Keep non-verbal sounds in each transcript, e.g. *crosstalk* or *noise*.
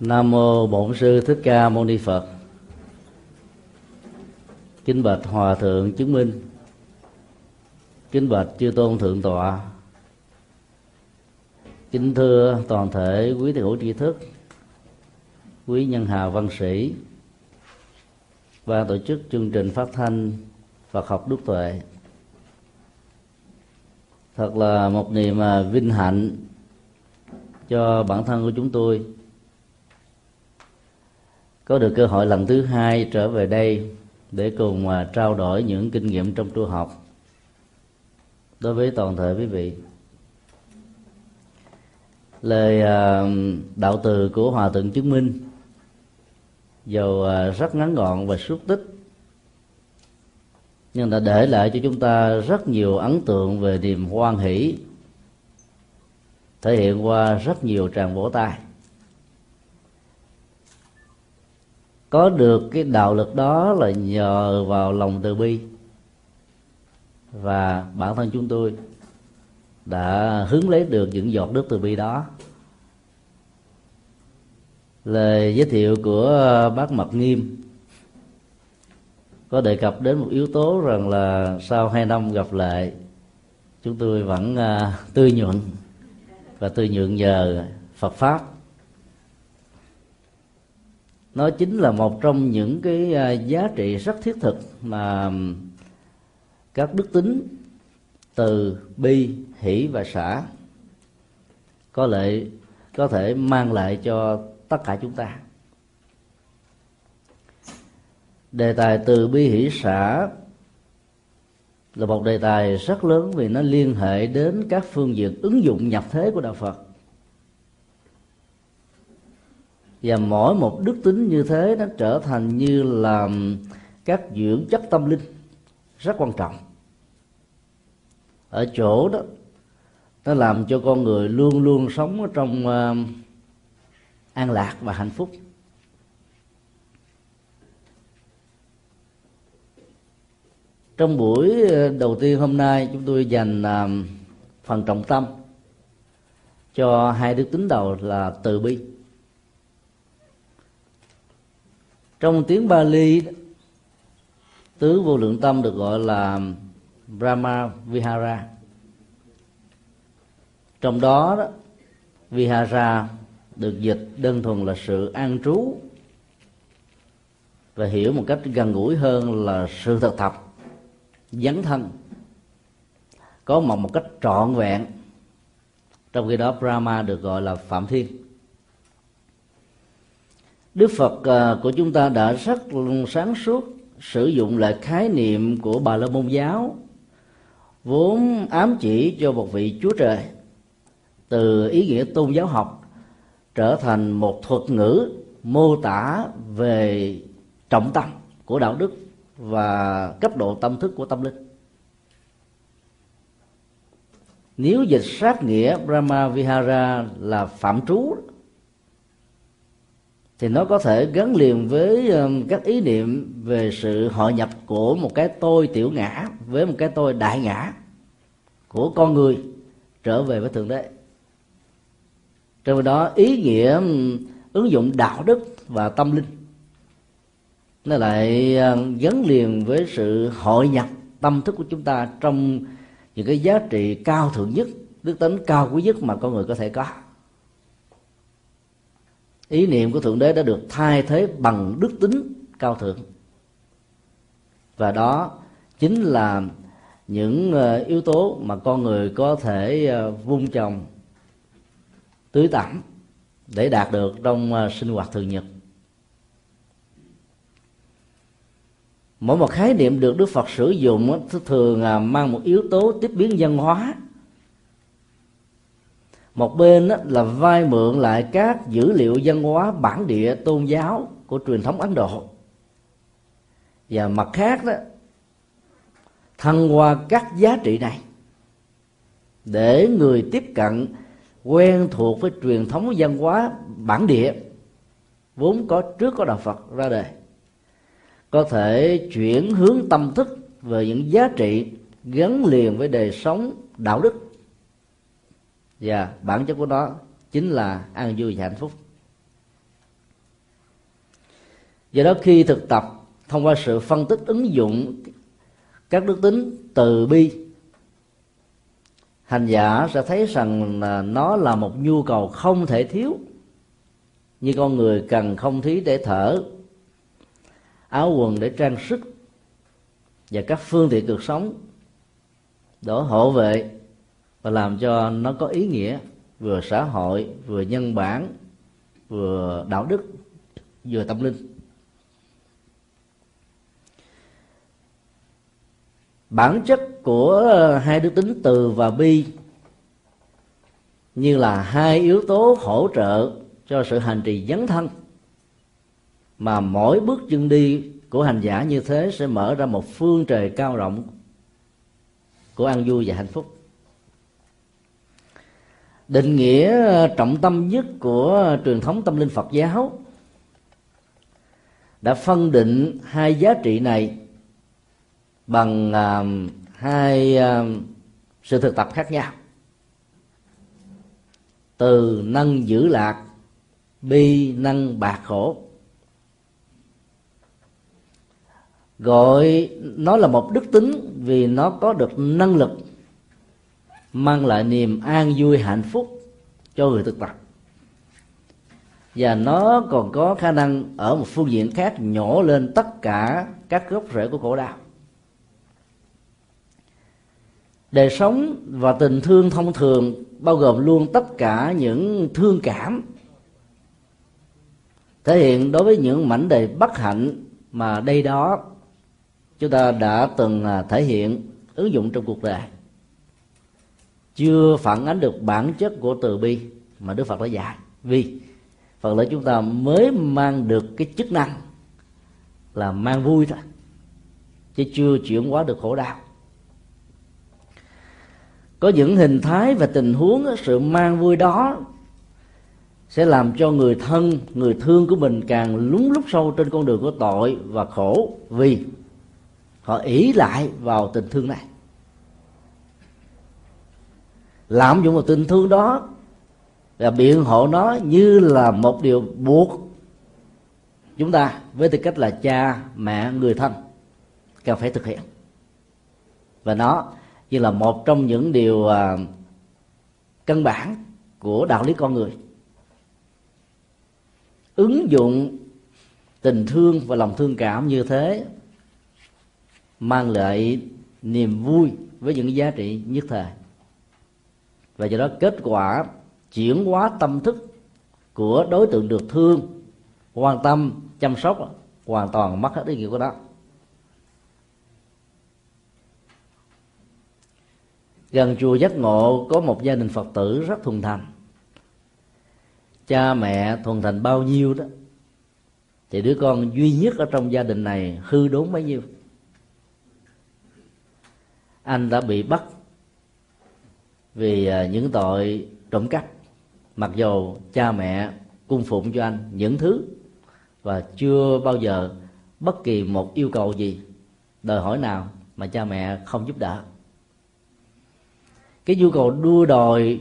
nam mô bổn sư thích ca mâu ni phật. Kính bạch hòa thượng chứng minh. Kính bạch chư tôn thượng tọa. Kính thưa toàn thể quý thầy hữu tri thức, quý nhân hào văn sĩ, và tổ chức chương trình phát thanh Phật học Đức Tuệ. Thật là một niềm à, vinh hạnh cho bản thân của chúng tôi. Có được cơ hội lần thứ hai trở về đây để cùng mà trao đổi những kinh nghiệm trong tu học. Đối với toàn thể quý vị, lời à, đạo từ của hòa thượng chứng minh dầu à, rất ngắn gọn và xúc tích, nhưng đã để lại cho chúng ta rất nhiều ấn tượng về niềm hoan hỷ thể hiện qua rất nhiều tràng vỗ tay. Có được cái đạo lực đó là nhờ vào lòng từ bi. Và bản thân chúng tôi đã hướng lấy được những giọt nước từ bi đó. Lời giới thiệu của bác mật nghiêm có đề cập đến một yếu tố rằng là sau hai năm gặp lại chúng tôi vẫn uh, tươi nhuận và từ nhượng nhờ Phật pháp. Nó chính là một trong những cái à, giá trị rất thiết thực mà các đức tính từ bi, hỷ và xã có lệ, có thể mang lại cho tất cả chúng ta. Đề tài từ bi, hỷ, xã là một đề tài rất lớn vì nó liên hệ đến các phương diện ứng dụng nhập thế của đạo phật. Và mỗi một đức tính như thế nó trở thành như là các dưỡng chất tâm linh rất quan trọng. Ở chỗ đó nó làm cho con người luôn luôn sống trong uh, an lạc và hạnh phúc. Trong buổi ờ, đầu tiên hôm nay chúng tôi dành ờ, phần trọng tâm cho hai đức tính đầu là từ bi. Trong tiếng Bali tứ vô lượng tâm được gọi là Brahma Vihara. Trong đó, đó Vihara được dịch đơn thuần là sự an trú và hiểu một cách gần gũi hơn là sự thật tập dấn thân. Có một một cách trọn vẹn. Trong khi đó, Brahma được gọi là phạm thiên. Đức Phật à, của chúng ta đã rất sáng suốt sử dụng lại khái niệm của Bà La Môn giáo, vốn ám chỉ cho một vị Chúa Trời, từ ý nghĩa tôn giáo học, trở thành một thuật ngữ mô tả về trọng tâm của đạo đức và cấp độ tâm thức của tâm linh. Nếu dịch sát nghĩa Brahma Vihara là phạm trú thì nó có thể gắn liền với um, các ý niệm về sự hội nhập của một cái tôi tiểu ngã với một cái tôi đại ngã của con người trở về với thượng đế. Trong đó ý nghĩa um, ứng dụng đạo đức và tâm linh nó lại ờ, gắn liền với sự hội nhập tâm thức của chúng ta trong những cái giá trị cao thượng nhất, đức tính cao quý nhất mà con người có thể có. Ý niệm của thượng đế đã được thay thế bằng đức tính cao thượng. Và đó chính là những ờ, yếu tố mà con người có thể ờ, vun trồng, tưới tẩm để đạt được trong sinh hoạt thường nhật. Mỗi một khái niệm được đức phật sử dụng thường à, mang một yếu tố tiếp biến văn hóa. Một bên là vay mượn lại các dữ liệu văn hóa bản địa tôn giáo của truyền thống ấn độ. Và mặt khác đó, thăng hoa các giá trị này để người tiếp cận quen thuộc với truyền thống văn hóa bản địa vốn có trước có đạo phật ra đời có thể chuyển hướng tâm thức về những giá trị gắn liền với đời sống đạo đức. Và bản chất của nó chính là an vui và hạnh phúc. Do đó khi thực tập, thông qua sự phân tích ứng dụng các đức tính từ bi, hành giả sẽ thấy rằng là nó là một nhu cầu không thể thiếu, như con người cần không khí để thở áo quần để trang sức và các phương tiện cuộc sống để hộ vệ và làm cho nó có ý nghĩa vừa xã hội, vừa nhân bản, vừa đạo đức, vừa tâm linh. Bản chất của hai đức tính từ và bi như là hai yếu tố hỗ trợ cho sự hành trì dấn thân mà mỗi bước chân đi của hành giả như thế sẽ mở ra một phương trời cao rộng của an vui và hạnh phúc. Định nghĩa ờ, trọng tâm nhất của truyền thống tâm linh phật giáo đã phân định hai giá trị này bằng uh, hai uh, sự thực tập khác nhau. Từ năng giữ lạc bi năng bạc khổ. Gọi nó là một đức tính vì nó có được năng lực mang lại niềm an vui hạnh phúc cho người thực tập. Và nó còn có khả năng ở một phương diện khác nhổ lên tất cả các gốc rễ của khổ đau. Đời sống và tình thương thông thường bao gồm luôn tất cả những thương cảm thể hiện đối với những mảnh đề bất hạnh mà đây đó chúng ta đã từng à, thể hiện ứng dụng trong cuộc đời. Chưa phản ánh được bản chất của từ bi mà đức phật đã dạy. Vì phần lớn chúng ta mới mang được cái chức năng là mang vui thôi, chứ chưa chuyển hóa được khổ đau. Có những hình thái và tình huống sự mang vui đó sẽ làm cho người thân, người thương của mình càng lún lút sâu trên con đường của tội và khổ. Vì họ ỷ lại vào tình thương này. Lạm dụng vào tình thương đó và biện hộ nó như là một điều buộc chúng ta với tư cách là cha, mẹ, người thân cần phải thực hiện. Và nó như là một trong những điều à, căn bản của đạo lý con người. Ứng dụng tình thương và lòng thương cảm như thế mang lại niềm vui với những giá trị nhất thời. Và do đó kết quả chuyển hóa tâm thức của đối tượng được thương, quan tâm, chăm sóc hoàn toàn mất hết ý nghĩa của đó gần chùa giác ngộ có một gia đình phật tử rất thuần thành. Cha mẹ thuần thành bao nhiêu đó, thì đứa con duy nhất ở trong gia đình này hư đốn bấy nhiêu anh đã bị bắt vì à, những tội trộm cắp, mặc dù cha mẹ cung phụng cho anh những thứ và chưa bao giờ bất kỳ một yêu cầu gì, đòi hỏi nào mà cha mẹ không giúp đỡ. Cái nhu cầu đua đòi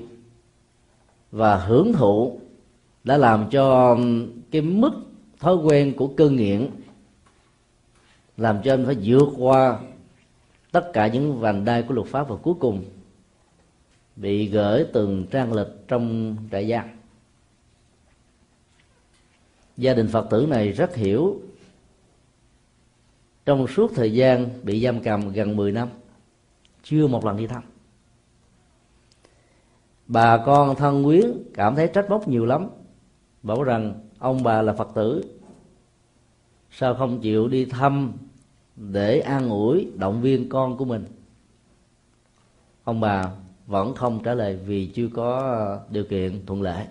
và hưởng thụ đã làm cho cái mức thói quen của cơn nghiện làm cho anh phải vượt qua tất cả những vành đai của luật pháp và cuối cùng bị gửi từng trang lịch trong trại giam. Gia đình phật tử này rất hiểu trong suốt thời gian bị giam cầm gần 10 năm, chưa một lần đi thăm. Bà con thân quyến cảm thấy trách móc nhiều lắm, bảo rằng ông bà là phật tử, sao không chịu đi thăm để an ủi động viên con của mình. Ông bà vẫn không trả lời vì chưa có ờ, điều kiện thuận lợi.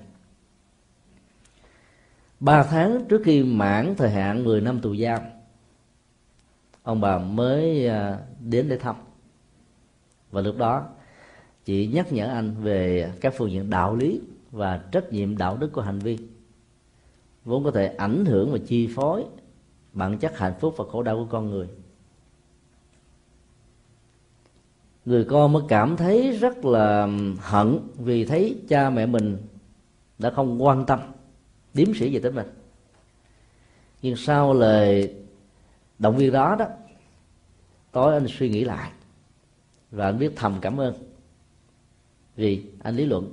Ba tháng trước khi mãn thời hạn 10 năm tù giam, ông bà mới ờ, đến để thăm. Và lúc đó, chỉ nhắc nhở anh về các phương diện đạo lý và trách nhiệm đạo đức của hành vi, vốn có thể ảnh hưởng và chi phối bản chất hạnh phúc và khổ đau của con người. Người con mới cảm thấy rất là hận vì thấy cha mẹ mình đã không quan tâm, điếm sĩ về tính mình. Nhưng sau lời động viên đó đó, tối anh suy nghĩ lại và anh biết thầm cảm ơn vì anh lý luận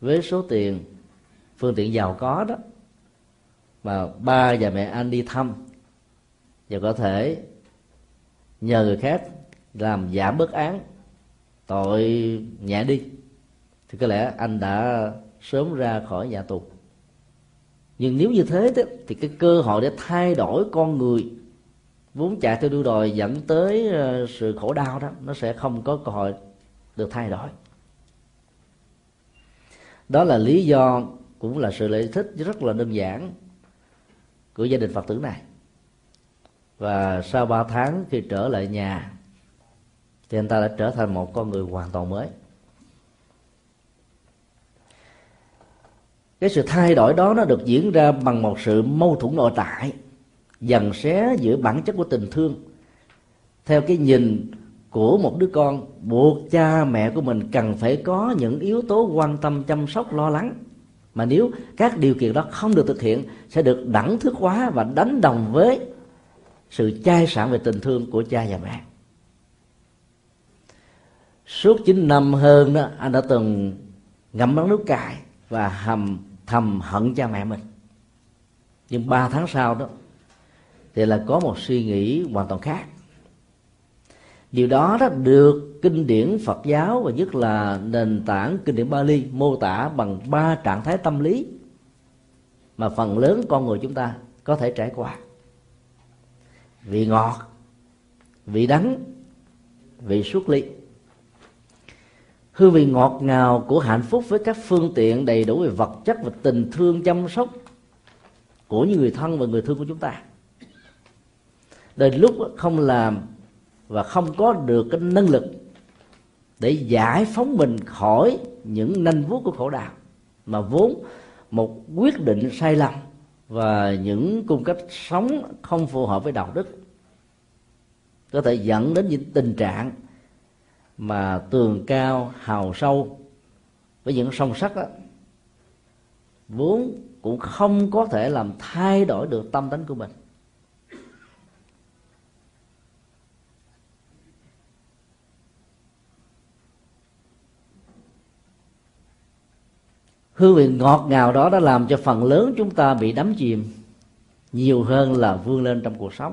với số tiền phương tiện giàu có đó mà ba và mẹ anh đi thăm và có thể nhờ người khác làm giảm bớt án. Tội nhẹ đi. Thì có lẽ anh đã sớm ra khỏi nhà tù. Nhưng nếu như thế thì cái cơ hội để thay đổi con người, vốn chạy theo đua đòi dẫn tới ờ, sự khổ đau đó, nó sẽ không có cơ hội được thay đổi. Đó là lý do cũng là sự lợi thích rất là đơn giản của gia đình phật tử này và sau ba tháng khi trở lại nhà, thì anh ta đã trở thành một con người hoàn toàn mới. Cái sự thay đổi đó nó được diễn ra bằng một sự mâu thuẫn nội tại dần xé giữa bản chất của tình thương. Theo cái nhìn của một đứa con, buộc cha mẹ của mình cần phải có những yếu tố quan tâm, chăm sóc, lo lắng. Mà nếu các điều kiện đó không được thực hiện, sẽ được đẳng thức hóa và đánh đồng với sự chai sản về tình thương của cha và mẹ. Suốt 9 năm hơn đó, anh đã từng ngậm đắng nước cài và hầm, thầm hận cha mẹ mình. Nhưng ba tháng sau đó, thì là có một suy nghĩ hoàn toàn khác. Điều đó đó được kinh điển Phật giáo và nhất là nền tảng kinh điển Bali mô tả bằng ba trạng thái tâm lý mà phần lớn con người chúng ta có thể trải qua vị ngọt, vị đắng, vị xuất ly. Hương vị ngọt ngào của hạnh phúc với các phương tiện đầy đủ về vật chất và tình thương chăm sóc của những người thân và người thương của chúng ta. Đến lúc không làm và không có được cái năng lực để giải phóng mình khỏi những nanh vuốt của khổ đau, mà vốn một quyết định sai lầm và những cung cách sống không phù hợp với đạo đức, có thể dẫn đến những tình trạng mà tường cao, hào sâu với những song sắt đó vốn cũng không có thể làm thay đổi được tâm tính của mình. Hương vị ngọt ngào đó đã làm cho phần lớn chúng ta bị đắm chìm, nhiều hơn là vươn lên trong cuộc sống.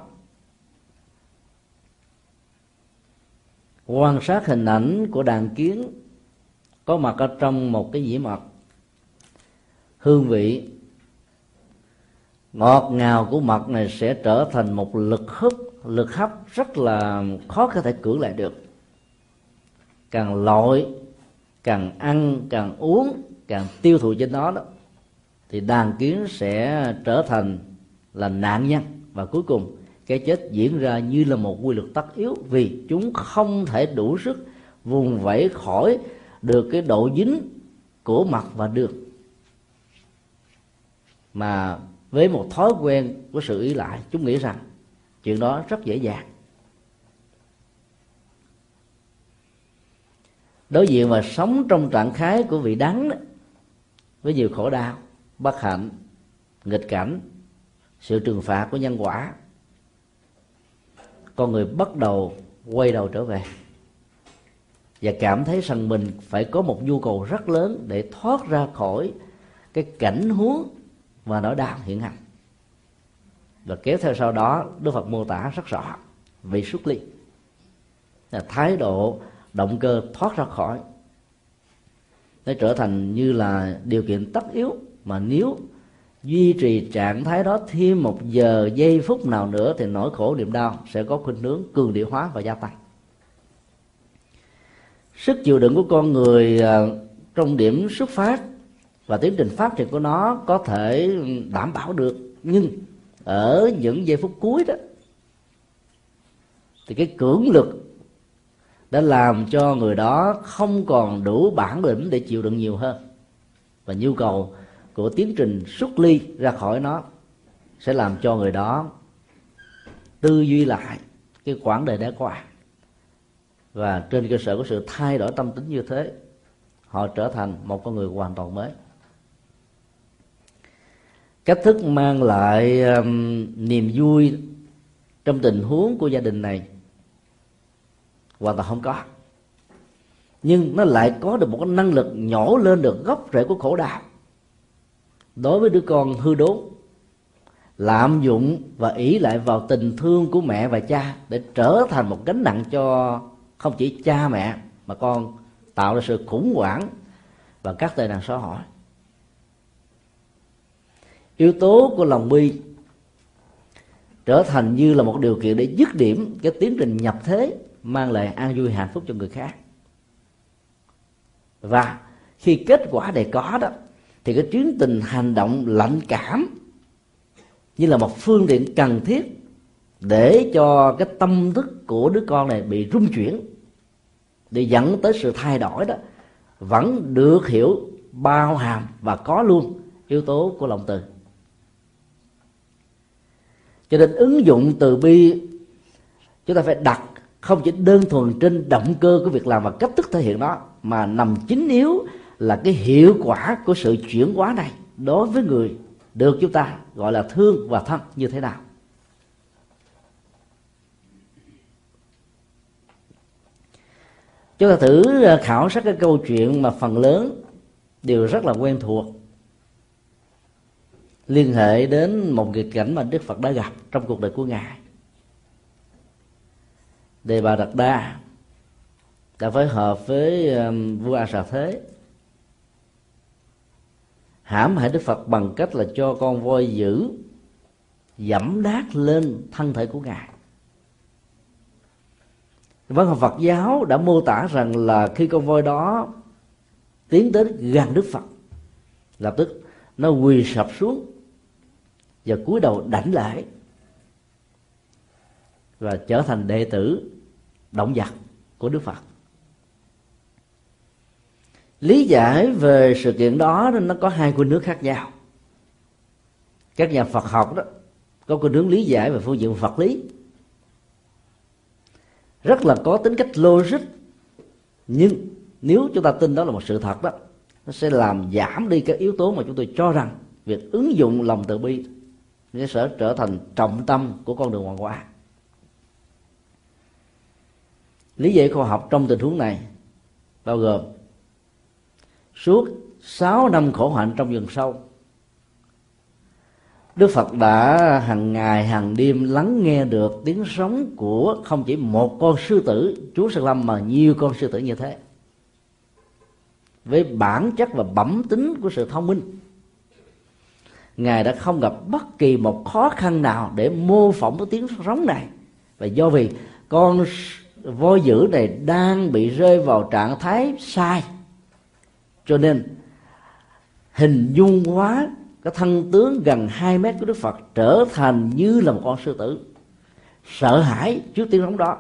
Quan sát hình ảnh của đàn kiến có mặt ở trong một cái dĩa mật. Hương vị ngọt ngào của mật này sẽ trở thành một lực hút, lực hấp rất là khó có thể cưỡng lại được. Càng lội, càng ăn, càng uống càng tiêu thụ trên đó đó thì đàn kiến sẽ trở thành là nạn nhân. Và cuối cùng cái chết diễn ra như là một quy luật tất yếu vì chúng không thể đủ sức vùng vẫy khỏi được cái độ dính của mặt và đường. Mà với một thói quen của sự ý lại chúng nghĩ rằng chuyện đó rất dễ dàng. Đối diện và sống trong trạng thái của vị đắng đó, với nhiều khổ đau, bất hạnh, nghịch cảnh, sự trừng phạt của nhân quả. Con người bắt đầu quay đầu trở về và cảm thấy rằng mình phải có một nhu cầu rất lớn để thoát ra khỏi cái cảnh huống và nỗi đau hiện hành. Và kéo theo sau đó, Đức Phật mô tả rất rõ vị xuất ly là thái độ động cơ thoát ra khỏi nó trở thành như là điều kiện tất yếu. Mà nếu duy trì trạng thái đó thêm một giờ, giây phút nào nữa thì nỗi khổ, niềm đau sẽ có khuynh hướng cường địa hóa và gia tăng. Sức chịu đựng của con người à, trong điểm xuất phát và tiến trình phát triển của nó có thể đảm bảo được. Nhưng ở những giây phút cuối đó, thì cái cưỡng lực đã làm cho người đó không còn đủ bản lĩnh để chịu đựng nhiều hơn. Và nhu cầu của tiến trình xuất ly ra khỏi nó sẽ làm cho người đó tư duy lại cái quãng đời đã qua. Và trên cơ sở của sự thay đổi tâm tính như thế họ trở thành một con người hoàn toàn mới. Cách thức mang lại um, niềm vui trong tình huống của gia đình này hoàn toàn không có. Nhưng nó lại có được một cái năng lực nhổ lên được gốc rễ của khổ đau. Đối với đứa con hư đốn lạm dụng và ý lại vào tình thương của mẹ và cha để trở thành một gánh nặng cho không chỉ cha mẹ, mà con tạo ra sự khủng hoảng và các tệ nạn xã hội. Yếu tố của lòng bi trở thành như là một điều kiện để dứt điểm cái tiến trình nhập thế mang lại an vui hạnh phúc cho người khác. Và khi kết quả này có đó, thì cái chuyến tình hành động lạnh cảm như là một phương tiện cần thiết để cho cái tâm thức của đứa con này bị rung chuyển, để dẫn tới sự thay đổi đó, vẫn được hiểu, bao hàm và có luôn yếu tố của lòng từ. Cho nên ứng dụng từ bi, chúng ta phải đặt không chỉ đơn thuần trên động cơ của việc làm và cách thức thể hiện đó, mà nằm chính yếu là cái hiệu quả của sự chuyển hóa này đối với người được chúng ta gọi là thương và thân như thế nào. Chúng ta thử ờ, khảo sát cái câu chuyện mà phần lớn đều rất là quen thuộc, liên hệ đến một nghịch cảnh mà đức phật đã gặp trong cuộc đời của ngài đề bà đạt đa đã phối hợp với um, vua a sà thế. Hãm hại đức phật bằng cách là cho con voi dữ dẫm đát lên thân thể của ngài. Văn học phật giáo đã mô tả rằng là khi con voi đó tiến đến gần đức phật, lập tức nó quỳ sập xuống và cúi đầu đảnh lễ và trở thành đệ tử động vật của đức phật. Lý giải về sự kiện đó nó có hai khuynh hướng khác nhau. Các nhà phật học đó, có khuynh hướng lý giải về phương diện vật lý. Rất là có tính cách logic. Nhưng nếu chúng ta tin đó là một sự thật đó, nó sẽ làm giảm đi các yếu tố mà chúng tôi cho rằng việc ứng dụng lòng từ bi sẽ trở thành trọng tâm của con đường hoàng hóa. Lý giải khoa học trong tình huống này bao gồm suốt 6 năm khổ hạnh trong rừng sâu. Đức Phật đã hàng ngày, hàng đêm lắng nghe được tiếng sống của không chỉ một con sư tử, Chúa Sơn Lâm, mà nhiều con sư tử như thế. Với bản chất và bẩm tính của sự thông minh, ngài đã không gặp bất kỳ một khó khăn nào để mô phỏng cái tiếng sống này. Và do vì con voi dữ này đang bị rơi vào trạng thái sai. Cho nên, hình dung hóa cái thân tướng gần 2 mét của Đức Phật trở thành như là một con sư tử. Sợ hãi trước tiếng rống đó,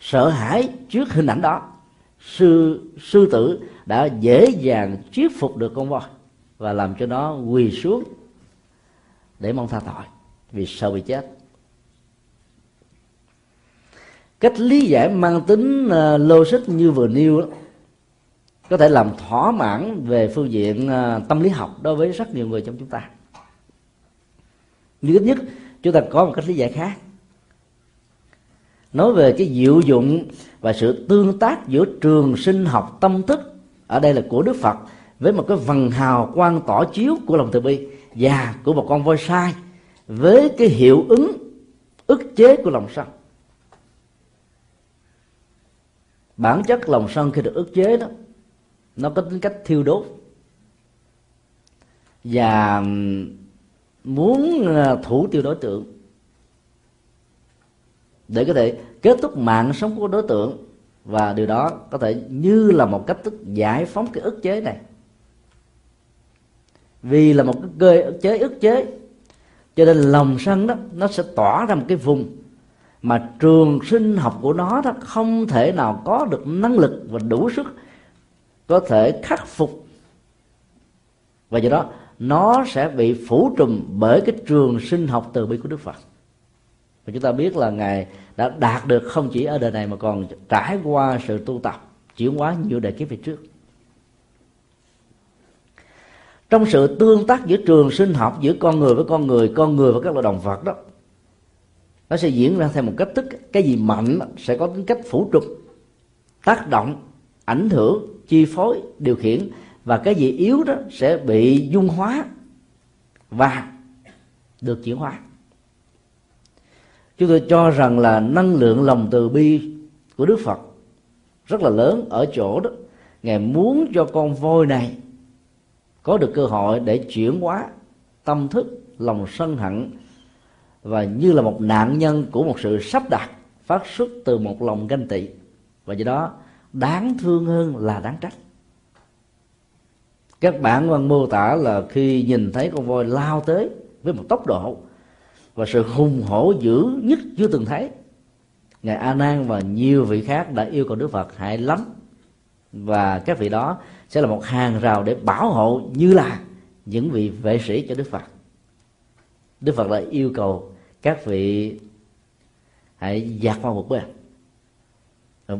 sợ hãi trước hình ảnh đó, sư sư tử đã dễ dàng thuyết phục được con voi và làm cho nó quỳ xuống để mong tha tội vì sợ bị chết cách lý giải mang tính ờ, logic như vừa nêu đó, có thể làm thỏa mãn về phương diện ờ, tâm lý học đối với rất nhiều người trong chúng ta. Nhưng ít nhất chúng ta có một cách lý giải khác. Nói về cái diệu dụng và sự tương tác giữa trường sinh học tâm thức ở đây là của đức phật với một cái vần hào quang tỏ chiếu của lòng từ bi và của một con voi sai với cái hiệu ứng ức chế của lòng sân. Bản chất lòng sân khi được ức chế đó, nó có tính cách thiêu đốt. Và muốn ờ, thủ tiêu đối tượng. Để có thể kết thúc mạng sống của đối tượng, và điều đó có thể như là một cách thức giải phóng cái ức chế này. Vì là một cái cơ, ức chế ức chế, cho nên lòng sân đó, nó sẽ tỏa ra một cái vùng mà trường sinh học của nó đó không thể nào có được năng lực và đủ sức có thể khắc phục. Và do đó, nó sẽ bị phủ trùm bởi cái trường sinh học từ bi của Đức Phật. Và chúng ta biết là ngài đã đạt được không chỉ ở đời này mà còn trải qua sự tu tập, chuyển hóa nhiều đời kiếp về trước. Trong sự tương tác giữa trường sinh học giữa con người với con người con người với các loài động vật đó nó sẽ diễn ra theo một cách tức cái gì mạnh sẽ có tính cách phủ trục, tác động, ảnh hưởng, chi phối, điều khiển, và cái gì yếu đó sẽ bị dung hóa và được chuyển hóa. Chúng tôi cho rằng là năng lượng lòng từ bi của đức phật rất là lớn ở chỗ đó. Ngài muốn cho con voi này có được cơ hội để chuyển hóa tâm thức, lòng sân hận và như là một nạn nhân của một sự sắp đặt phát xuất từ một lòng ganh tị. Và do đó, đáng thương hơn là đáng trách. Các bản văn mô tả là khi nhìn thấy con voi lao tới với một tốc độ và sự hùng hổ dữ nhất chưa từng thấy, ngài a nan và nhiều vị khác đã yêu cầu đức phật hại lắm. Và các vị đó sẽ là một hàng rào để bảo hộ như là những vị vệ sĩ cho đức phật. Đức phật đã yêu cầu các vị hãy dạt qua một bên.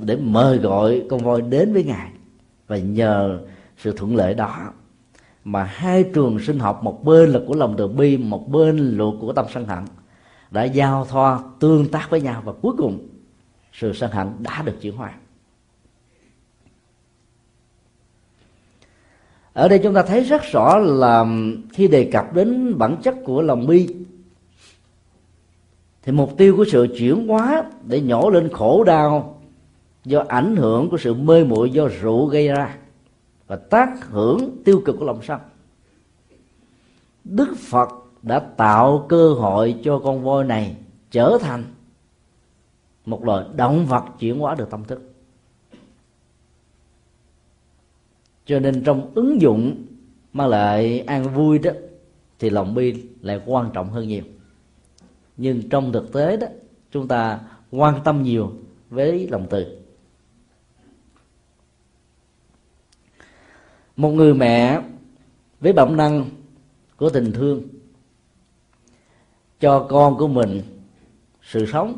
Để mời gọi con voi đến với ngài. Và nhờ sự thuận lợi đó mà hai trường sinh học, một bên là của lòng từ bi, một bên là của tâm sân hận, đã giao thoa, tương tác với nhau và cuối cùng sự sân hận đã được chuyển hóa. Ở đây chúng ta thấy rất rõ là khi đề cập đến bản chất của lòng bi thì mục tiêu của sự chuyển hóa để nhổ lên khổ đau do ảnh hưởng của sự mê muội do rượu gây ra và tác hưởng tiêu cực của lòng sân. Đức phật đã tạo cơ hội cho con voi này trở thành một loài động vật chuyển hóa được tâm thức. Cho nên trong ứng dụng mang lại an vui đó, thì lòng bi lại quan trọng hơn nhiều nhưng trong thực tế đó, chúng ta quan tâm nhiều với lòng từ. Một người mẹ với bẩm năng của tình thương cho con của mình sự sống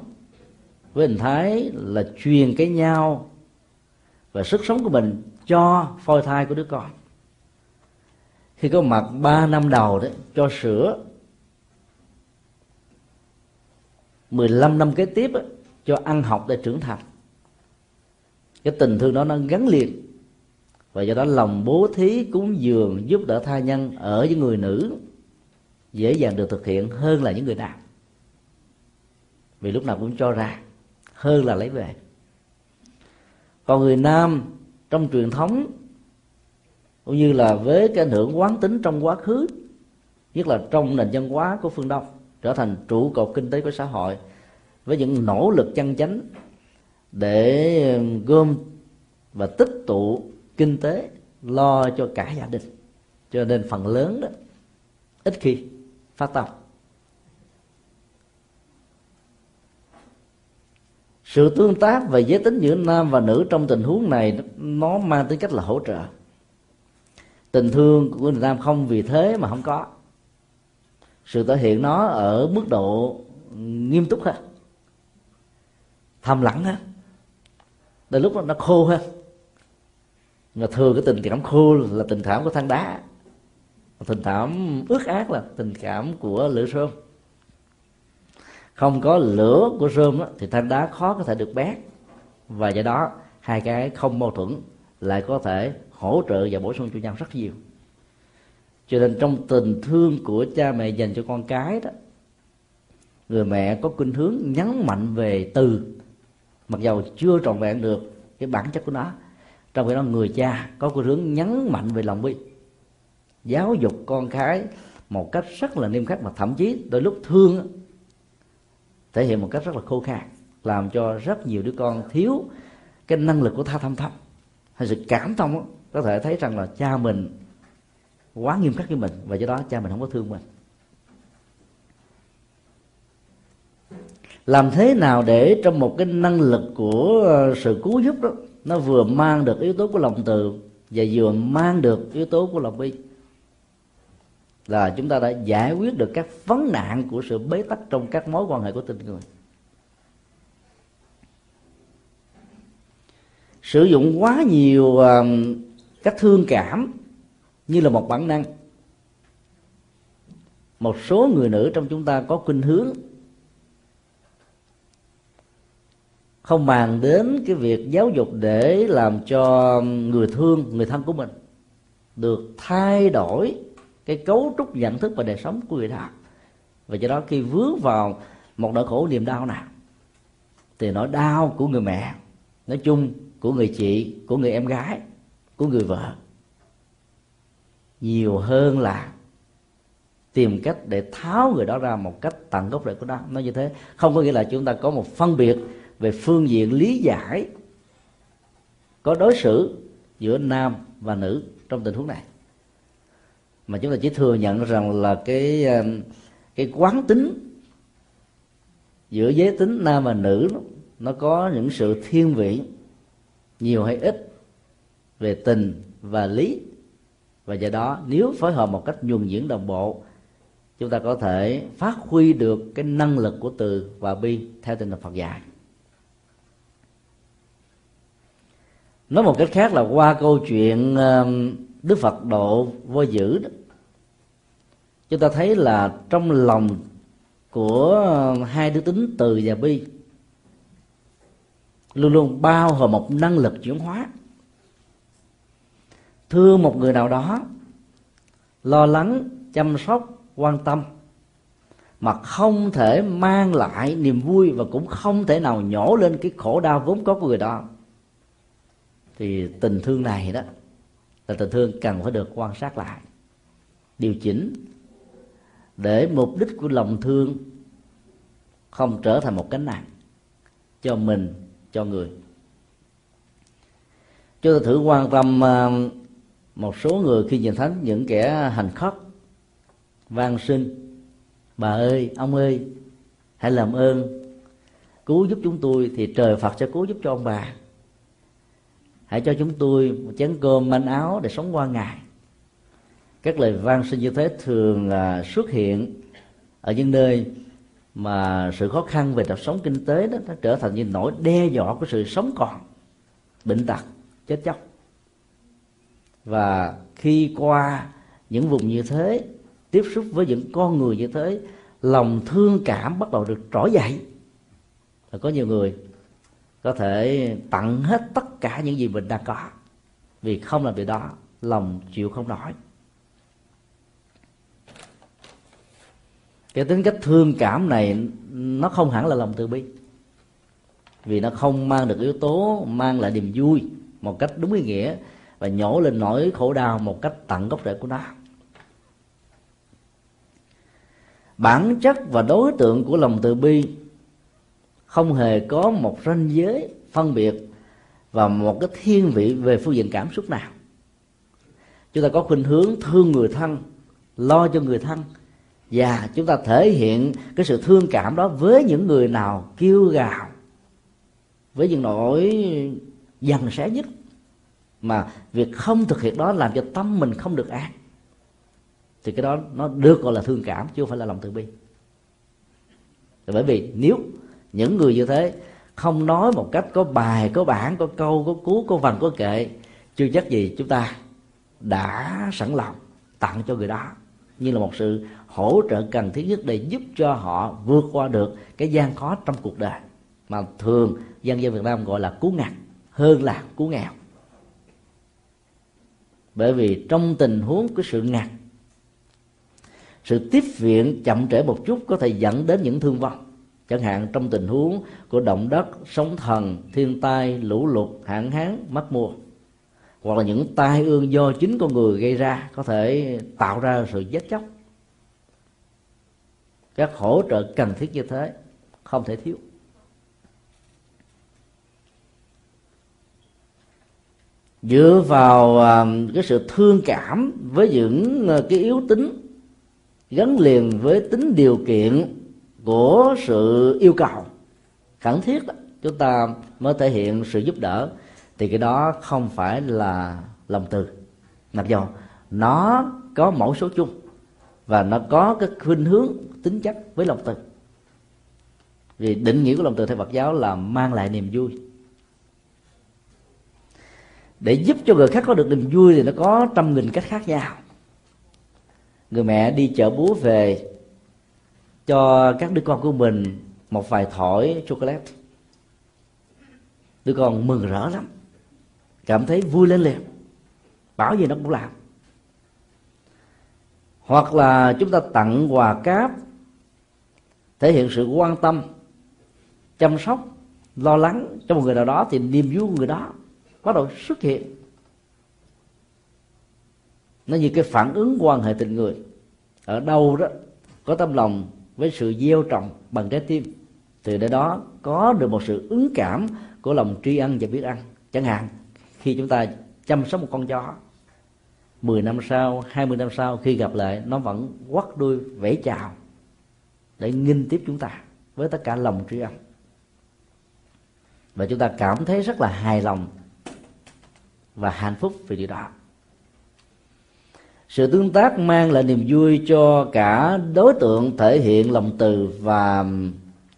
với hình thái là truyền cái nhau và sức sống của mình cho phôi thai của đứa con. Khi có mặt ba năm đầu đấy cho sữa 15 năm kế tiếp á, cho ăn học để trưởng thành. Cái tình thương đó nó gắn liền. Và do đó lòng bố thí cúng dường giúp đỡ tha nhân ở với người nữ dễ dàng được thực hiện hơn là những người nam. Vì lúc nào cũng cho ra hơn là lấy về. Còn người nam trong truyền thống cũng như là với cái ảnh hưởng quán tính trong quá khứ nhất là trong nền văn hóa của phương đông trở thành trụ cột kinh tế của xã hội, với những nỗ lực chân chánh để gom và tích tụ kinh tế lo cho cả gia đình. Cho nên phần lớn đó, ít khi phát tâm. Sự tương tác về giới tính giữa nam và nữ trong tình huống này nó mang tính cách là hỗ trợ. Tình thương của người nam không vì thế mà không có sự thể hiện nó ở mức độ nghiêm túc ha, thầm lặng ha, đôi lúc nó khô ha, mà thường cái tình cảm khô là tình cảm của than đá. Tình cảm ướt ác là tình cảm của lửa sơn, không có lửa của rơm thì than đá khó có thể được bét và do đó hai cái không mâu thuẫn lại có thể hỗ trợ và bổ sung cho nhau rất nhiều cho nên trong tình thương của cha mẹ dành cho con cái đó, người mẹ có khuynh hướng nhấn mạnh về từ. Mặc dầu chưa trọn vẹn được cái bản chất của nó, trong khi đó người cha có khuynh hướng nhấn mạnh về lòng bi giáo dục con cái một cách rất là nghiêm khắc mà thậm chí đôi lúc thương thể hiện một cách rất là khô khan, làm cho rất nhiều đứa con thiếu cái năng lực của tha thâm thâm hay sự cảm thông có thể thấy rằng là cha mình quá nghiêm khắc với mình và do đó cha mình không có thương mình. Làm thế nào để trong một cái năng lực của ờ, sự cứu giúp đó nó vừa mang được yếu tố của lòng từ và vừa mang được yếu tố của lòng bi? Là chúng ta đã giải quyết được các vấn nạn của sự bế tắc trong các mối quan hệ của tình người. Sử dụng quá nhiều uh, các thương cảm như là một bản năng một số người nữ trong chúng ta có khuynh hướng không màng đến cái việc giáo dục để làm cho người thương, người thân của mình được thay đổi cái cấu trúc nhận thức và đời sống của người ta. và do đó khi vướng vào một nỗi khổ niềm đau nào, thì nỗi đau của người mẹ, nói chung, của người chị, của người em gái, của người vợ nhiều hơn là tìm cách để tháo người đó ra một cách tận gốc rễ của nó. Nói như thế, không có nghĩa là chúng ta có một phân biệt về phương diện lý giải, có đối xử giữa nam và nữ trong tình huống này. Mà chúng ta chỉ thừa nhận rằng là cái um, cái quán tính giữa giới tính nam và nữ nó có những sự thiên vị nhiều hay ít về tình và lý và do đó, nếu phối hợp một cách nhuần nhuyễn đồng bộ, chúng ta có thể phát huy được cái năng lực của từ và bi theo tinh thần Phật dạy. Nói một cách khác là qua câu chuyện um, Đức Phật độ vô dữ đó. Chúng ta thấy là trong lòng của um, hai đức tính từ và bi, luôn luôn bao gồm một năng lực chuyển hóa thương một người nào đó, lo lắng, chăm sóc, quan tâm, mà không thể mang lại niềm vui và cũng không thể nào nhổ lên cái khổ đau vốn có của người đó, thì tình thương này đó là tình thương cần phải được quan sát lại, điều chỉnh để mục đích của lòng thương không trở thành một cánh nặng cho mình, cho người. Chúng ta thử quan tâm à, một số người khi nhìn thấy những kẻ hành khất van xin, bà ơi, ông ơi, hãy làm ơn, cứu giúp chúng tôi thì trời phật sẽ cứu giúp cho ông bà. Hãy cho chúng tôi một chén cơm manh áo để sống qua ngày. Các lời van xin như thế thường là xuất hiện ở những nơi mà sự khó khăn về đời sống kinh tế đó, nó trở thành như nỗi đe dọa của sự sống còn, bệnh tật, chết chóc và khi qua những vùng như thế, tiếp xúc với những con người như thế, lòng thương cảm bắt đầu được trỗi dậy. Và có nhiều người có thể tặng hết tất cả những gì mình đang có, vì không làm việc đó, lòng chịu không nổi. Cái tính cách thương cảm này, nó không hẳn là lòng từ bi, vì nó không mang được yếu tố, mang lại niềm vui một cách đúng ý nghĩa và nhổ lên nỗi khổ đau một cách tận gốc rễ của nó. Bản chất và đối tượng của lòng từ bi không hề có một ranh giới phân biệt và một cái thiên vị về phương diện cảm xúc nào. Chúng ta có khuynh hướng thương người thân, lo cho người thân, và chúng ta thể hiện cái sự thương cảm đó với những người nào kêu gào với những nỗi dằn xé nhất mà việc không thực hiện đó làm cho tâm mình không được an. Thì cái đó nó được gọi là thương cảm, chứ không phải là lòng từ bi. Bởi vì nếu những người như thế không nói một cách có bài, có bản, có câu, có cú, có vần, có kệ, chưa chắc gì chúng ta đã sẵn lòng tặng cho người đó. Như là một sự hỗ trợ cần thiết nhất để giúp cho họ vượt qua được cái gian khó trong cuộc đời mà thường dân dân Việt Nam gọi là cứu ngặt, hơn là cứu nghèo bởi vì trong tình huống của sự ngặt sự tiếp viện chậm trễ một chút có thể dẫn đến những thương vong. Chẳng hạn trong tình huống của động đất, sóng thần, thiên tai, lũ lụt, hạn hán mất mùa, hoặc là những tai ương do chính con người gây ra có thể tạo ra sự chết chóc. Các hỗ trợ cần thiết như thế không thể thiếu. Dựa vào à, cái sự thương cảm với những à, cái yếu tính gắn liền với tính điều kiện của sự yêu cầu. Khẩn thiết đó, chúng ta mới thể hiện sự giúp đỡ thì cái đó không phải là lòng từ. Mặc dù nó có mẫu số chung và nó có cái khuynh hướng tính chất với lòng từ. Vì định nghĩa của lòng từ theo Phật giáo là mang lại niềm vui để giúp cho người khác có được niềm vui thì nó có trăm nghìn cách khác nhau. Người mẹ đi chợ búa về, cho các đứa con của mình một vài thỏi chocolate. Đứa con mừng rỡ lắm, cảm thấy vui lên liền, bảo gì nó cũng làm. Hoặc là chúng ta tặng quà cáp, thể hiện sự quan tâm, chăm sóc, lo lắng cho một người nào đó thì niềm vui của người đó bắt đầu xuất hiện. Nó như cái phản ứng quan hệ tình người. Ở đâu đó, có tâm lòng với sự gieo trồng bằng trái tim từ để đó có được một sự ứng cảm của lòng tri ân và biết ăn chẳng hạn, khi chúng ta chăm sóc một con chó 10 năm sau 20 năm sau, khi gặp lại, nó vẫn quắt đuôi, vẫy chào để nghinh tiếp chúng ta với tất cả lòng tri ân. Và chúng ta cảm thấy rất là hài lòng và hạnh phúc vì điều đó. Sự tương tác mang lại niềm vui cho cả đối tượng thể hiện lòng từ và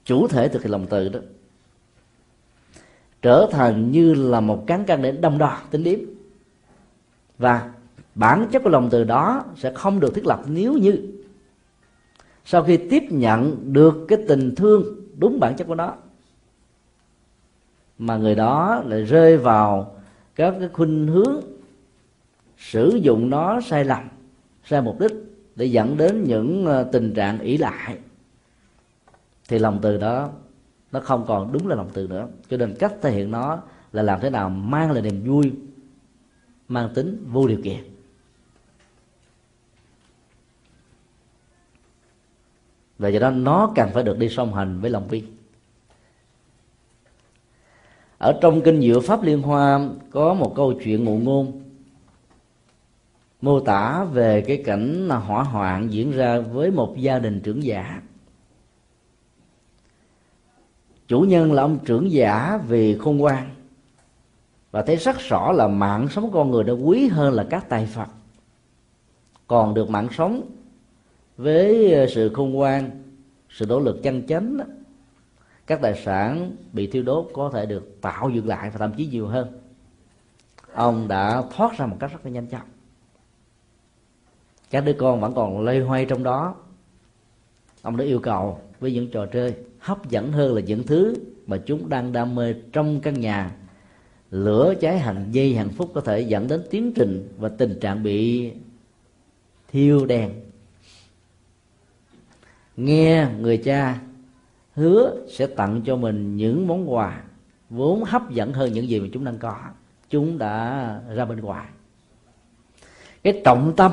chủ thể thực hiện lòng từ đó. Trở thành như là một cán cân để đong đo tính điểm và bản chất của lòng từ đó sẽ không được thiết lập nếu như sau khi tiếp nhận được cái tình thương đúng bản chất của nó, mà người đó lại rơi vào các cái khuynh hướng sử dụng nó sai lầm, sai mục đích để dẫn đến những ờ, tình trạng ỷ lại. Thì lòng từ đó, nó không còn đúng là lòng từ nữa. Cho nên cách thể hiện nó là làm thế nào mang lại niềm vui, mang tính vô điều kiện. Và do đó nó cần phải được đi song hành với lòng bi ở trong kinh diệu pháp liên hoa có một câu chuyện ngụ ngôn. Mô tả về cái cảnh hỏa hoạn diễn ra với một gia đình trưởng giả. Chủ nhân là ông trưởng giả vì khôn ngoan và thấy rất rõ là mạng sống con người đã quý hơn là các tài phật. Còn được mạng sống với sự khôn ngoan, sự nỗ lực chân chánh đó các tài sản bị thiêu đốt có thể được tạo dựng lại và thậm chí nhiều hơn. Ông đã thoát ra một cách rất là nhanh chóng. Các đứa con vẫn còn lây hoay trong đó. Ông đã yêu cầu với những trò chơi hấp dẫn hơn là những thứ mà chúng đang đam mê trong căn nhà. Lửa cháy hàng dây hàng phút có thể dẫn đến tiến trình và tình trạng bị thiêu đèn. Nghe người cha hứa sẽ tặng cho mình những món quà vốn hấp dẫn hơn những gì mà chúng đang có. Chúng đã ra bên ngoài. Cái trọng tâm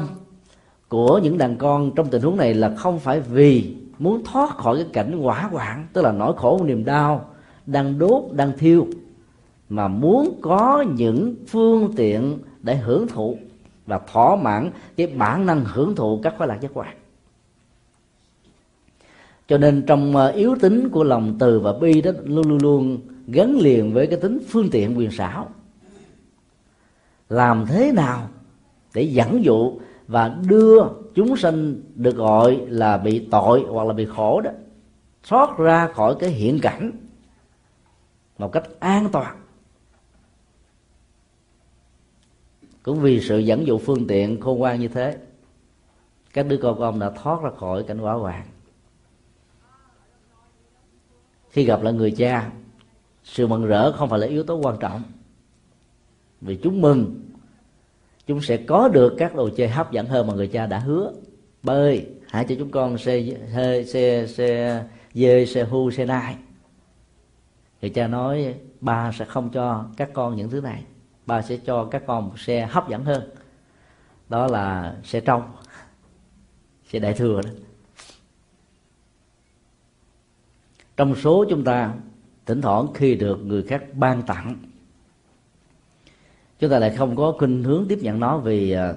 của những đàn con trong tình huống này là không phải vì muốn thoát khỏi cái cảnh quả hoạn, tức là nỗi khổ, niềm đau, đang đốt, đang thiêu, mà muốn có những phương tiện để hưởng thụ và thỏa mãn cái bản năng hưởng thụ các khoái lạc giác quan cho nên trong ờ, yếu tính của lòng từ và bi đó luôn luôn luôn gắn liền với cái tính phương tiện quyền xảo. Làm thế nào để dẫn dụ và đưa chúng sinh được gọi là bị tội hoặc là bị khổ đó thoát ra khỏi cái hiện cảnh một cách an toàn? Cũng vì sự dẫn dụ phương tiện khôn ngoan như thế, các đứa con của ông đã thoát ra khỏi cảnh quả hoàng khi gặp lại người cha, sự mừng rỡ không phải là yếu tố quan trọng. Vì chúng mừng, chúng sẽ có được các đồ chơi hấp dẫn hơn mà người cha đã hứa. Bơi, hãy cho chúng con xe xe xe xe, dê, xe hu, xe nai. Người cha nói, ba sẽ không cho các con những thứ này. Ba sẽ cho các con một xe hấp dẫn hơn. Đó là xe trong, xe đại thừa đó. Trong số chúng ta, thỉnh thoảng khi được người khác ban tặng, chúng ta lại không có khuynh hướng tiếp nhận nó vì à,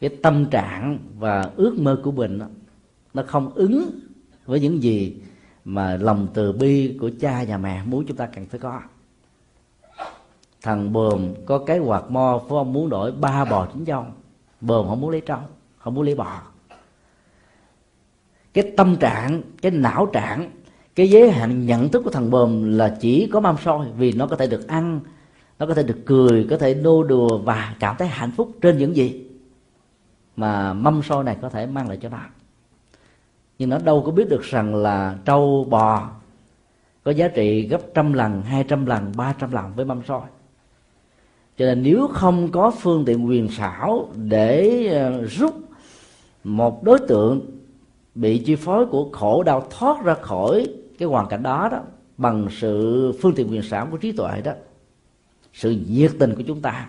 cái tâm trạng và ước mơ của mình nó không ứng với những gì mà lòng từ bi của cha và mẹ muốn chúng ta cần phải có. Thằng bờm có cái quạt mo, phải ông muốn đổi ba bò chính dâu bờm không muốn lấy trâu, không muốn lấy bò cái tâm trạng, cái não trạng, cái giới hạn nhận thức của thằng bờm là chỉ có mâm soi vì nó có thể được ăn, nó có thể được cười, có thể nô đùa và cảm thấy hạnh phúc trên những gì mà mâm soi này có thể mang lại cho nó nhưng nó đâu có biết được rằng là trâu bò có giá trị gấp trăm lần, hai trăm lần, ba trăm lần với mâm soi. cho nên nếu không có phương tiện quyền xảo để ờ, rút một đối tượng bị chi phối của khổ đau thoát ra khỏi cái hoàn cảnh đó đó, bằng sự phương tiện quyền sản của trí tuệ đó, sự nhiệt tình của chúng ta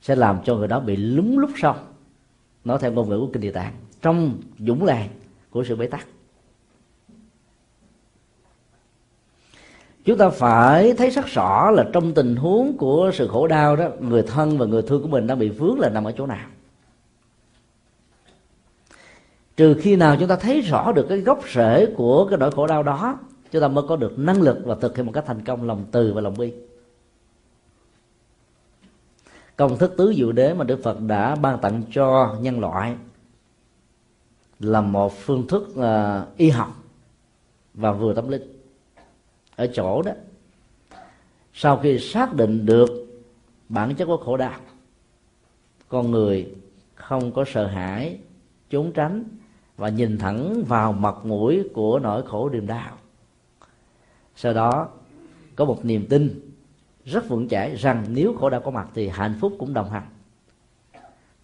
sẽ làm cho người đó bị lúng lúc sau. Nói theo ngôn ngữ của kinh địa tạng, trong dũng làng của sự bế tắc. Chúng ta phải thấy rất rõ là trong tình huống của sự khổ đau đó, người thân và người thương của mình đang bị vướng là nằm ở chỗ nào trừ khi nào chúng ta thấy rõ được cái gốc rễ của cái nỗi khổ đau đó chúng ta mới có được năng lực và thực hiện một cách thành công lòng từ và lòng bi. Công thức tứ diệu đế mà đức phật đã ban tặng cho nhân loại là một phương thức uh, y học và vừa tâm linh. Ở chỗ đó sau khi xác định được bản chất của khổ đau con người không có sợ hãi trốn tránh và nhìn thẳng vào mặt mũi của nỗi khổ niềm đau. Sau đó, có một niềm tin rất vững chãi rằng nếu khổ đau có mặt thì hạnh phúc cũng đồng hành.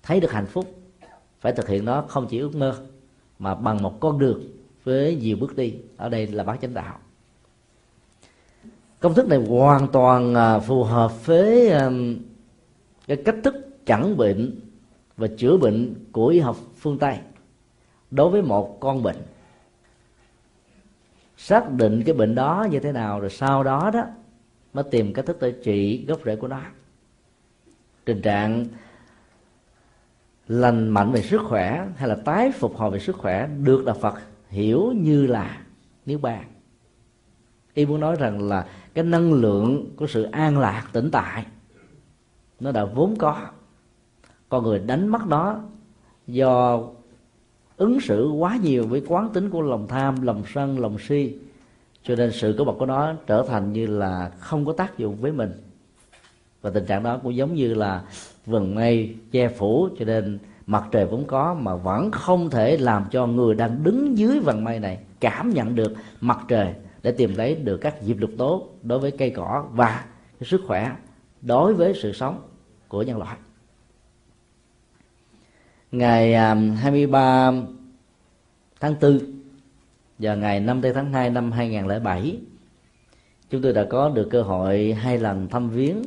Thấy được hạnh phúc, phải thực hiện nó không chỉ ước mơ, mà bằng một con đường với nhiều bước đi. Ở đây là bát chánh đạo. Công thức này hoàn toàn à, phù hợp với cái cách thức chẩn bệnh và chữa bệnh của y học phương tây đối với một con bệnh, xác định cái bệnh đó như thế nào rồi sau đó đó, mới tìm cách thức để trị gốc rễ của nó. Tình trạng lành mạnh về sức khỏe hay là tái phục hồi về sức khỏe được đạo Phật hiểu như là nếu bàn. Y muốn nói rằng là cái năng lượng của sự an lạc tĩnh tại, nó đã vốn có. Con người đánh mất nó do ứng xử quá nhiều với quán tính của lòng tham, lòng sân, lòng si. Cho nên sự có mặt của nó trở thành như là không có tác dụng với mình. Và tình trạng đó cũng giống như là vầng mây che phủ, cho nên mặt trời vốn có mà vẫn không thể làm cho người đang đứng dưới vầng mây này cảm nhận được mặt trời để tìm lấy được các diệp lục tốt đối với cây cỏ và cái sức khỏe đối với sự sống của nhân loại ngày à, 23 tháng 4 và ngày 5 tháng 2 năm 2007 chúng tôi đã có được cơ hội hai lần thăm viếng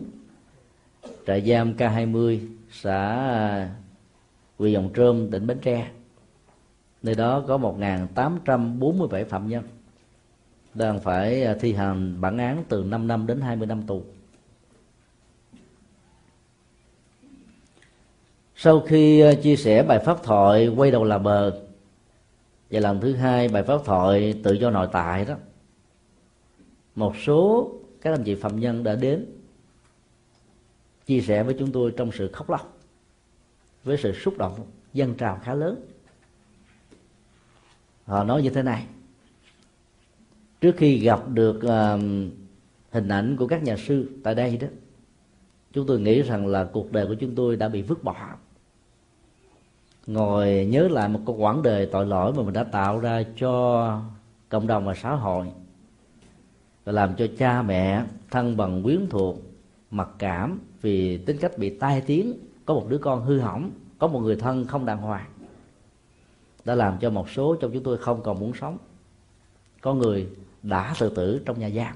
trại giam K20 xã à, Quỳ Dòng Trơm, tỉnh Bến Tre. Nơi đó có 1.847 phạm nhân đang phải à, thi hành bản án từ 5 năm đến 20 năm tù. Sau khi ờ, chia sẻ bài pháp thoại quay đầu là bờ. Và lần thứ hai bài pháp thoại tự do nội tại đó. Một số các anh chị phạm nhân đã đến chia sẻ với chúng tôi trong sự khóc lóc với sự xúc động dân trào khá lớn. Họ nói như thế này. Trước khi gặp được uh, hình ảnh của các nhà sư tại đây đó chúng tôi nghĩ rằng là cuộc đời của chúng tôi đã bị vứt bỏ ngồi nhớ lại một cái quãng đời tội lỗi mà mình đã tạo ra cho cộng đồng và xã hội. Và làm cho cha mẹ, thân bằng, quyến thuộc, mặc cảm vì tính cách bị tai tiếng, có một đứa con hư hỏng, có một người thân không đàng hoàng, đã làm cho một số trong chúng tôi không còn muốn sống. Có người đã tự tử trong nhà giam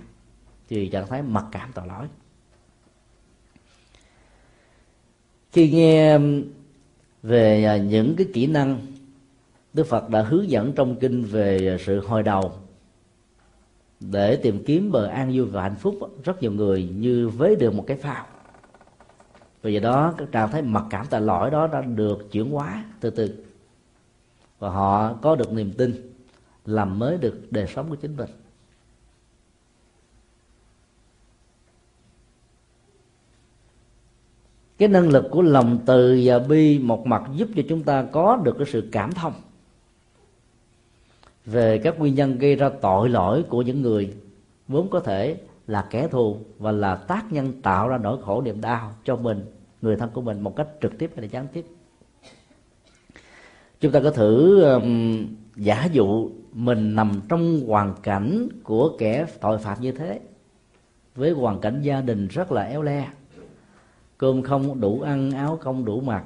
vì trạng thái mặc cảm tội lỗi. Khi nghe về à, những cái kỹ năng Đức Phật đã hướng dẫn trong kinh về à, sự hồi đầu. Để tìm kiếm bờ an vui và hạnh phúc rất nhiều người như với được một cái phao. Vì vậy đó, các trạng thái mặc cảm tại lỗi đó đã được chuyển hóa từ từ. Và họ có được niềm tin làm mới được đời sống của chính mình. Cái năng lực của lòng từ và bi một mặt giúp cho chúng ta có được cái sự cảm thông. Về các nguyên nhân gây ra tội lỗi của những người vốn có thể là kẻ thù và là tác nhân tạo ra nỗi khổ niềm đau cho mình người thân của mình một cách trực tiếp hay là gián tiếp. Chúng ta có thử um, giả dụ mình nằm trong hoàn cảnh của kẻ tội phạm như thế với hoàn cảnh gia đình rất là éo le cơm không đủ ăn, áo không đủ mặc,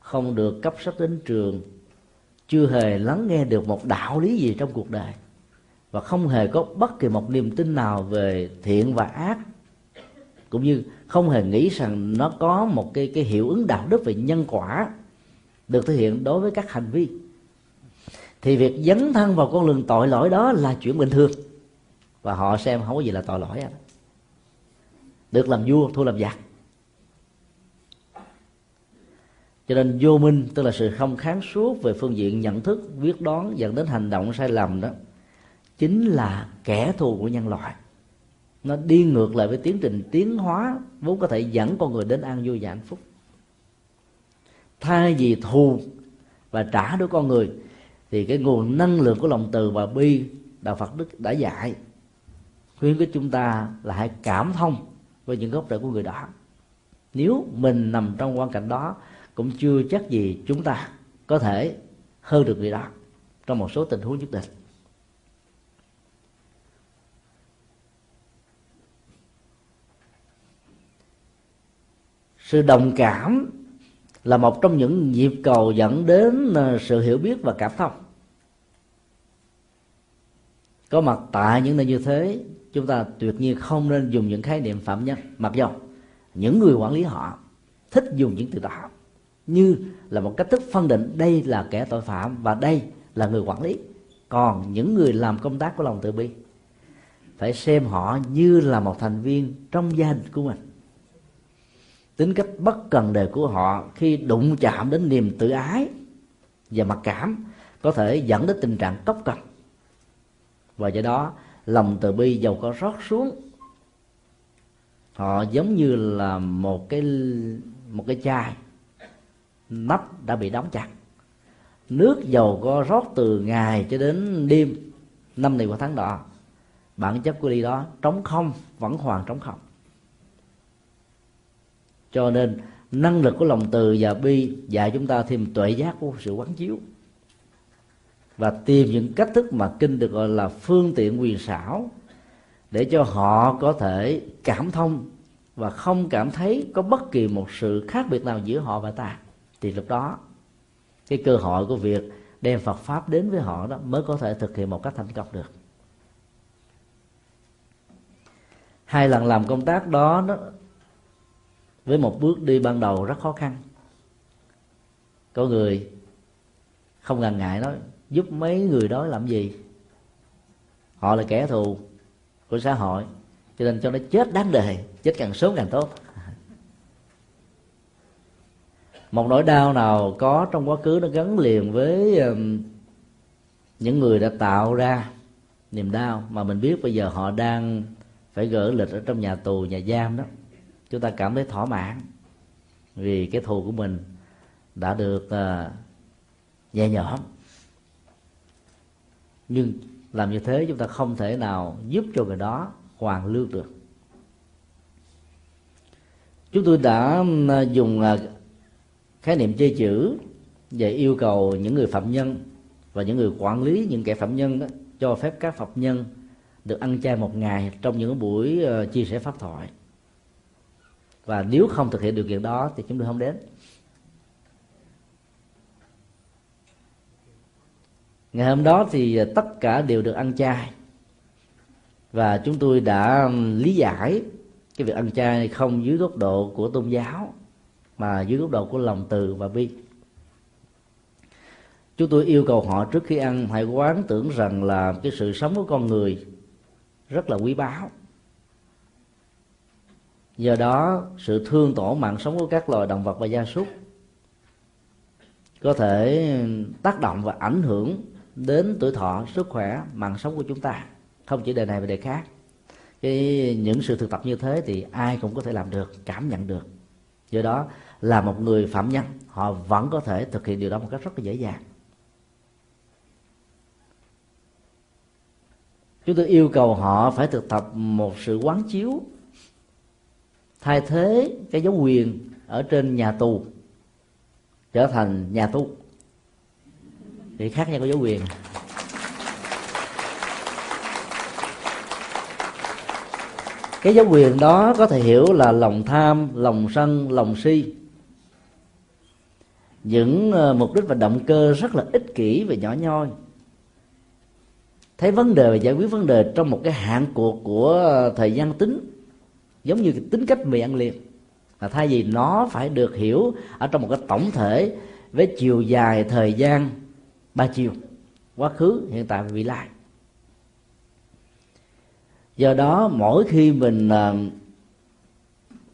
không được cấp sách đến trường, chưa hề lắng nghe được một đạo lý gì trong cuộc đời, và không hề có bất kỳ một niềm tin nào về thiện và ác, cũng như không hề nghĩ rằng nó có một cái cái hiệu ứng đạo đức về nhân quả được thể hiện đối với các hành vi. Thì việc dấn thân vào con đường tội lỗi đó là chuyện bình thường, và họ xem không có gì là tội lỗi được làm vua, thua làm giặc. Cho nên vô minh, tức là sự không kháng suốt về phương diện nhận thức, quyết đoán dẫn đến hành động sai lầm đó, chính là kẻ thù của nhân loại. Nó đi ngược lại với tiến trình tiến hóa vốn có thể dẫn con người đến an vui và hạnh phúc. Thay vì thù và trả đối con người, thì cái nguồn năng lượng của lòng từ và bi đạo phật đức đã dạy, khuyến khích chúng ta là hãy cảm thông với những gốc rễ của người đó. Nếu mình nằm trong quan cảnh đó cũng chưa chắc gì chúng ta có thể hơn được người đó trong một số tình huống nhất định. Sự đồng cảm là một trong những nhịp cầu dẫn đến ờ, sự hiểu biết và cảm thông. Có mặt tại những nơi như thế, chúng ta tuyệt nhiên không nên dùng những khái niệm phạm nhân. Mặc dầu những người quản lý họ thích dùng những từ đó như là một cách thức phân định đây là kẻ tội phạm và đây là người quản lý. Còn những người làm công tác của lòng từ bi phải xem họ như là một thành viên trong gia đình của mình. Tính cách bất cần đời của họ khi đụng chạm đến niềm tự ái và mặc cảm có thể dẫn đến tình trạng cốc cần và do đó, lòng từ bi dầu có rót xuống. Họ giống như là một cái một cái chai nắp đã bị đóng chặt. Nước dầu có rót từ ngày cho đến đêm, năm này qua tháng đó bản chất của đi đó trống không, vẫn hoàn trống không. Cho nên, năng lực của lòng từ và bi dạy chúng ta thêm tuệ giác của sự quán chiếu. Và tìm những cách thức mà kinh được gọi là phương tiện quyền xảo để cho họ có thể cảm thông và không cảm thấy có bất kỳ một sự khác biệt nào giữa họ và ta thì lúc đó cái cơ hội của việc đem Phật pháp đến với họ đó mới có thể thực hiện một cách thành công được. Hai lần làm công tác đó, đó với một bước đi ban đầu rất khó khăn. Có người không ngần ngại nói giúp mấy người đó làm gì? Họ là kẻ thù của xã hội cho nên cho nó chết đáng đề chết càng sớm càng tốt một nỗi đau nào có trong quá khứ nó gắn liền với um, những người đã tạo ra niềm đau mà mình biết bây giờ họ đang phải gỡ lịch ở trong nhà tù nhà giam đó. Chúng ta cảm thấy thỏa mãn vì cái thù của mình đã được uh, nhẹ nhõm. Nhưng làm như thế chúng ta không thể nào giúp cho người đó hoàn lương được. Chúng tôi đã um, dùng à, khái niệm chơi chữ về yêu cầu những người phạm nhân và những người quản lý những kẻ phạm nhân đó cho phép các phạm nhân được ăn chay một ngày trong những buổi ờ, chia sẻ pháp thoại. Và nếu không thực hiện điều kiện đó thì chúng tôi không đến. Ngày hôm đó thì ờ, tất cả đều được ăn chay. Và chúng tôi đã lý giải cái việc ăn chay không dưới góc độ của tôn giáo mà dưới góc độ của lòng từ và bi. Chúng tôi yêu cầu họ trước khi ăn hãy quán tưởng rằng là cái sự sống của con người rất là quý báu. Do đó, sự thương tổn mạng sống của các loài động vật và gia súc có thể tác động và ảnh hưởng đến tuổi thọ, sức khỏe, mạng sống của chúng ta. Không chỉ đề này mà đề khác. Cái, những sự thực tập như thế thì ai cũng có thể làm được, cảm nhận được. Do đó là một người phạm nhân, họ vẫn có thể thực hiện điều đó một cách rất là dễ dàng. Chúng tôi yêu cầu họ phải thực tập một sự quán chiếu, thay thế cái dấu quyền ở trên nhà tù, trở thành nhà tu thì khác nhau có dấu quyền. Cái dấu quyền đó có thể hiểu là lòng tham, lòng sân, lòng si những ờ, mục đích và động cơ rất là ích kỷ và nhỏ nhoi. Thấy vấn đề và giải quyết vấn đề trong một cái hạn cuộc của ờ, thời gian tính, giống như cái tính cách mì ăn liền. Là thay vì nó phải được hiểu ở trong một cái tổng thể với chiều dài thời gian ba chiều, quá khứ, hiện tại và vị lai. Do đó, mỗi khi mình ờ,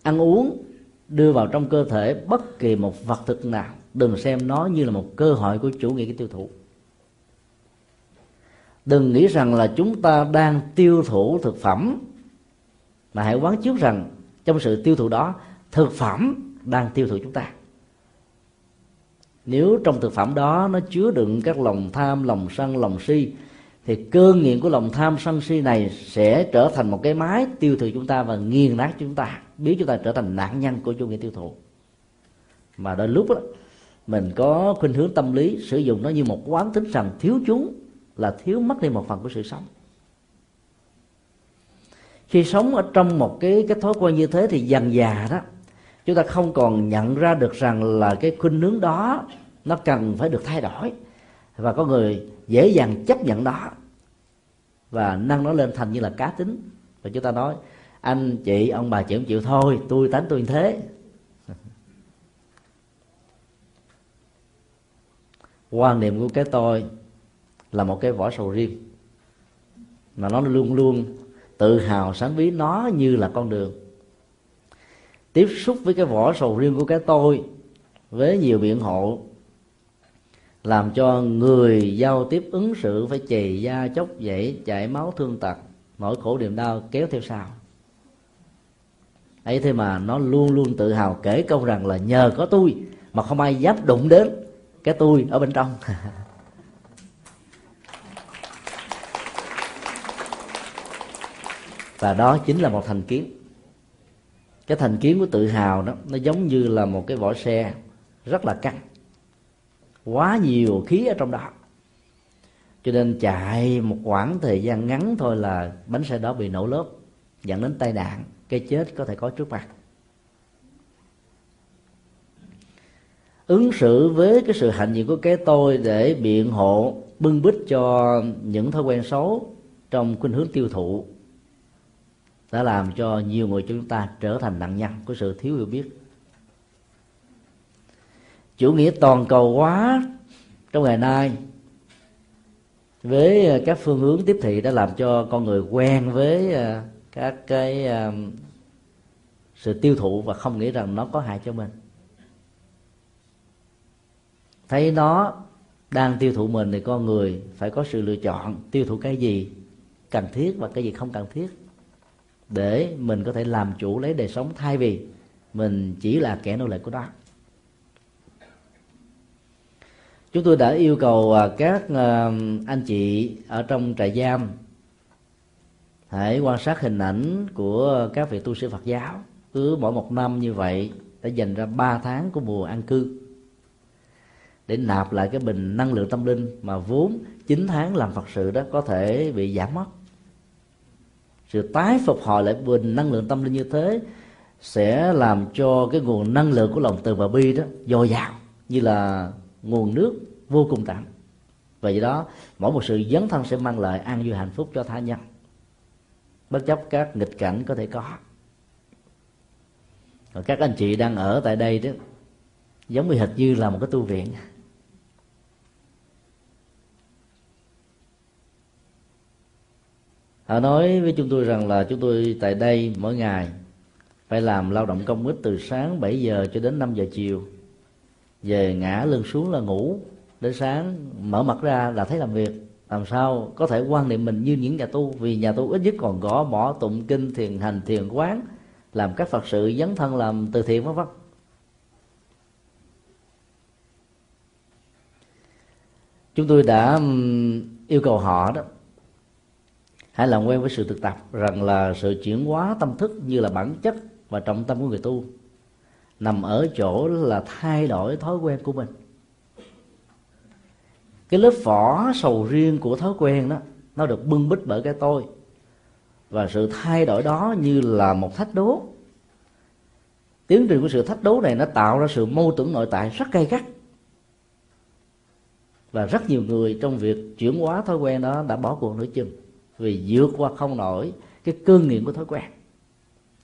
ăn uống đưa vào trong cơ thể bất kỳ một vật thực nào đừng xem nó như là một cơ hội của chủ nghĩa cái tiêu thụ. Đừng nghĩ rằng là chúng ta đang tiêu thụ thực phẩm, mà hãy quán chiếu rằng trong sự tiêu thụ đó, thực phẩm đang tiêu thụ chúng ta. Nếu trong thực phẩm đó nó chứa đựng các lòng tham, lòng sân, lòng si, thì cơn nghiện của lòng tham, sân si này sẽ trở thành một cái máy tiêu thụ chúng ta và nghiền nát chúng ta, biến chúng ta trở thành nạn nhân của chủ nghĩa tiêu thụ. Mà đôi lúc đó mình có khuynh hướng tâm lý, sử dụng nó như một quán tính rằng thiếu chúng là thiếu mất đi một phần của sự sống. Khi sống ở trong một cái cái thói quen như thế thì dần già đó, chúng ta không còn nhận ra được rằng là cái khuynh hướng đó nó cần phải được thay đổi và có người dễ dàng chấp nhận đó và nâng nó lên thành như là cá tính. Và chúng ta nói, anh, chị, ông bà chị không chịu thôi, tôi tánh tôi như thế. Quan niệm của cái tôi là một cái vỏ sầu riêng. Mà nó luôn luôn tự hào sáng ví nó như là con đường. Tiếp xúc với cái vỏ sầu riêng của cái tôi với nhiều biện hộ làm cho người giao tiếp ứng xử phải chì da chốc dậy chảy máu thương tật, nỗi khổ niềm đau kéo theo sau. Ấy thế mà nó luôn luôn tự hào kể câu rằng là nhờ có tôi mà không ai dám đụng đến cái tôi ở bên trong. *laughs* Và đó chính là một thành kiến. Cái thành kiến của tự hào đó, nó giống như là một cái vỏ xe rất là căng. Quá nhiều khí ở trong đó. Cho nên chạy một khoảng thời gian ngắn thôi là bánh xe đó bị nổ lớp dẫn đến tai nạn, cái chết có thể có trước mặt. Ứng xử với cái sự hạnh diện của cái tôi để biện hộ, bưng bít cho những thói quen xấu trong khuynh hướng tiêu thụ, đã làm cho nhiều người chúng ta trở thành nạn nhân của sự thiếu hiểu biết. Chủ nghĩa toàn cầu hóa trong ngày nay với các phương hướng tiếp thị đã làm cho con người quen với à, các cái à, sự tiêu thụ và không nghĩ rằng nó có hại cho mình thấy nó đang tiêu thụ mình thì con người phải có sự lựa chọn tiêu thụ cái gì cần thiết và cái gì không cần thiết để mình có thể làm chủ lấy đời sống. Thay vì mình chỉ là kẻ nô lệ của nó. Chúng tôi đã yêu cầu à, các à, anh chị ở trong trại giam hãy quan sát hình ảnh của các vị tu sĩ Phật giáo. Cứ mỗi một năm như vậy đã dành ra 3 tháng của mùa an cư để nạp lại cái bình năng lượng tâm linh mà vốn 9 tháng làm Phật sự đó có thể bị giảm mất. Sự tái phục hồi lại bình năng lượng tâm linh như thế sẽ làm cho cái nguồn năng lượng của lòng từ và bi đó dồi dào, như là nguồn nước vô cùng tạm. Và do đó, mỗi một sự dấn thân sẽ mang lại an vui hạnh phúc cho tha nhân. Bất chấp các nghịch cảnh có thể có. Còn các anh chị đang ở tại đây đó, giống như hệt như là một cái tu viện. Họ nói với chúng tôi rằng là chúng tôi tại đây mỗi ngày phải làm lao động công ích từ sáng 7 giờ cho đến 5 giờ chiều. Về ngã lưng xuống là ngủ, đến sáng mở mặt ra là thấy làm việc. Làm sao có thể quan niệm mình như những nhà tu, vì nhà tu ít nhất còn gõ mỏ tụng kinh, thiền hành, thiền quán, làm các phật sự, dấn thân làm từ thiện vân vân. Chúng tôi đã yêu cầu họ đó hãy làm quen với sự thực tập rằng là sự chuyển hóa tâm thức như là bản chất và trọng tâm của người tu nằm ở chỗ là thay đổi thói quen của mình. Cái lớp vỏ sầu riêng của thói quen đó, nó được bưng bít bởi cái tôi. Và sự thay đổi đó như là một thách đố. Tiến trình của sự thách đố này nó tạo ra sự mâu thuẫn nội tại rất gay gắt. Và rất nhiều người trong việc chuyển hóa thói quen đó đã bỏ cuộc nửa chừng vì vượt qua không nổi cái cương nghiện của thói quen.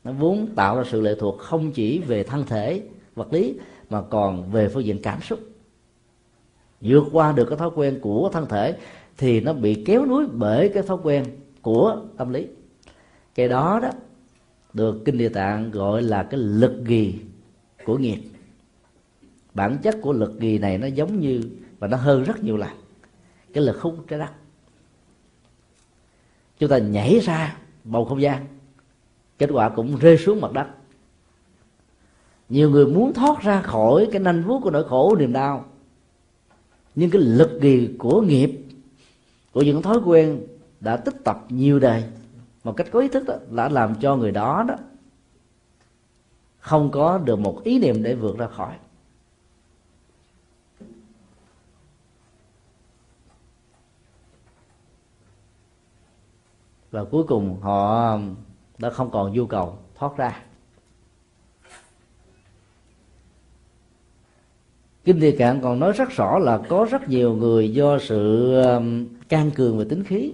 Nó vốn tạo ra sự lệ thuộc không chỉ về thân thể, vật lý, mà còn về phương diện cảm xúc. Vượt qua được cái thói quen của thân thể thì nó bị kéo núi bởi cái thói quen của tâm lý. Cái đó đó được kinh địa tạng gọi là cái lực gì của nghiệp bản chất của lực gì này nó giống như và nó hơn rất nhiều lần. Cái lực hút trái đất chúng ta nhảy ra bầu không gian. Kết quả cũng rơi xuống mặt đất. Nhiều người muốn thoát ra khỏi cái nanh vuốt của nỗi khổ, niềm đau. Nhưng cái lực gì của nghiệp, của những thói quen đã tích tập nhiều đời một cách có ý thức đó, đã làm cho người đó đó không có được một ý niệm để vượt ra khỏi. Và cuối cùng họ um, đã không còn nhu cầu thoát ra. Kinh địa cạn còn nói rất rõ là có rất nhiều người do sự um, can cường và tính khí,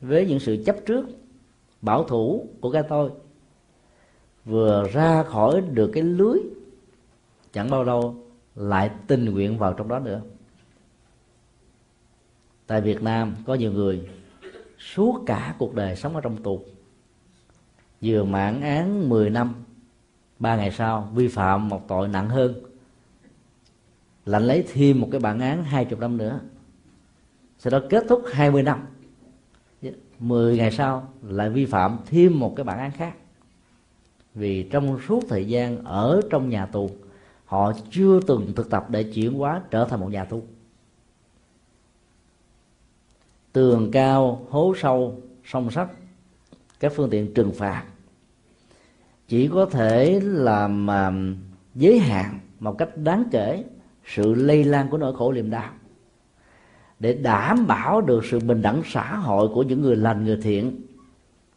với những sự chấp trước, bảo thủ của cái tôi. Vừa ra khỏi được cái lưới, chẳng bao lâu lại tình nguyện vào trong đó nữa. Tại Việt Nam có nhiều người suốt cả cuộc đời sống ở trong tù. Vừa mãn án 10 năm, ba ngày sau vi phạm một tội nặng hơn. Lạnh lấy thêm một cái bản án hai chục năm nữa. Sau đó kết thúc 20 năm. 10 ngày sau lại vi phạm thêm một cái bản án khác. Vì trong suốt thời gian ở trong nhà tù, họ chưa từng thực tập để chuyển hóa trở thành một nhà tù tường cao hố sâu song sắt. Các phương tiện trừng phạt. Chỉ có thể làm uh, giới hạn một cách đáng kể sự lây lan của nỗi khổ niềm đau. Để đảm bảo được sự bình đẳng xã hội của những người lành người thiện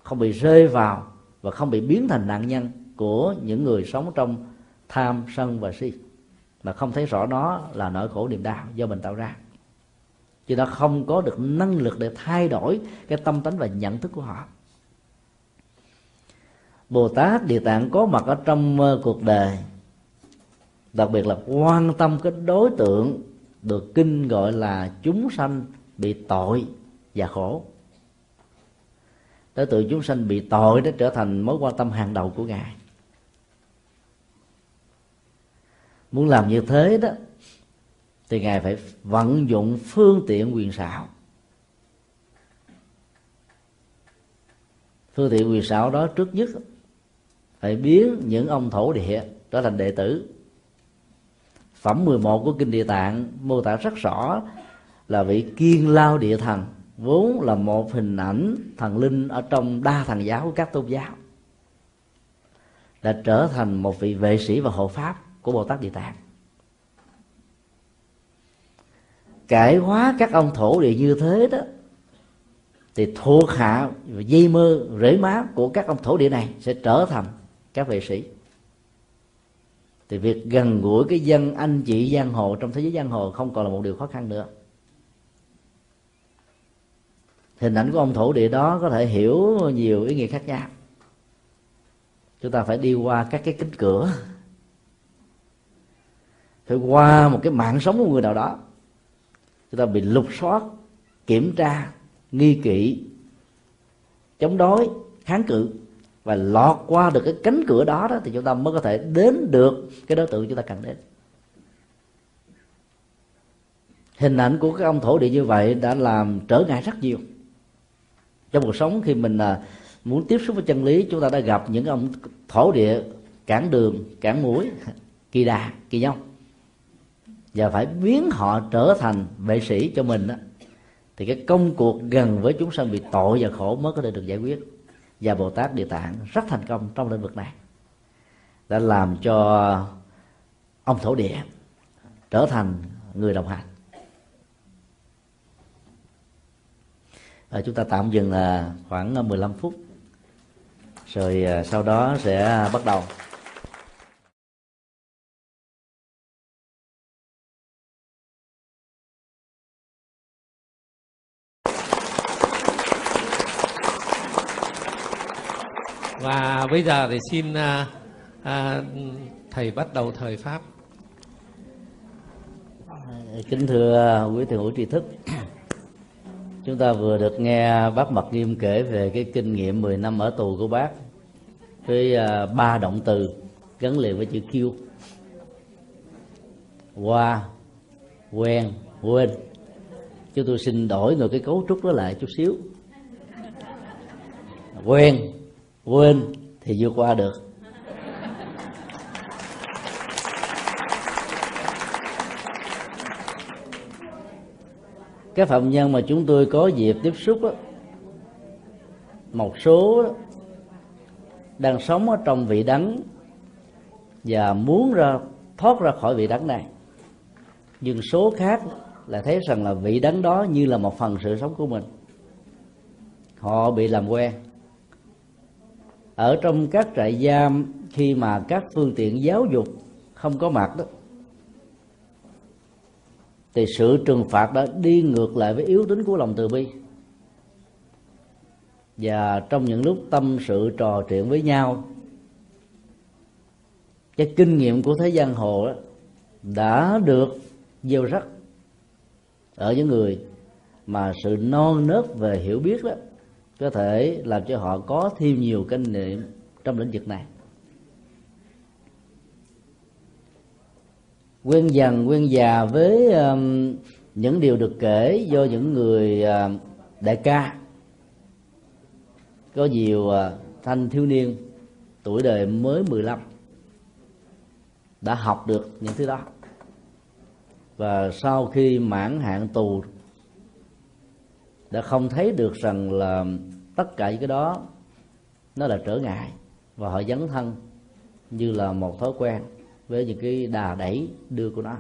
không bị rơi vào và không bị biến thành nạn nhân của những người sống trong tham sân và si. Mà không thấy rõ nó là nỗi khổ niềm đau do mình tạo ra chứ ta không có được năng lực để thay đổi cái tâm tánh và nhận thức của họ. Bồ tát địa tạng có mặt ở trong ờ, cuộc đời. Đặc biệt là quan tâm cái đối tượng được kinh gọi là chúng sanh bị tội và khổ. Đối tượng chúng sanh bị tội đã trở thành mối quan tâm hàng đầu của ngài. Muốn làm như thế đó thì ngài phải vận dụng phương tiện quyền xảo. Phương tiện quyền xảo đó trước nhất phải biến những ông thổ địa trở thành đệ tử. Phẩm 11 của kinh địa tạng, mô tả rất rõ là vị kiên lao địa thần, vốn là một hình ảnh thần linh ở trong đa thần giáo của các tôn giáo, đã trở thành một vị vệ sĩ và hộ pháp của bồ tát địa tạng. Cải hóa các ông thổ địa như thế đó, thì thuộc hạ và dây mơ, rễ má của các ông thổ địa này sẽ trở thành các vệ sĩ. Thì việc gần gũi cái dân anh chị giang hồ trong thế giới giang hồ không còn là một điều khó khăn nữa. Hình ảnh của ông thổ địa đó có thể hiểu nhiều ý nghĩa khác nhau. Chúng ta phải đi qua các cái kính cửa, phải qua một cái mạng sống của người nào đó chúng ta bị lục soát, kiểm tra, nghi kỵ, chống đối, kháng cự và lọt qua được cái cánh cửa đó đó thì chúng ta mới có thể đến được cái đối tượng chúng ta cần đến. Hình ảnh của các ông thổ địa như vậy đã làm trở ngại rất nhiều. Trong cuộc sống khi mình à, muốn tiếp xúc với chân lý, chúng ta đã gặp những ông thổ địa cản đường, cản mũi, *laughs* kỳ đà, kỳ nhông và phải biến họ trở thành vệ sĩ cho mình đó, thì cái công cuộc gần với chúng sanh bị tội và khổ mới có thể được giải quyết. Và bồ tát địa tạng rất thành công trong lĩnh vực này đã làm cho ông thổ địa trở thành người đồng hành. À, chúng ta tạm dừng là khoảng 15 phút rồi à, sau đó sẽ bắt đầu. Và bây giờ thì xin à, à, thầy bắt đầu thời pháp. Kính thưa quý thầy hữu tri thức chúng ta vừa được nghe bác mật nghiêm kể về cái kinh nghiệm 10 năm ở tù của bác với à, ba động từ gắn liền với chữ kêu qua quen quên. Chúng tôi xin đổi ngược cái cấu trúc đó lại chút xíu. Quen quên thì vượt qua được. Các phạm nhân mà chúng tôi có dịp tiếp xúc đó, một số đó, đang sống ở trong vị đắng và muốn ra thoát ra khỏi vị đắng này. Nhưng số khác là thấy rằng là vị đắng đó như là một phần sự sống của mình. Họ bị làm quen ở trong các trại giam, khi mà các phương tiện giáo dục không có mặt đó, thì sự trừng phạt đó đi ngược lại với yếu tính của lòng từ bi. Và trong những lúc tâm sự trò chuyện với nhau, cái kinh nghiệm của thế gian hồ đó đã được gieo rắc ở những người mà sự non nớt về hiểu biết đó có thể làm cho họ có thêm nhiều kinh nghiệm trong lĩnh vực này. Quen dần quen già với um, những điều được kể do những người uh, đại ca. Có nhiều uh, thanh thiếu niên tuổi đời mới 15 đã học được những thứ đó. Và sau khi mãn hạn tù đã không thấy được rằng là tất cả những cái đó nó là trở ngại và họ dấn thân như là một thói quen với những cái đà đẩy đưa của nó.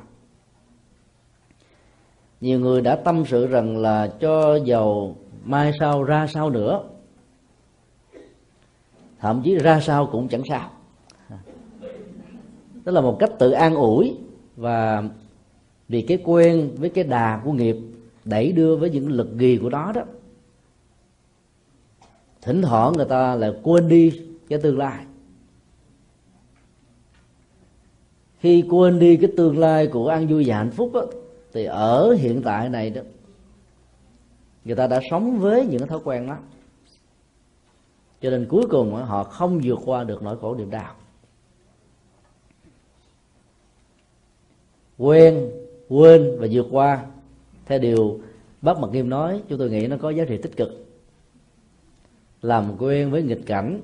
Nhiều người đã tâm sự rằng là cho dầu mai sau ra sao nữa, thậm chí ra sao cũng chẳng sao. Đó là một cách tự an ủi và vì cái quen với cái đà của nghiệp đẩy đưa với những lực ghì của nó đó. Thỉnh thoảng người ta lại quên đi cái tương lai. Khi quên đi cái tương lai của an vui và hạnh phúc đó, thì ở hiện tại này đó người ta đã sống với những thói quen đó cho nên cuối cùng họ không vượt qua được nỗi khổ niềm đau. Quen quên và vượt qua theo điều bác mật nghiêm nói, chúng tôi nghĩ nó có giá trị tích cực. Làm quen với nghịch cảnh.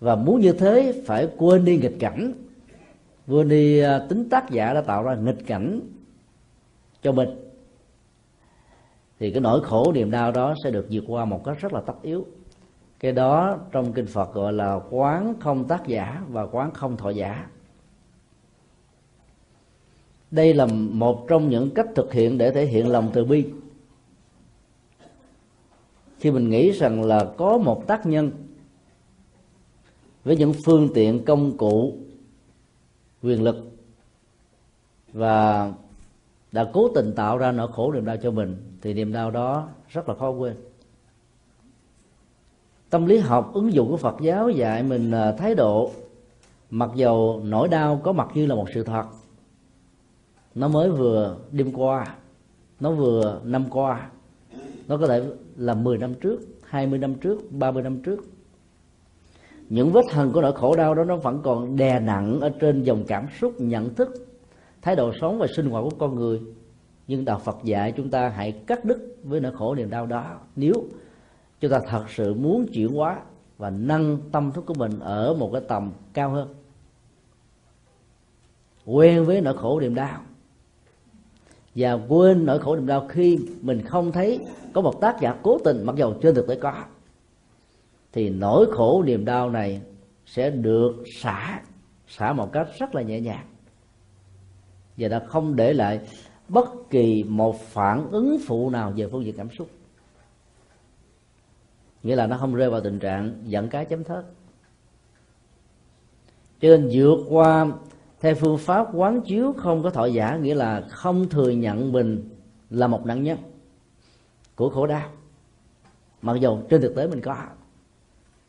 Và muốn như thế, phải quên đi nghịch cảnh. Quên đi à, tính tác giả đã tạo ra nghịch cảnh cho mình. Thì cái nỗi khổ niềm đau đó sẽ được vượt qua một cách rất là tất yếu. Cái đó trong kinh phật gọi là quán không tác giả và quán không thọ giả đây là một trong những cách thực hiện để thể hiện lòng từ bi. Khi mình nghĩ rằng là có một tác nhân với những phương tiện công cụ, quyền lực và đã cố tình tạo ra nỗi khổ niềm đau cho mình, thì niềm đau đó rất là khó quên. Tâm lý học ứng dụng của phật giáo dạy mình à, thái độ, mặc dầu nỗi đau có mặt như là một sự thật nó mới vừa đêm qua, nó vừa năm qua. Nó có thể là 10 năm trước 20 năm trước 30 năm trước. Những vết hằn của nỗi khổ đau đó nó vẫn còn đè nặng ở trên dòng cảm xúc, nhận thức, thái độ sống và sinh hoạt của con người. Nhưng đạo Phật dạy chúng ta hãy cắt đứt với nỗi khổ niềm đau đó. Nếu chúng ta thật sự muốn chuyển hóa và nâng tâm thức của mình ở một cái tầm cao hơn, quen với nỗi khổ niềm đau và quên nỗi khổ niềm đau khi mình không thấy có một tác giả cố tình mặc dầu trên thực tế có. Thì nỗi khổ niềm đau này sẽ được xả xả một cách rất là nhẹ nhàng. Và đã không để lại bất kỳ một phản ứng phụ nào về phương diện cảm xúc. Nghĩa là nó không rơi vào tình trạng giận cái chấm thớt. Cho nên vượt qua theo phương pháp quán chiếu không có thọ giả nghĩa là không thừa nhận mình là một nạn nhân của khổ đau. Mặc dù trên thực tế mình có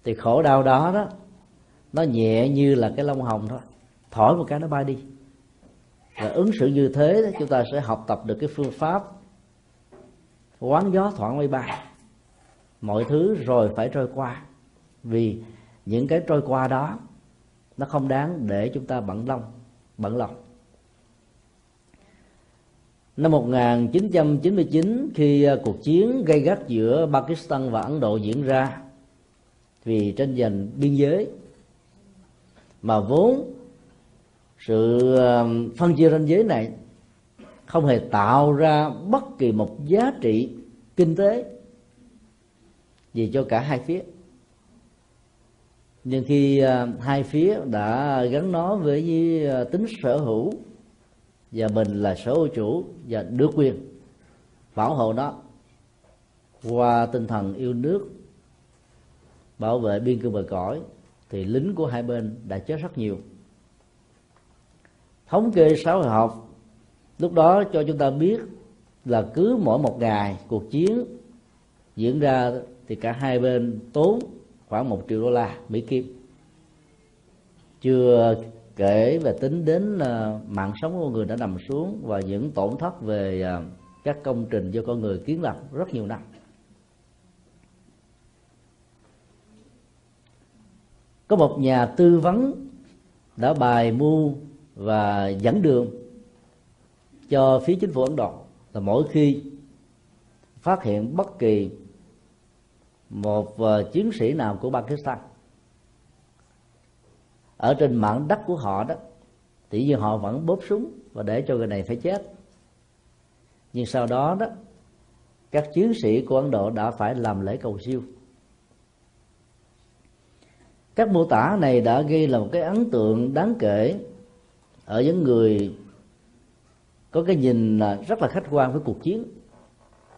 thì khổ đau đó đó nó nhẹ như là cái lông hồng thôi. Thổi một cái nó bay đi. Và ứng xử như thế đó, chúng ta sẽ học tập được cái phương pháp quán gió thoảng mây bay. Mọi thứ rồi phải trôi qua vì những cái trôi qua đó nó không đáng để chúng ta bận lòng bận lòng Năm 1999 khi à, cuộc chiến gây gắt giữa Pakistan và Ấn Độ diễn ra, vì tranh giành biên giới, mà vốn sự à, phân chia ranh giới này không hề tạo ra bất kỳ một giá trị kinh tế gì cho cả hai phía nhưng khi à, hai phía đã gắn nó với với tính sở hữu và mình là sở hữu chủ và được quyền bảo hộ nó qua tinh thần yêu nước, bảo vệ biên cương bờ cõi, thì lính của hai bên đã chết rất nhiều. Thống kê xã hội học, lúc đó cho chúng ta biết là cứ mỗi một ngày cuộc chiến diễn ra thì cả hai bên tốn khoảng một triệu đô la Mỹ Kim. Chưa kể và tính đến ờ, mạng sống của người đã nằm xuống và những tổn thất về ờ, các công trình do con người kiến lập rất nhiều năm. Có một nhà tư vấn đã bài mưu và dẫn đường cho phía chính phủ Ấn Độ là mỗi khi phát hiện bất kỳ một ờ, chiến sĩ nào của Pakistan. Ở trên mảng đất của họ đó tự nhiên họ vẫn bóp súng và để cho người này phải chết. Nhưng sau đó đó các chiến sĩ của Ấn Độ đã phải làm lễ cầu siêu. Các mô tả này đã ghi là một cái ấn tượng đáng kể ở những người có cái nhìn rất là khách quan với cuộc chiến.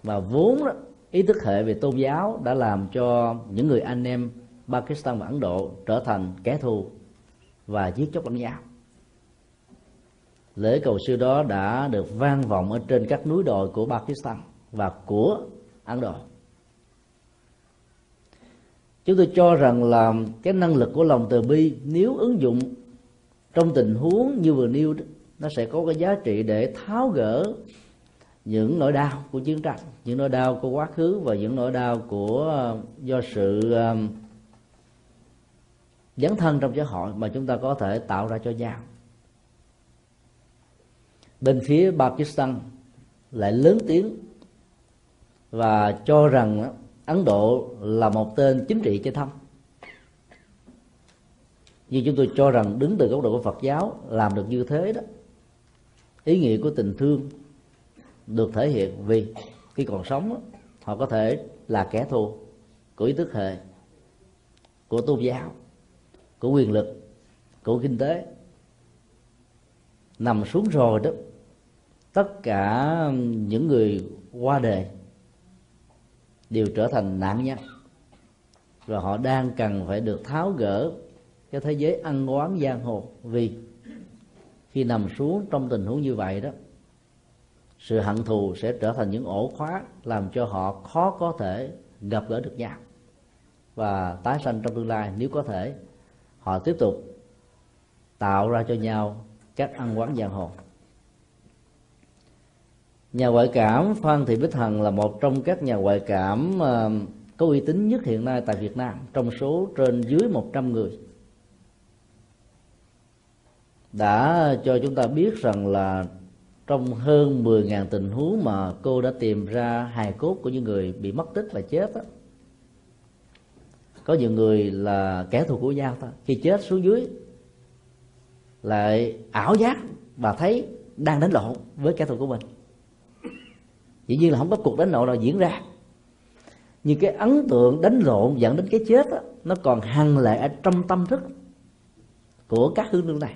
Và vốn đó, ý thức hệ về tôn giáo đã làm cho những người anh em Pakistan và Ấn Độ trở thành kẻ thù và giết chóc lẫn nhau lễ cầu siêu đó đã được vang vọng ở trên các núi đồi của Pakistan và của Ấn Độ. Chúng tôi cho rằng là cái năng lực của lòng từ bi nếu ứng dụng trong tình huống như vừa nêu đó, nó sẽ có cái giá trị để tháo gỡ những nỗi đau của chiến tranh những nỗi đau của quá khứ và những nỗi đau của ờ, do sự um, dấn thân trong xã hội mà chúng ta có thể tạo ra cho nhau. Bên phía Pakistan lại lớn tiếng và cho rằng Ấn Độ là một tên chính trị chơi thăm nhưng chúng tôi cho rằng đứng từ góc độ của Phật giáo làm được như thế đó ý nghĩa của tình thương được thể hiện vì khi còn sống họ có thể là kẻ thù của ý thức hệ, của tôn giáo, của quyền lực, của kinh tế. Nằm xuống rồi đó, tất cả những người qua đời đều trở thành nạn nhân. Và họ đang cần phải được tháo gỡ cái thế giới ăn oán giang hồ vì khi nằm xuống trong tình huống như vậy đó sự hận thù sẽ trở thành những ổ khóa làm cho họ khó có thể gặp gỡ được nhau. Và tái sanh trong tương lai, nếu có thể, họ tiếp tục tạo ra cho nhau các ăn quán giang hồ. Nhà ngoại cảm phan thị bích hằng là một trong các nhà ngoại cảm ờ, có uy tín nhất hiện nay tại việt nam, trong số trên dưới 100 người. Đã cho chúng ta biết rằng là trong hơn 10.000 tình huống mà cô đã tìm ra hài cốt của những người bị mất tích và chết đó, có nhiều người là kẻ thù của nhau thôi khi chết xuống dưới lại ảo giác và thấy đang đánh lộn với kẻ thù của mình. Dĩ nhiên là không có cuộc đánh lộn nào diễn ra. Nhưng cái ấn tượng đánh lộn dẫn đến cái chết đó, nó còn hằng lại ở trong tâm thức của các hương nương này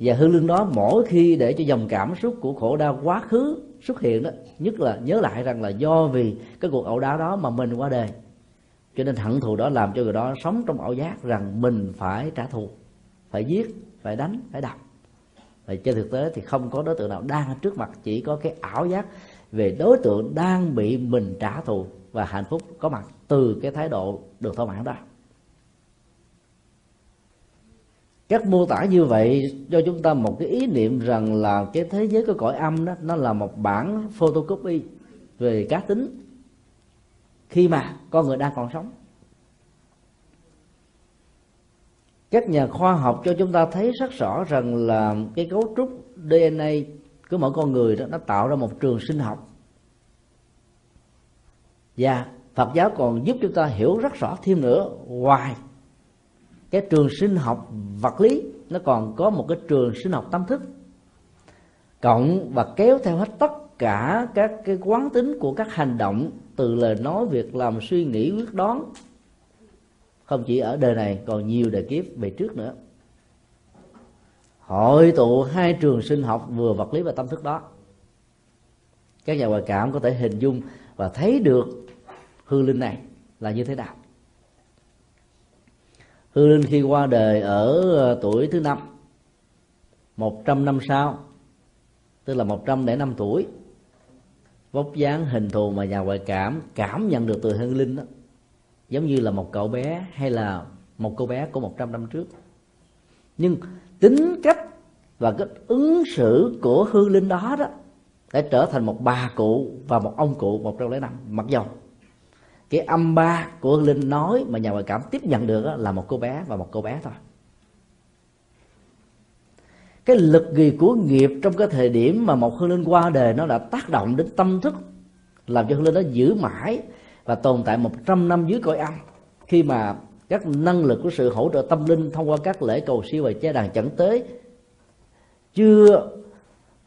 và hương lương đó mỗi khi để cho dòng cảm xúc của khổ đau quá khứ xuất hiện đó, nhất là nhớ lại rằng là do vì cái cuộc ẩu đả đó mà mình qua đời. Cho nên hận thù đó làm cho người đó sống trong ảo giác rằng mình phải trả thù, phải giết, phải đánh, phải đập. Và trên thực tế thì không có đối tượng nào đang ở trước mặt, chỉ có cái ảo giác về đối tượng đang bị mình trả thù và hạnh phúc có mặt từ cái thái độ được thỏa mãn đó. Các mô tả như vậy cho chúng ta một cái ý niệm rằng là cái thế giới của cõi âm đó, nó là một bản photocopy về cá tính. Khi mà con người đang còn sống. Các nhà khoa học cho chúng ta thấy rất rõ rằng là cái cấu trúc DNA của mỗi con người đó, nó tạo ra một trường sinh học. Và Phật giáo còn giúp chúng ta hiểu rất rõ thêm nữa ngoài cái trường sinh học vật lý, nó còn có một cái trường sinh học tâm thức. Cộng và kéo theo hết tất cả các cái quán tính của các hành động, từ lời nói, việc làm, suy nghĩ, quyết đoán. Không chỉ ở đời này, còn nhiều đời kiếp về trước nữa. Hội tụ hai trường sinh học vừa vật lý và tâm thức đó. Các nhà ngoại cảm có thể hình dung và thấy được hư linh này là như thế nào hư linh khi qua đời ở ờ, tuổi thứ năm, một trăm năm sau, tức là một trăm lẻ năm tuổi. Vóc dáng, hình thù mà nhà ngoại cảm cảm nhận được từ hương linh đó, giống như là một cậu bé hay là một cô bé của 100 năm trước. Nhưng tính cách và cái ứng xử của hương linh đó đó đã trở thành một bà cụ và một ông cụ một trăm lẻ năm, mặc dầu cái âm ba của linh nói mà nhà ngoại cảm tiếp nhận được là một cô bé và một cô bé thôi. Cái lực gì của nghiệp trong cái thời điểm mà một hương linh qua đời nó đã tác động đến tâm thức, làm cho hương linh nó giữ mãi và tồn tại 100 năm dưới cõi âm. Khi mà các năng lực của sự hỗ trợ tâm linh thông qua các lễ cầu siêu và che đàn chẳng tới, chưa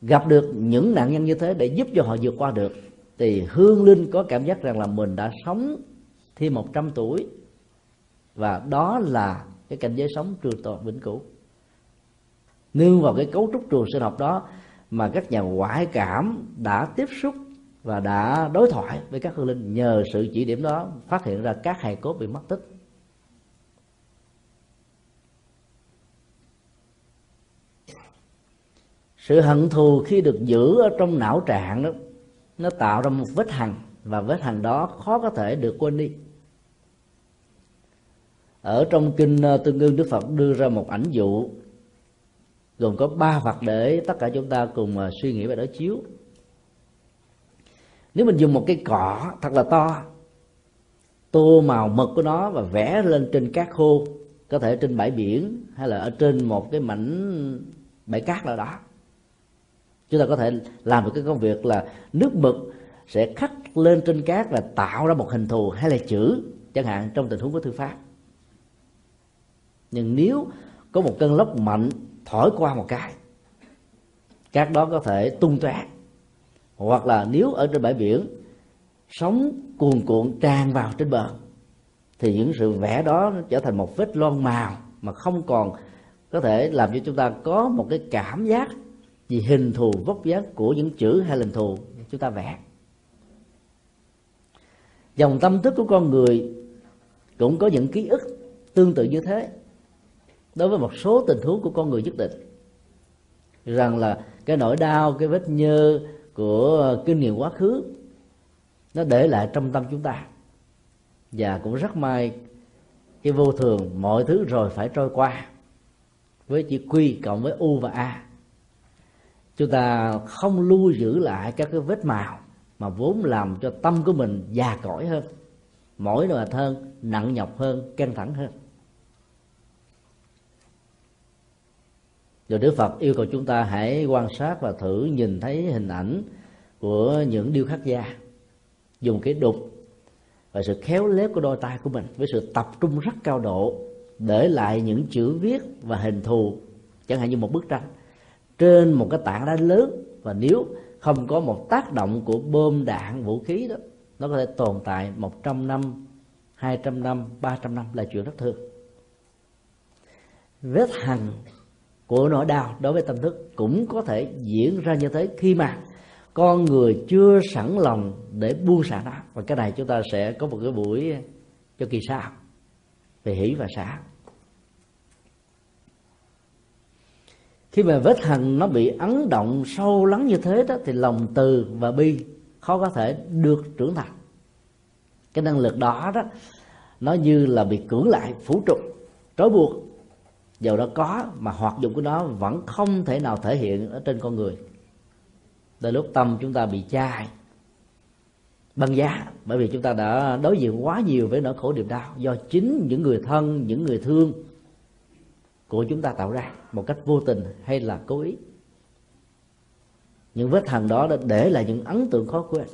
gặp được những nạn nhân như thế để giúp cho họ vượt qua được thì hương linh có cảm giác rằng là mình đã sống thêm 100 tuổi. Và đó là cái cảnh giới sống trường tồn vĩnh cửu. Nương vào cái cấu trúc trường sinh học đó mà các nhà ngoại cảm đã tiếp xúc và đã đối thoại với các hương linh nhờ sự chỉ điểm đó phát hiện ra các hài cốt bị mất tích. Sự hận thù khi được giữ ở trong não trạng đó nó tạo ra một vết hằn và vết hằn đó khó có thể được quên đi. Ở trong kinh ờ, tương ương đức phật đưa ra một ảnh dụ, gồm có ba vật để tất cả chúng ta cùng ờ, suy nghĩ và đối chiếu. Nếu mình dùng một cái cỏ thật là to, tô màu mực của nó và vẽ lên trên cát khô, có thể trên bãi biển hay là ở trên một cái mảnh bãi cát nào đó chúng ta có thể làm được cái công việc là nước mực sẽ khắc lên trên cát và tạo ra một hình thù hay là chữ, chẳng hạn, trong tình huống của thư pháp. Nhưng nếu có một cơn lốc mạnh thổi qua một cái, cát đó có thể tung tóe. Hoặc là nếu ở trên bãi biển, sóng cuồn cuộn tràn vào trên bờ, thì những sự vẽ đó nó trở thành một vết loang màu mà không còn có thể làm cho chúng ta có một cái cảm giác vì hình thù vóc dáng của những chữ hay hình thù. Chúng ta vẽ. Dòng tâm thức của con người cũng có những ký ức tương tự như thế đối với một số tình huống của con người nhất định. Rằng là cái nỗi đau, cái vết nhơ của kinh nghiệm quá khứ, nó để lại trong tâm chúng ta. Và cũng rất may cái vô thường, mọi thứ rồi phải trôi qua với chữ quy cộng với u và a chúng ta không lưu giữ lại các cái vết màu mà vốn làm cho tâm của mình già cõi hơn mỗi mệt hơn, nặng nhọc hơn, căng thẳng hơn. Rồi Đức Phật yêu cầu chúng ta hãy quan sát và thử nhìn thấy hình ảnh của những điêu khắc gia dùng cái đục và sự khéo léo của đôi tay của mình với sự tập trung rất cao độ để lại những chữ viết và hình thù, chẳng hạn như một bức tranh trên một cái tảng đá lớn. Và nếu không có một tác động của bom đạn, vũ khí đó, nó có thể tồn tại 100 năm 200 năm 300 năm là chuyện rất thường. Vết hằn của nỗi đau đối với tâm thức cũng có thể diễn ra như thế khi mà con người chưa sẵn lòng để buông xả nó. Và cái này chúng ta sẽ có một cái buổi cho kỳ sau. Về hỷ và xả khi mà vết hằn nó bị ấn động sâu lắng như thế đó, thì lòng từ và bi khó có thể được trưởng thành. Cái năng lực đó đó, nó như là bị cưỡng lại, phủ trục trói buộc. Dầu đó có mà hoạt dụng của nó vẫn không thể nào thể hiện ở trên con người. Đến lúc tâm chúng ta bị chai, băng giá, bởi vì chúng ta đã đối diện quá nhiều với nỗi khổ niềm đau do chính những người thân, những người thương của chúng ta tạo ra một cách vô tình hay là cố ý. Những vết hằn đó đã để lại những ấn tượng khó quên.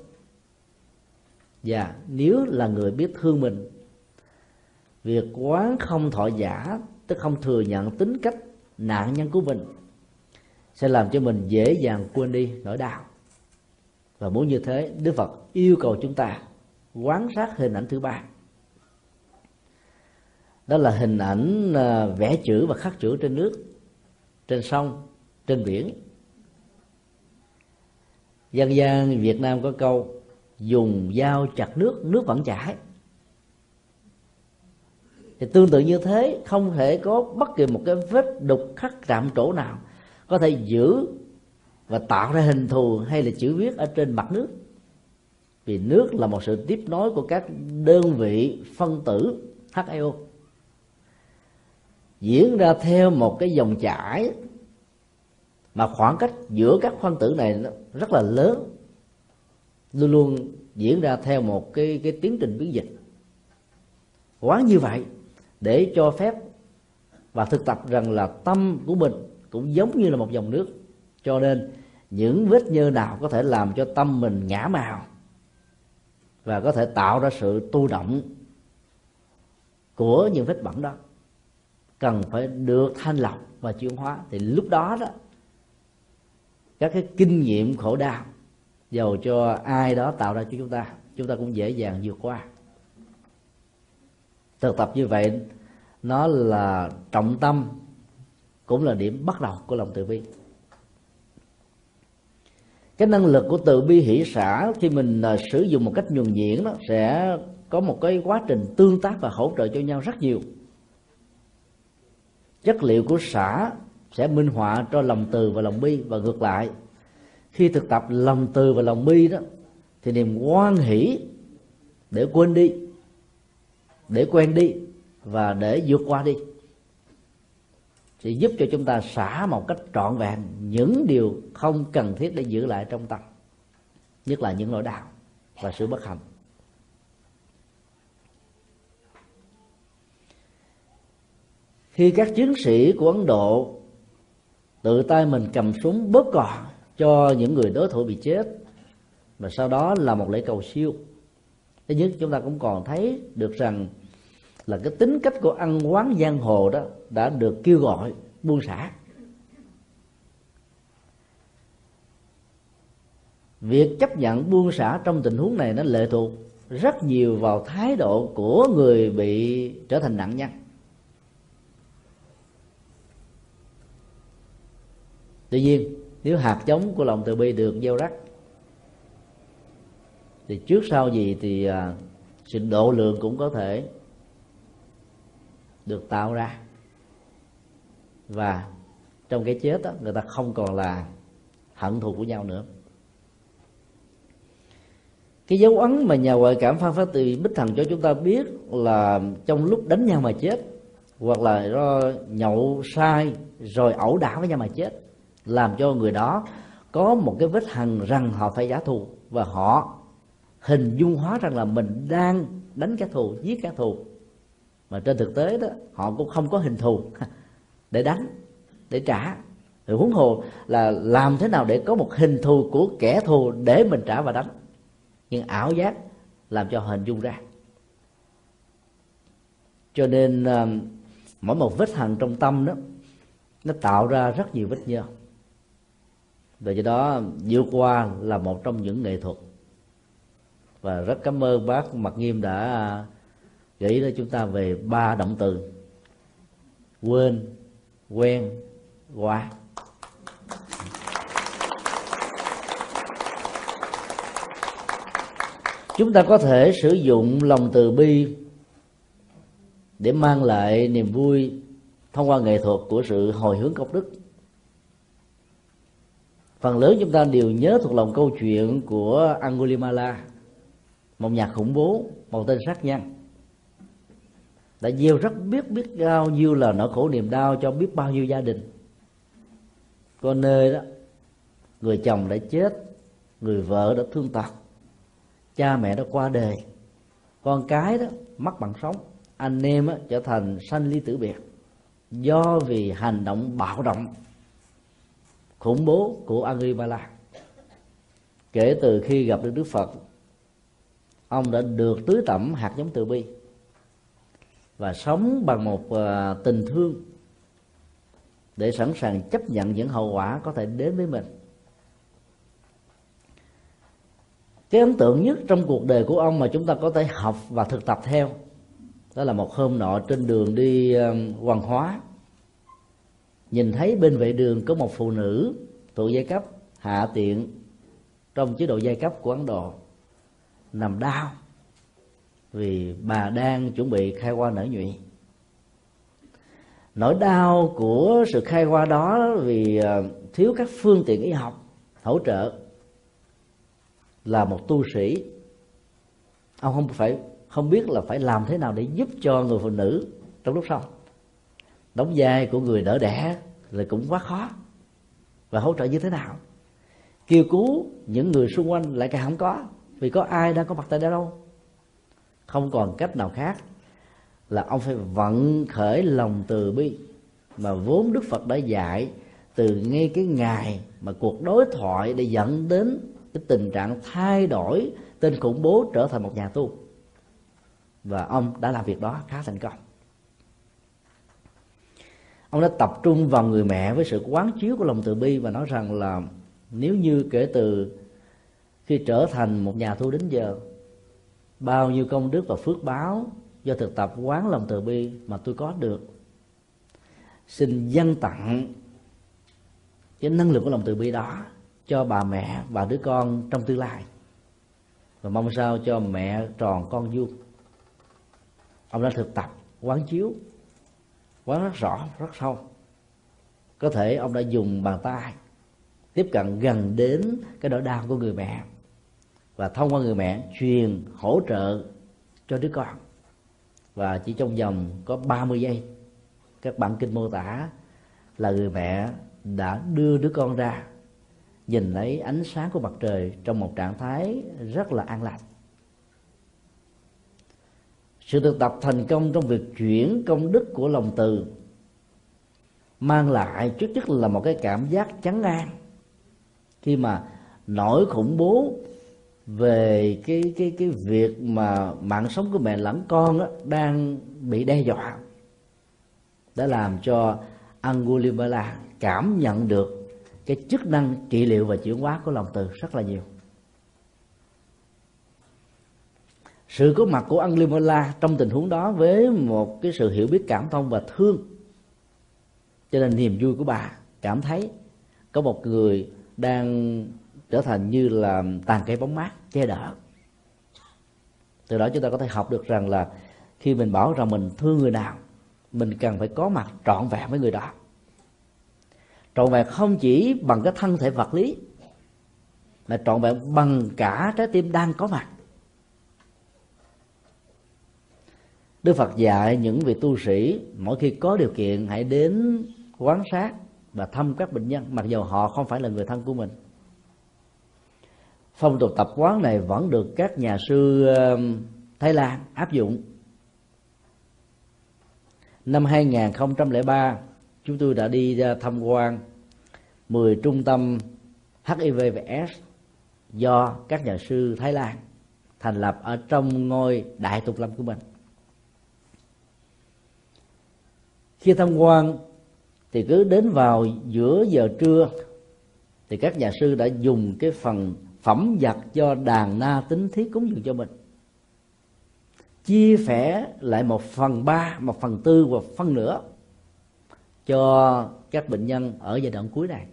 Và nếu là người biết thương mình, việc quán không thọ giả, tức không thừa nhận tính cách nạn nhân của mình, sẽ làm cho mình dễ dàng quên đi nỗi đau. Và muốn như thế, đức phật yêu cầu chúng ta quán sát hình ảnh thứ ba đó là hình ảnh à, vẽ chữ và khắc chữ trên nước, trên sông, trên biển. Dân gian việt nam có câu, dùng dao chặt nước nước vẫn chảy. Thì tương tự như thế, không thể có bất kỳ một cái vết đục khắc chạm chỗ nào có thể giữ và tạo ra hình thù hay là chữ viết ở trên mặt nước. Vì nước là một sự tiếp nối của các đơn vị phân tử HIO diễn ra theo một cái dòng chảy. Mà khoảng cách giữa các phân tử này rất là lớn. Luôn luôn diễn ra theo một cái cái tiến trình biến dịch. Quán như vậy để cho phép và thực tập rằng là tâm của mình cũng giống như là một dòng nước. Cho nên những vết nhơ nào có thể làm cho tâm mình ngã màu và có thể tạo ra sự tu động của những vết bẩn đó cần phải được thanh lọc và chuyển hóa. Thì lúc đó đó, các cái kinh nghiệm khổ đau dầu cho ai đó tạo ra cho chúng ta chúng ta cũng dễ dàng vượt qua. Thực tập như vậy, nó là trọng tâm, cũng là điểm bắt đầu của lòng từ bi. Cái năng lực của từ bi hỷ xã khi mình à, sử dụng một cách nhuần nhuyễn nó sẽ có một cái quá trình tương tác và hỗ trợ cho nhau rất nhiều chất liệu của xã sẽ minh họa cho lòng từ và lòng bi. Và ngược lại, khi thực tập lòng từ và lòng bi đó, thì niềm quan hỷ để quên đi, để quen đi và để vượt qua đi, sẽ giúp cho chúng ta xả một cách trọn vẹn những điều không cần thiết để giữ lại trong tâm, nhất là những nỗi đau và sự bất hạnh. Khi các chiến sĩ của ấn độ tự tay mình cầm súng bóp cò cho những người đối thủ bị chết và sau đó là một lễ cầu siêu. Thứ nhất, chúng ta cũng còn thấy được rằng là cái tính cách của ăn quán giang hồ đó đã được kêu gọi, buông xả. Việc chấp nhận buông xả trong tình huống này nó lệ thuộc rất nhiều vào thái độ của người bị trở thành nạn nhân. Tuy nhiên nếu hạt giống của lòng từ bi được gieo rắc thì trước sau gì thì à, sự độ lượng cũng có thể được tạo ra. Và trong cái chết đó, người ta không còn là hận thù của nhau nữa. Cái dấu ấn mà nhà ngoại cảm phan phát từ bích thần cho chúng ta biết là trong lúc đánh nhau mà chết hoặc là do nhậu sai rồi ẩu đả với nhau mà chết làm cho người đó có một cái vết hằn rằng họ phải trả thù. Và họ hình dung hóa rằng là mình đang đánh kẻ thù, giết kẻ thù. Mà trên thực tế đó, họ cũng không có hình thù *laughs* để đánh, để trả. Rồi huống hồ là làm thế nào để có một hình thù của kẻ thù để mình trả và đánh. Nhưng ảo giác làm cho hình dung ra. Cho nên ờ, mỗi một vết hằn trong tâm đó, nó tạo ra rất nhiều vết nhơ và do đó vượt qua là một trong những nghệ thuật. Và rất cảm ơn bác mặt Nghiêm đã gửi cho chúng ta về ba động từ. Quên, quen, qua. Chúng ta có thể sử dụng lòng từ bi để mang lại niềm vui thông qua nghệ thuật của sự hồi hướng công đức phần lớn chúng ta đều nhớ thuộc lòng câu chuyện của Angulimala. Một nhà khủng bố một tên sát nhân. Đã gieo rất biết biết bao nhiêu là nỗi khổ niềm đau cho biết bao nhiêu gia đình. Có nơi đó người chồng đã chết người vợ đã thương tật. Cha mẹ đã qua đời con cái đó mất bằng sống. Anh em đó, trở thành sanh ly tử biệt do vì hành động bạo động khủng bố của Angribala kể từ khi gặp được Đức Phật ông đã được tưới tẩm hạt giống từ bi và sống bằng một uh, tình thương để sẵn sàng chấp nhận những hậu quả có thể đến với mình. Cái ấn tượng nhất trong cuộc đời của ông mà chúng ta có thể học và thực tập theo đó là một hôm nọ trên đường đi uh, hoàng hóa nhìn thấy bên vệ đường có một phụ nữ thuộc giai cấp, hạ tiện, trong chế độ giai cấp của ấn độ. Nằm đau, vì bà đang chuẩn bị khai hoa nở nhụy. Nỗi đau của sự khai hoa đó vì ờ, thiếu các phương tiện y học, hỗ trợ là một tu sĩ. Ông không phải, không biết là phải làm thế nào để giúp cho người phụ nữ trong lúc sau đóng vai của người đỡ đẻ là cũng quá khó. Và hỗ trợ như thế nào? Kêu cứu những người xung quanh lại càng không có. Vì có ai đang có mặt tại đâu? Không còn cách nào khác là ông phải vận khởi lòng từ bi mà vốn đức phật đã dạy từ ngay cái ngày mà cuộc đối thoại để dẫn đến cái tình trạng thay đổi tên khủng bố trở thành một nhà tu. Và ông đã làm việc đó khá thành công ông đã tập trung vào người mẹ với sự quán chiếu của lòng từ bi và nói rằng là nếu như kể từ khi trở thành một nhà tu đến giờ, bao nhiêu công đức và phước báo do thực tập quán lòng từ bi mà tôi có được. Xin dâng tặng cái năng lực của lòng từ bi đó cho bà mẹ và đứa con trong tương lai. Và mong sao cho mẹ tròn con vuông. Ông đã thực tập quán chiếu quán rất rõ, rất sâu. Có thể ông đã dùng bàn tay tiếp cận gần đến cái nỗi đau của người mẹ và thông qua người mẹ truyền hỗ trợ cho đứa con. Và chỉ trong vòng có 30 giây, các bản kinh mô tả là người mẹ đã đưa đứa con ra, nhìn thấy ánh sáng của mặt trời trong một trạng thái rất là an lành sự thực tập thành công trong việc chuyển công đức của lòng từ mang lại trước nhất là một cái cảm giác chắn an. Khi mà nỗi khủng bố về cái cái cái việc mà mạng sống của mẹ lẫn con đó, đang bị đe dọa đã làm cho Angulimala cảm nhận được cái chức năng trị liệu và chuyển hóa của lòng từ rất là nhiều. Sự có mặt của Angulimala trong tình huống đó với một cái sự hiểu biết, cảm thông và thương. Cho nên niềm vui của bà, cảm thấy có một người đang trở thành như là tàn cây bóng mát, che đỡ từ đó chúng ta có thể học được rằng là khi mình bảo rằng mình thương người nào, mình cần phải có mặt trọn vẹn với người đó. Trọn vẹn không chỉ bằng cái thân thể vật lý, mà trọn vẹn bằng cả trái tim đang có mặt. Đức Phật dạy những vị tu sĩ, mỗi khi có điều kiện hãy đến quán sát và thăm các bệnh nhân, mặc dù họ không phải là người thân của mình. Phong tục tập quán này vẫn được các nhà sư Thái Lan áp dụng. Năm 2003 chúng tôi đã đi ờ, tham quan 10 trung tâm HIV và S do các nhà sư Thái Lan thành lập ở trong ngôi đại tục lâm của mình. Khi tham quan, thì cứ đến vào giữa giờ trưa, thì các nhà sư đã dùng cái phần phẩm vật do đàn na tính thiết cúng dường cho mình. Chia sẻ lại một phần ba, một phần tư và phân nửa cho các bệnh nhân ở giai đoạn cuối này.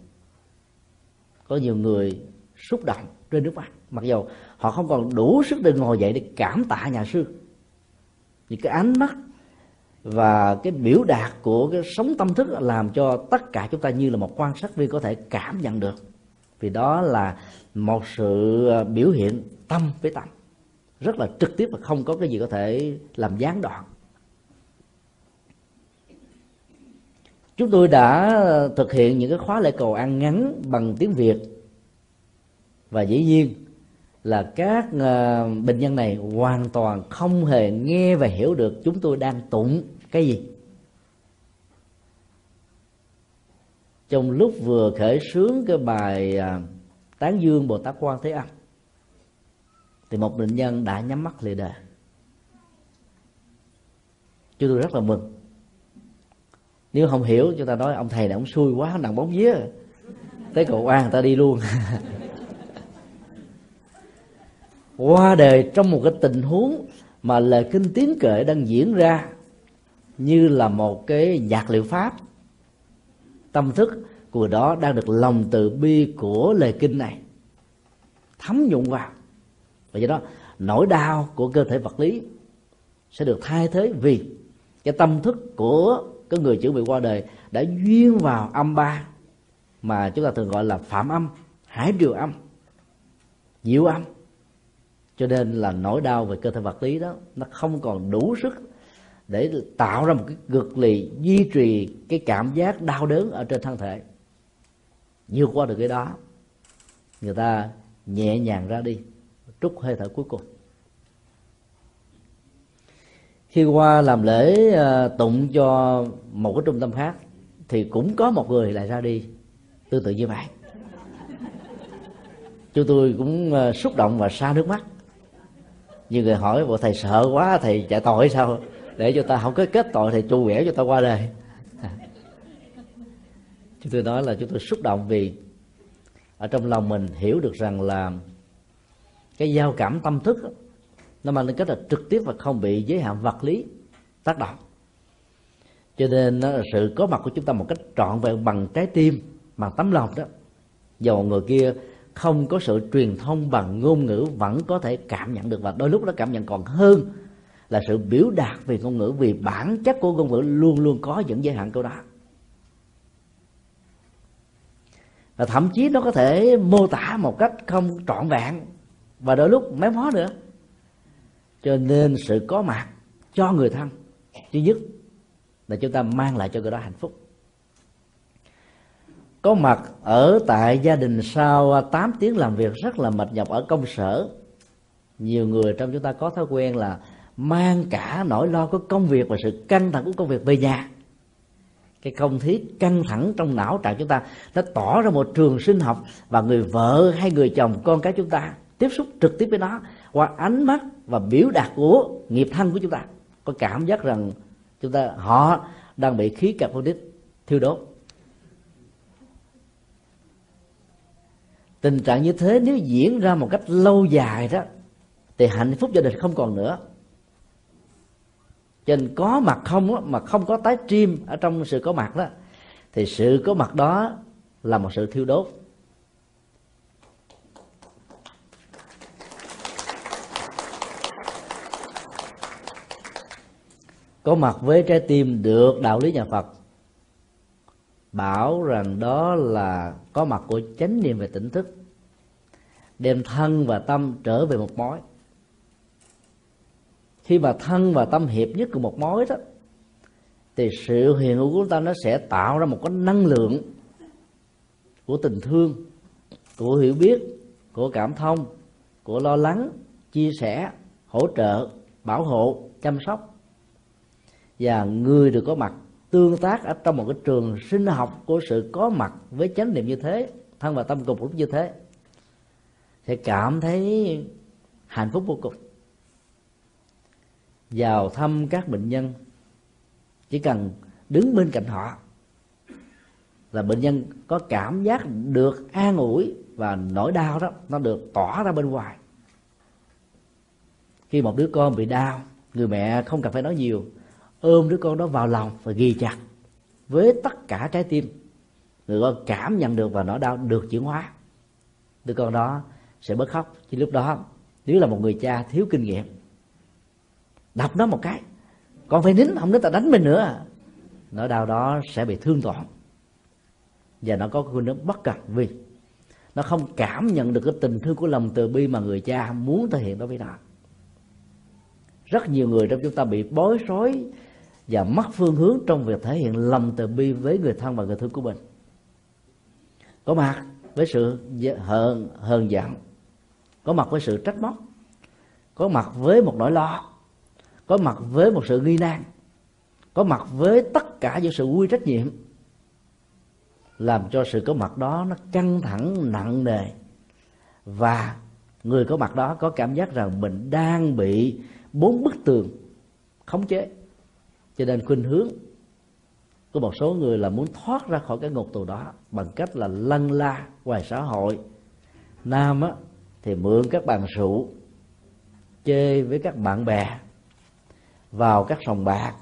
Có nhiều người xúc động trên nước mắt, mặc dù họ không còn đủ sức để ngồi dậy để cảm tạ nhà sư. Thì cái ánh mắt và cái biểu đạt của cái sống tâm thức làm cho tất cả chúng ta như là một quan sát viên có thể cảm nhận được. Vì đó là một sự ờ, biểu hiện tâm với tâm. Rất là trực tiếp và không có cái gì có thể làm gián đoạn. Chúng tôi đã ờ, thực hiện những cái khóa lễ cầu ăn ngắn bằng tiếng việt. Và dĩ nhiên là các ờ, bệnh nhân này hoàn toàn không hề nghe và hiểu được chúng tôi đang tụng cái gì? Trong lúc vừa khởi sướng cái bài à, tán dương bồ tát quan thế âm, thì một bệnh nhân đã nhắm mắt lìa đời chúng tôi rất là mừng. Nếu không hiểu, chúng ta nói ông thầy này ông xui quá nặng bóng vía. Tới cầu an ta đi luôn. *laughs* Qua đời trong một cái tình huống mà lời kinh tiếng kệ đang diễn ra như là một cái nhạc liệu pháp. Tâm thức của đó đang được lòng từ bi của lời kinh này. Thấm nhuận vào. Và do đó, nỗi đau của cơ thể vật lý sẽ được thay thế vì cái tâm thức của cái người chuẩn bị qua đời đã duyên vào âm ba, mà chúng ta thường gọi là phạm âm, hải triều âm, diệu âm. Cho nên là nỗi đau về cơ thể vật lý đó, nó không còn đủ sức để tạo ra một cái cực lì duy trì cái cảm giác đau đớn ở trên thân thể. Vượt qua được cái đó, người ta nhẹ nhàng ra đi, trút hơi thở cuối cùng. Khi qua làm lễ ờ, tụng cho một cái trung tâm khác, thì cũng có một người lại ra đi, tương tự như vậy. Chúng tôi cũng ờ, xúc động và xa nước mắt. Nhiều người hỏi bộ thầy sợ quá, thầy chạy tội sao? Để cho ta không có kết tội thì chu quẻ cho ta qua đời. À. Chúng tôi nói là chúng tôi xúc động vì ở trong lòng mình hiểu được rằng là cái giao cảm tâm thức nó mang tính cách là trực tiếp và không bị giới hạn vật lý tác động. Cho nên nó là sự có mặt của chúng ta một cách trọn vẹn bằng trái tim, bằng tấm lòng đó. Dầu người kia không có sự truyền thông bằng ngôn ngữ, vẫn có thể cảm nhận được và đôi lúc nó cảm nhận còn hơn là sự biểu đạt về ngôn ngữ, vì bản chất của ngôn ngữ luôn luôn có những giới hạn câu đó và thậm chí nó có thể mô tả một cách không trọn vẹn và đôi lúc méo mó nữa. Cho nên sự có mặt cho người thân thứ nhất là chúng ta mang lại cho người đó hạnh phúc. Có mặt ở tại gia đình sau 8 tiếng làm việc rất là mệt nhọc ở công sở. Nhiều người trong chúng ta có thói quen là mang cả nỗi lo của công việc và sự căng thẳng của công việc về nhà. Cái không khí căng thẳng trong não trạng chúng ta nó tỏ ra một trường sinh học và người vợ hay người chồng con cái chúng ta tiếp xúc trực tiếp với nó qua ánh mắt và biểu đạt của nghiệp thân của chúng ta. Có cảm giác rằng chúng ta, họ đang bị khí carbonic thiêu đốt. Tình trạng như thế nếu diễn ra một cách lâu dài đó, thì hạnh phúc gia đình không còn nữa cho nên có mặt không á, mà không có tái chim ở trong sự có mặt đó thì sự có mặt đó là một sự thiêu đốt. Có mặt với trái tim được đạo lý nhà Phật bảo rằng đó là có mặt của chánh niệm về tỉnh thức đem thân và tâm trở về một mối khi mà thân và tâm hiệp nhất cùng một mối đó, thì sự hiện hữu của chúng ta nó sẽ tạo ra một cái năng lượng của tình thương, của hiểu biết, của cảm thông, của lo lắng, chia sẻ, hỗ trợ, bảo hộ, chăm sóc. Và người được có mặt tương tác ở trong một cái trường sinh học của sự có mặt với chánh niệm như thế, thân và tâm cùng lúc như thế, sẽ cảm thấy hạnh phúc vô cùng vào thăm các bệnh nhân. Chỉ cần đứng bên cạnh họ là bệnh nhân có cảm giác được an ủi và nỗi đau đó, nó được tỏa ra bên ngoài. Khi một đứa con bị đau, người mẹ không cần phải nói nhiều, ôm đứa con đó vào lòng và ghi chặt với tất cả trái tim. Người con cảm nhận được và nỗi đau được chuyển hóa. Đứa con đó sẽ bớt khóc. Chứ lúc đó, nếu là một người cha thiếu kinh nghiệm đập nó một cái. Con phải nín, không nín ta đánh mình nữa. Nỗi đau đó sẽ bị thương tổn. Và nó có khuynh hướng bất cập, vì nó không cảm nhận được cái tình thương của lòng từ bi mà người cha muốn thể hiện đối với nó. Rất nhiều người trong chúng ta bị bối rối và mất phương hướng trong việc thể hiện lòng từ bi với người thân và người thương của mình. Có mặt với sự hờn hờn giận. Có mặt với sự trách móc. Có mặt với một nỗi lo có mặt với một sự nghi nan. Có mặt với tất cả những sự quy trách nhiệm. Làm cho sự có mặt đó nó căng thẳng nặng nề. Và người có mặt đó có cảm giác rằng mình đang bị bốn bức tường khống chế. Cho nên khuynh hướng có một số người là muốn thoát ra khỏi cái ngục tù đó bằng cách là lân la ngoài xã hội. Nam á, thì mượn các bàn rượu chơi với các bạn bè vào các sòng bạc.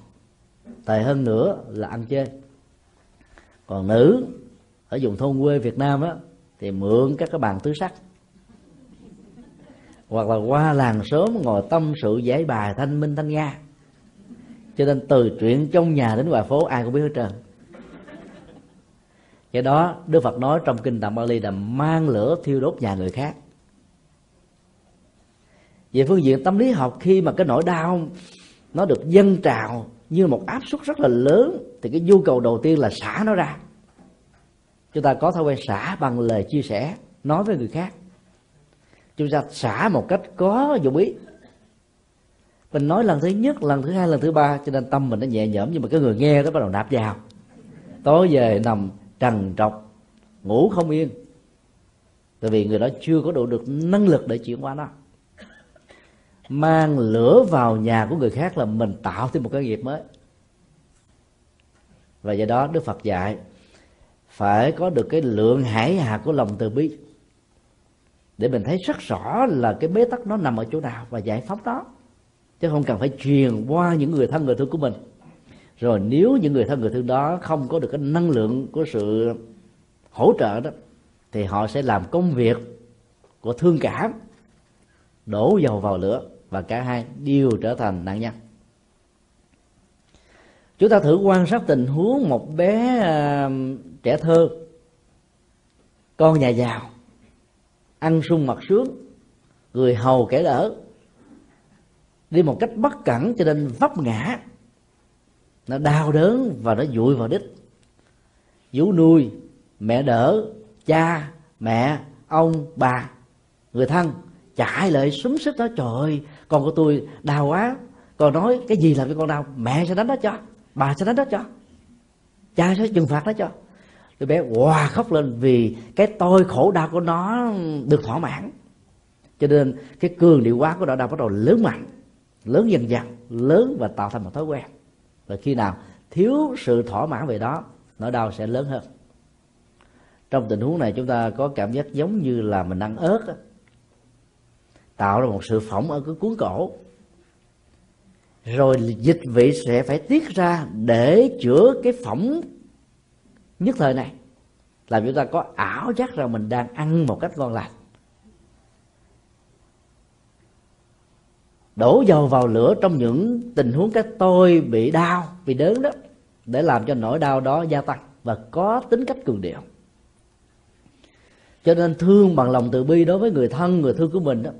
Tệ hơn nữa là ăn chơi. Còn nữ, ở vùng thôn quê Việt Nam á, thì mượn các cái bàn tứ sắc. Hoặc là qua làng sớm ngồi tâm sự giải bài thanh minh thanh nga. Cho nên từ chuyện trong nhà đến ngoài phố ai cũng biết hết trơn. Cái đó, Đức Phật nói trong kinh Tạng Bali là mang lửa thiêu đốt nhà người khác. Về phương diện tâm lý học, khi mà cái nỗi đau nó được dâng trào như một áp suất rất là lớn. Thì cái nhu cầu đầu tiên là xả nó ra. Chúng ta có thói quen xả bằng lời chia sẻ, nói với người khác. Chúng ta xả một cách có dụng ý. Mình nói lần thứ nhất, lần thứ hai, lần thứ ba, cho nên tâm mình nó nhẹ nhõm, nhưng mà cái người nghe nó bắt đầu nạp vào. Tối về nằm trần trọc, ngủ không yên. Tại vì người đó chưa có đủ được năng lực để chuyển qua nó mang lửa vào nhà của người khác là mình tạo thêm một cái nghiệp mới. Và do đó đức phật dạy phải có được cái lượng hải hà của lòng từ bi để mình thấy rất rõ là cái bế tắc nó nằm ở chỗ nào và giải phóng đó chứ không cần phải truyền qua những người thân người thương của mình. Rồi nếu những người thân người thương đó không có được cái năng lượng của sự hỗ trợ đó, thì họ sẽ làm công việc của thương cảm đổ dầu vào lửa và cả hai đều trở thành nạn nhân. Chúng ta thử quan sát tình huống một bé uh, trẻ thơ con nhà giàu ăn sung mặc sướng người hầu kẻ đỡ đi một cách bất cẩn cho nên vấp ngã. Nó đau đớn và nó dụi vào đích vú nuôi mẹ đỡ cha mẹ ông bà người thân chạy lại súng xích đó. Trời ơi con của tôi đau quá. Con nói cái gì làm cho con đau? Mẹ sẽ đánh nó cho bà sẽ đánh nó cho cha sẽ trừng phạt nó cho. Đứa bé hòa khóc lên vì cái tôi khổ đau của nó được thỏa mãn. Cho nên cái cường điệu quá của nó đau bắt đầu lớn mạnh lớn dần dần lớn và tạo thành một thói quen. Và khi nào thiếu sự thỏa mãn về đó nỗi đau sẽ lớn hơn. Trong tình huống này chúng ta có cảm giác giống như là mình ăn ớt á, tạo ra một sự phỏng ở cái cuốn cổ. Rồi dịch vị sẽ phải tiết ra để chữa cái phỏng nhất thời này, làm chúng ta có ảo giác rằng mình đang ăn một cách ngon lành. Đổ dầu vào lửa trong những tình huống cái tôi bị đau, bị đớn đó, để làm cho nỗi đau đó gia tăng và có tính cách cường điệu. Cho nên thương bằng lòng từ bi đối với người thân, người thương của mình đó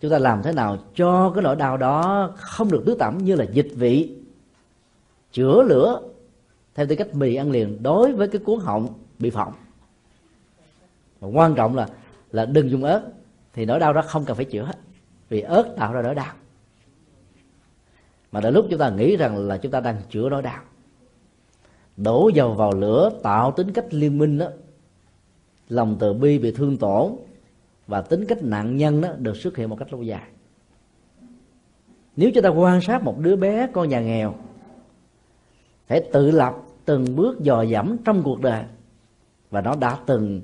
chúng ta làm thế nào cho cái nỗi đau đó không được tứ tẩm như là dịch vị? Chữa lửa, theo tư cách mì ăn liền đối với cái cuốn họng bị phỏng. Và quan trọng là là đừng dùng ớt, thì nỗi đau đó không cần phải chữa hết, vì ớt tạo ra nỗi đau. Mà đến lúc chúng ta nghĩ rằng là chúng ta đang chữa nỗi đau, đổ dầu vào lửa tạo tính cách liên minh đó, lòng từ bi bị thương tổn và tính cách nạn nhân đó được xuất hiện một cách lâu dài. Nếu chúng ta quan sát một đứa bé con nhà nghèo phải tự lập từng bước dò dẫm trong cuộc đời, và nó đã từng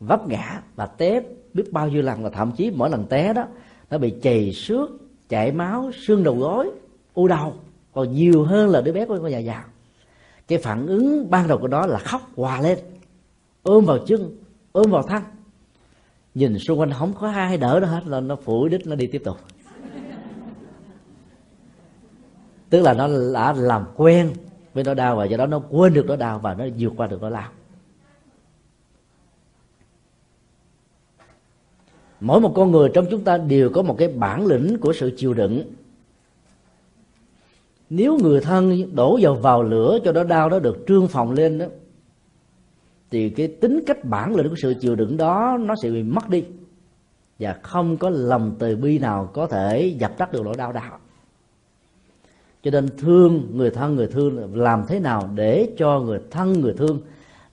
vấp ngã và té biết bao nhiêu lần, và thậm chí mỗi lần té đó, nó bị chày xước, chảy máu, xương đầu gối, u đầu, còn nhiều hơn là đứa bé của con nhà giàu cái phản ứng ban đầu của đó là khóc hòa lên, ôm vào chân, ôm vào thân nhìn xung quanh không có ai đỡ nó hết, là nó phủi đít nó đi tiếp tục. Tức là nó đã làm quen với nỗi đau và do đó nó quên được nỗi đau và nó vượt qua được nỗi đau. Mỗi một con người trong chúng ta đều có một cái bản lĩnh của sự chịu đựng. Nếu người thân đổ dầu vào lửa cho nó đau nó được trương phòng lên đó thì cái tính cách bản lĩnh của sự chịu đựng đó, nó sẽ bị mất đi. Và không có lòng từ bi nào có thể dập tắt được nỗi đau đó. Cho nên thương người thân, người thương làm thế nào để cho người thân, người thương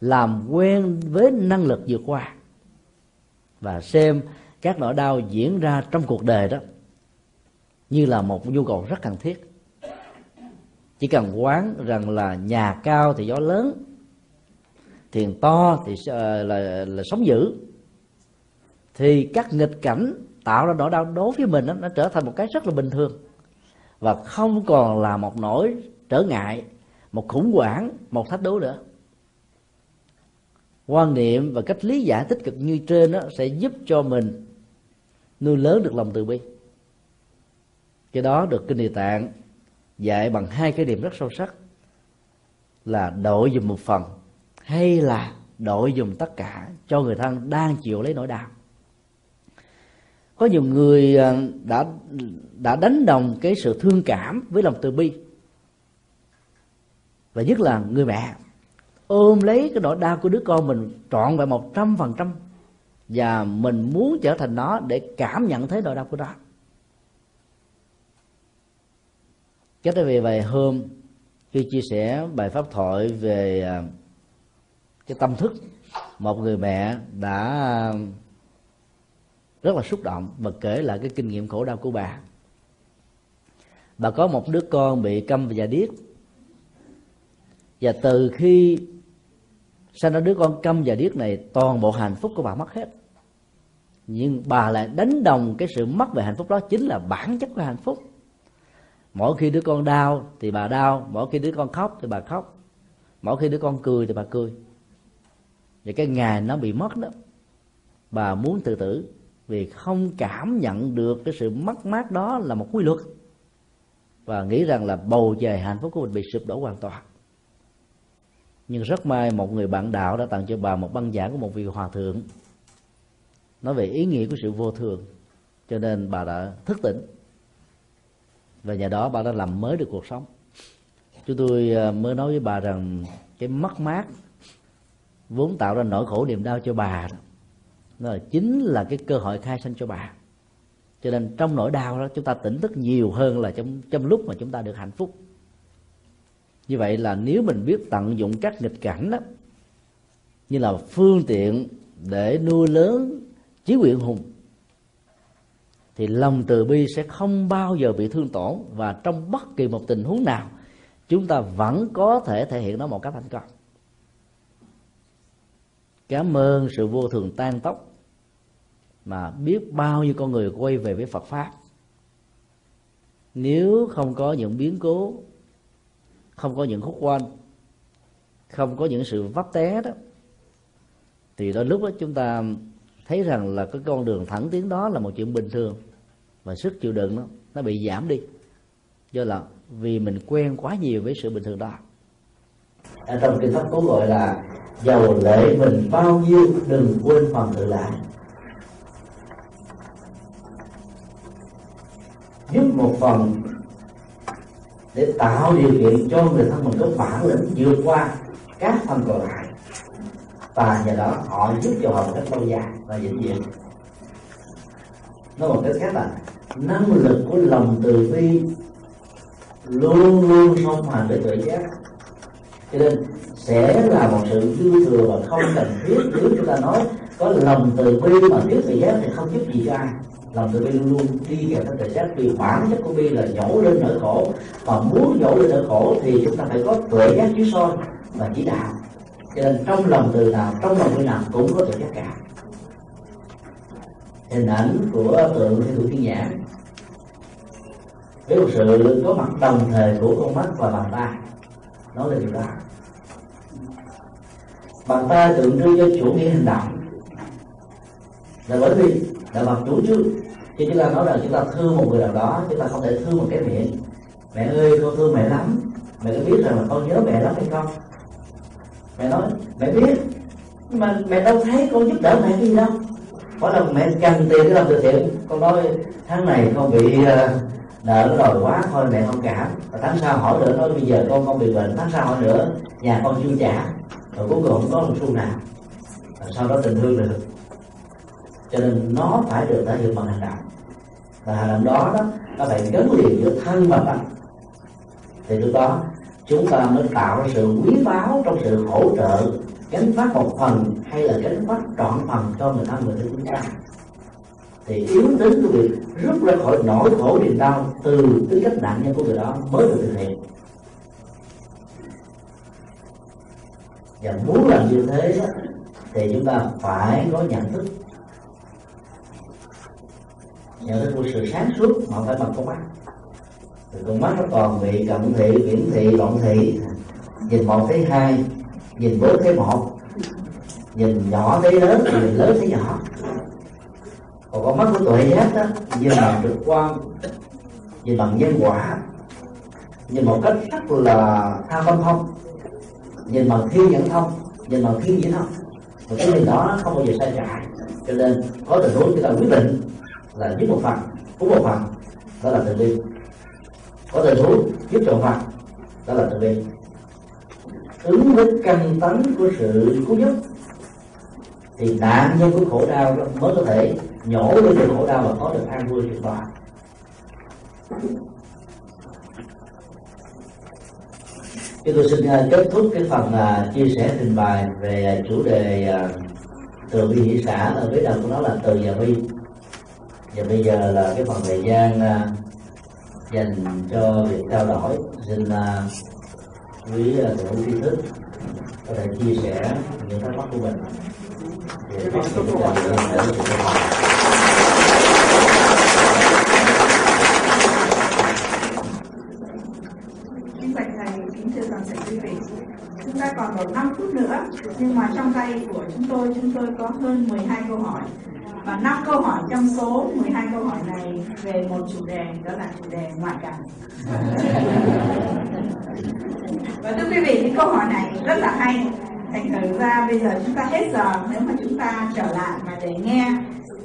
làm quen với năng lực vượt qua. Và xem các nỗi đau diễn ra trong cuộc đời đó như là một nhu cầu rất cần thiết. Chỉ cần quán rằng là nhà cao thì gió lớn thiền to thì là, ờ, là, là sống dữ. Thì các nghịch cảnh tạo ra nỗi đau đối với mình đó, nó trở thành một cái rất là bình thường. Và không còn là một nỗi trở ngại một khủng hoảng một thách đố nữa. Quan niệm và cách lý giải tích cực như trên đó sẽ giúp cho mình nuôi lớn được lòng từ bi. Cái đó được kinh địa tạng dạy bằng hai cái điểm rất sâu sắc là đội dùm một phần hay là đội dùng tất cả cho người thân đang chịu lấy nỗi đau. Có nhiều người à, đã đã đánh đồng cái sự thương cảm với lòng từ bi. Và nhất là người mẹ, ôm lấy cái nỗi đau của đứa con mình trọn vẹn một trăm phần trăm, và mình muốn trở thành nó để cảm nhận thấy nỗi đau của nó. Cách đây về vài hôm, khi chia sẻ bài pháp thoại về à, cái tâm thức một người mẹ đã à, rất là xúc động và kể lại cái kinh nghiệm khổ đau của bà. Bà có một đứa con bị câm và điếc. Và từ khi sinh ra đứa con câm và điếc này, toàn bộ hạnh phúc của bà mất hết. Nhưng bà lại đánh đồng cái sự mất về hạnh phúc đó chính là bản chất của hạnh phúc. Mỗi khi đứa con đau thì bà đau, mỗi khi đứa con khóc thì bà khóc, mỗi khi đứa con cười thì bà cười và cái ngày nó bị mất đó. Bà muốn tự tử vì không cảm nhận được cái sự mất mát đó là một quy luật. Và nghĩ rằng là bầu trời hạnh phúc của mình bị sụp đổ hoàn toàn. Nhưng rất may một người bạn đạo đã tặng cho bà một băng giảng của một vị hòa thượng. Nói về ý nghĩa của sự vô thường, cho nên bà đã thức tỉnh. Và nhờ đó bà đã làm mới được cuộc sống. Chúng tôi à, mới nói với bà rằng cái mất mát vốn tạo ra nỗi khổ niềm đau cho bà. Đó đó là chính là cái cơ hội khai sinh cho bà. Cho nên trong nỗi đau đó, chúng ta tỉnh thức nhiều hơn là trong trong lúc mà chúng ta được hạnh phúc. Như vậy là nếu mình biết tận dụng các nghịch cảnh đó, như là phương tiện để nuôi lớn chí nguyện hùng, thì lòng từ bi sẽ không bao giờ bị thương tổn. Và trong bất kỳ một tình huống nào, chúng ta vẫn có thể thể hiện nó một cách thành công cảm ơn sự vô thường tan tốc mà biết bao nhiêu con người quay về với Phật pháp. Nếu không có những biến cố, không có những khúc quanh, không có những sự vấp té đó, thì đôi lúc đó chúng ta thấy rằng là cái con đường thẳng tiến đó là một chuyện bình thường và sức chịu đựng nó nó bị giảm đi. Do là vì mình quen quá nhiều với sự bình thường đó ở trong kinh pháp cố gọi là giàu lệ mình bao nhiêu đừng quên phần tự lại giúp một phần để tạo điều kiện cho người thân mình có bản lĩnh vượt qua các phần còn lại. Và nhờ đó họ giúp cho họ một cách lâu dài và vĩnh viễn. Nói một cách khác là năng lực của lòng từ bi luôn luôn song hành với tự giác cho nên sẽ là một sự dư thừa và không cần thiết nếu chúng ta nói có lòng từ bi mà thiếu tuệ giác thì không giúp gì cho ai. Lòng từ bi luôn luôn đi kèm theo tuệ giác vì bản chất của bi là nhổ lên nỗi khổ. Và muốn nhổ lên nỗi khổ thì chúng ta phải có tuệ giác chiếu soi và chỉ đạo. Cho nên trong lòng từ nào, trong lòng bi nào cũng có tuệ giác cả. Hình ảnh của tượng thiên thủ thiên nhãn. Với một sự có mặt đồng thời của con mắt và bàn tay nói về điều đó. Bàn tay tượng trưng cho chủ nghĩa hành động là bởi vì là bằng chủ trương khi chúng ta nói rằng chúng ta thương một người nào đó chúng ta không thể thương một cái miệng mẹ ơi con thương mẹ lắm. Mẹ có biết rằng là con nhớ mẹ lắm hay không? Mẹ nói mẹ biết nhưng mà mẹ đâu thấy con giúp đỡ mẹ cái gì đâu. Có là mẹ cần tiền để làm từ thiện con nói tháng này con bị uh, nợ nó đòi quá, thôi mẹ không cảm và tháng sau hỏi nữa nói bây giờ con không bị bệnh tháng sau hỏi nữa? Nhà con chưa trả. Rồi cuối cùng không có một xu nào. Và sau đó tình thương được. Cho nên nó phải được thể hiện bằng hành động và hành động đó đó, nó phải gắn liền giữa thân và tâm. Thì lúc đó, chúng ta mới tạo ra sự quý báu trong sự hỗ trợ, gánh vác một phần hay là gánh vác trọn phần cho người thân người thân chúng ta thì yếu tính của việc rút ra khỏi nỗi khổ niềm đau từ tính cách nạn nhân của người đó mới được thực hiện. Và muốn làm như thế đó, thì chúng ta phải có nhận thức. Nhận thức của sự sáng suốt mà phải bằng con mắt. Thì con mắt nó còn bị cận thị viễn thị loạn thị. Nhìn một thấy hai nhìn bốn thấy một. Nhìn nhỏ thấy lớn nhìn lớn thấy nhỏ còn con mắt của tuệ giác đó nhìn bằng trực quan nhìn bằng nhân quả. Nhìn một cách rất là tha văn thông nhìn bằng thiên nhận thông, nhìn bằng thiên nhĩ thông. Và cái nhìn đó không bao giờ sai trái. Cho nên có tình huống chúng ta quyết định là giúp một phần cứu một phần, đó là từ bi. Có tình huống giúp trọn phần, đó là từ bi. Ứng với căn tánh của sự cứu giúp, thì nạn nhân của khổ đau mới có thể nhổ lên được khổ đau và có được an vui tuyệt vời Chúng tôi xin uh, kết thúc cái phần uh, chia sẻ trình bày về uh, chủ đề uh, từ bi hỷ xã ở với đầu của nó là từ và bi. Và bây giờ là cái phần thời gian uh, dành cho việc trao đổi. Xin uh, quý uh, tổ tri thức có thể chia sẻ những thắc mắc của mình. Để có sự liên hệ với sự kính bạch thầy kính thưa toàn thể quý vị chúng ta còn một 5 phút nữa nhưng mà trong tay của chúng tôi chúng tôi có hơn 12 câu hỏi. Và 5 câu hỏi trong số 12 câu hỏi này về một chủ đề đó là chủ đề ngoại cảnh. Và thưa quý vị những câu hỏi này rất là hay. Thành thử ra bây giờ chúng ta hết giờ nếu mà chúng ta trở lại mà để nghe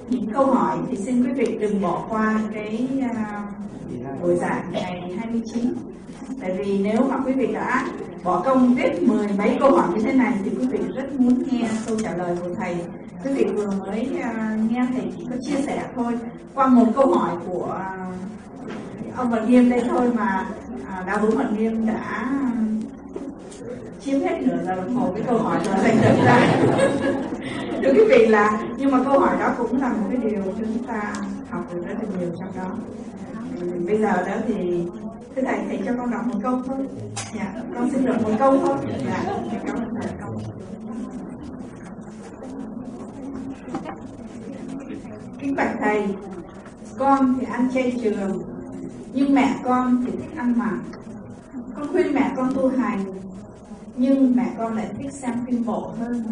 những câu hỏi thì xin quý vị đừng bỏ qua cái uh, buổi giảng ngày 29 tại vì nếu mà quý vị đã bỏ công viết mười mấy câu hỏi như thế này thì quý vị rất muốn nghe câu trả lời của thầy. Quý vị vừa mới uh, nghe thầy chỉ có chia sẻ thôi qua một câu hỏi của uh, ông Văn Nghiêm đây thôi mà uh, đạo hữu Văn Nghiêm đã chiếm hết nửa giờ đồng hồ cái câu hỏi đó dành được ra. *laughs* Thưa quý vị là nhưng mà câu hỏi đó cũng là một cái điều chúng ta học được rất là nhiều trong đó. Bây giờ đó thì thưa thầy thầy cho con đọc một câu thôi. Dạ con xin được một câu thôi. Dạ cảm ơn thầy. Câu kính bạch thầy, con thì ăn chay trường, nhưng mẹ con thì thích ăn mặn. Con khuyên mẹ con tu hành, nhưng mẹ con lại thích xem phim bộ hơn.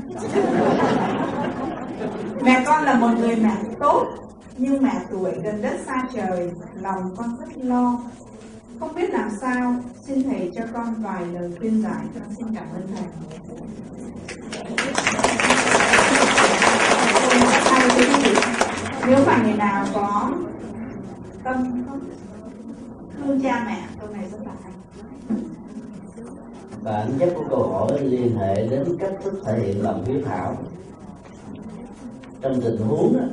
Mẹ con là một người mẹ tốt, nhưng mẹ tuổi gần đất xa trời, lòng con rất lo không biết làm sao xin thầy cho con vài lời khuyên giải con. Xin cảm ơn thầy. Nếu mà người nào có tâm thương cha mẹ câu này rất là hay. Bản chất của câu hỏi liên hệ đến cách thức thể hiện lòng hiếu thảo. Trong tình huống đó,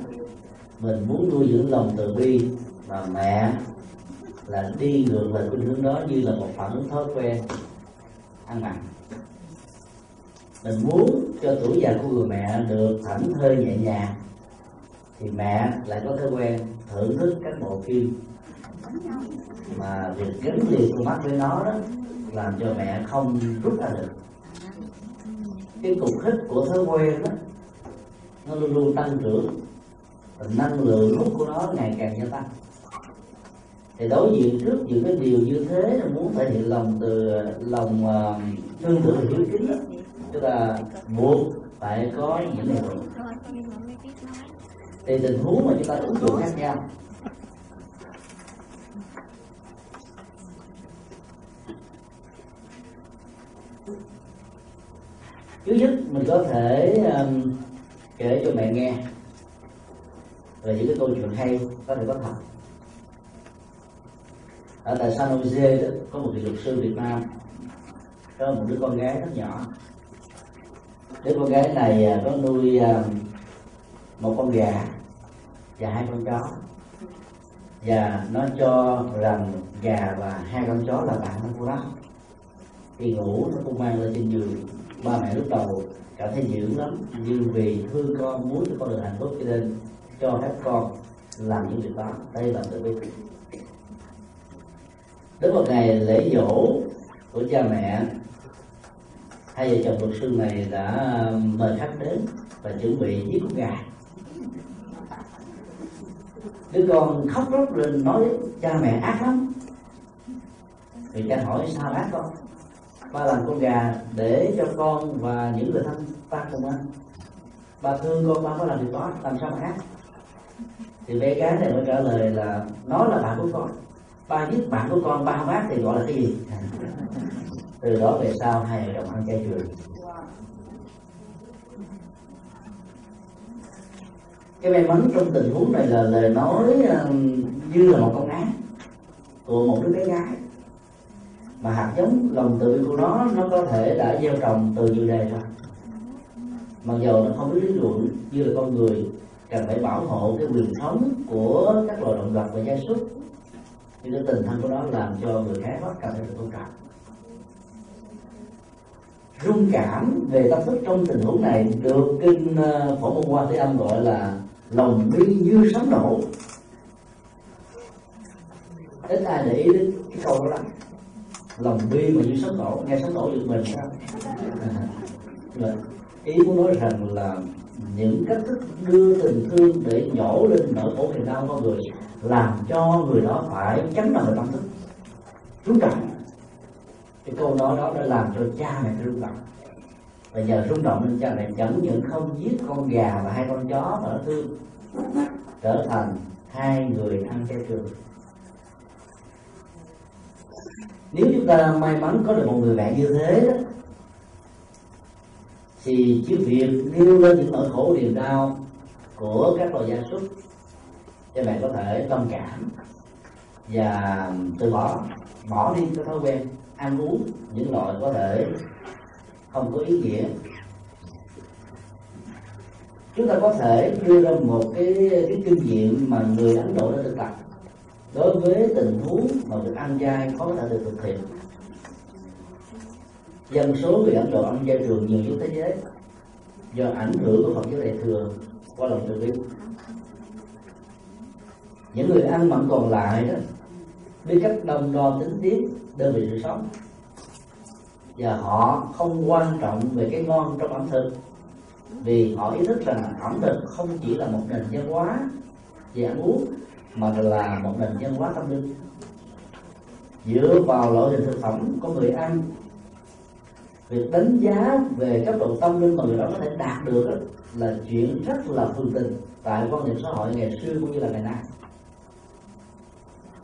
mình muốn nuôi dưỡng lòng từ bi mà mẹ là đi ngược lại khuynh hướng đó như là một phản ứng thói quen ăn mặn. Mình muốn cho tuổi già của người mẹ được thảnh thơi nhẹ nhàng, thì mẹ lại có thói quen thưởng thức các bộ phim. Mà việc gắn liền con mắt với nó đó làm cho mẹ không rút ra được. Cái cục hít của thói quen đó, nó luôn luôn tăng trưởng, và năng lượng hút của nó ngày càng gia tăng thì đối diện trước những cái điều như thế là muốn thể hiện lòng từ lòng uh, thương tưởng hiếu kính đó, chúng ta buộc phải có những điều thì tình huống mà chúng ta ứng dụng khác nhau. Thứ nhất mình có thể um, kể cho mẹ nghe về những cái câu chuyện hay có thể có thật ở tại San Jose đó, có một vị luật sư Việt Nam. Có một đứa con gái rất nhỏ. Đứa con gái này à, có nuôi à, một con gà và hai con chó. Và nó cho rằng gà và hai con chó là bạn của nó. Thì ngủ nó cũng mang lên trên giường. Ba mẹ lúc đầu cảm thấy dữ lắm nhưng vì thương con muốn cho con được hạnh phúc cho nên cho các con làm những việc đó. Đây là tự bi đến một ngày lễ dỗ của cha mẹ, hai vợ chồng luật sư này đã ờ, mời khách đến và chuẩn bị giết con gà. Đứa con khóc róc lên nói, cha mẹ ác lắm. Thì cha hỏi, sao ác con? Ba làm con gà để cho con và những người thân ta cùng ăn. Ba thương con, ba có làm việc đó, làm sao mà ác? Thì bé gái này mới trả lời là nó là bạn của con ba giết bạn của con, ba bác thì gọi là cái gì? Từ đó về sau hai vợ chồng ăn chay trường cái may mắn trong tình huống này là lời nói um, như là một con án của một đứa bé gái. Mà hạt giống lòng tự của nó nó có thể đã gieo trồng từ dự đề rồi. Mặc dù nó không biết lý luận như là con người cần phải bảo hộ cái quyền sống của các loài động vật và gia súc nhưng cái tình thân của nó làm cho người khác rất cần phải được tôn trọng rung cảm về tâm thức trong tình huống này được kinh ờ, phổ môn hoa thế âm gọi là lòng bi như sấm nổ. Ít ai để ý đến cái câu đó lắm. Lòng bi mà như sấm nổ, nghe sấm nổ giật mình. Dạ. Sao ý muốn nói rằng là những cách thức đưa tình thương để nhổ lên nỗi khổ niềm đau con người, làm cho người đó phải chấn động tâm thức. Rung động cái câu nói đó đã làm cho cha mẹ rung động. Và giờ rung động nên cha mẹ chẳng những không giết con gà và hai con chó mà nó thương, trở thành hai người ăn chay trường nếu chúng ta may mắn có được một người bạn như thế đó thì cái việc nêu lên những nỗi khổ niềm đau của các loài gia súc. Cho bạn có thể thông cảm và từ bỏ bỏ đi cái thói quen ăn uống những loại có thể không có ý nghĩa. Chúng ta có thể đưa ra một cái cái kinh nghiệm mà người ấn độ đã thực tập. Đối với tình huống mà được ăn chay có thể được thực hiện dân số người ấn độ ăn chay thường nhiều nhất thế giới. Do ảnh hưởng của phật giáo đại thừa qua lòng từ bi những người ăn mặn còn lại đó, biết cách đông đo tính tiết đơn vị sự sống. Và họ không quan trọng về cái ngon trong ẩm thực. Vì họ ý thức rằng ẩm thực không chỉ là một nền văn hóa về ăn uống, mà là một nền văn hóa tâm linh. Dựa vào loại hình thực phẩm của người ăn việc đánh giá về cấp độ tâm linh mà người đó có thể đạt được đó, là chuyện rất là phương tình tại quan niệm xã hội ngày xưa cũng như là ngày nay.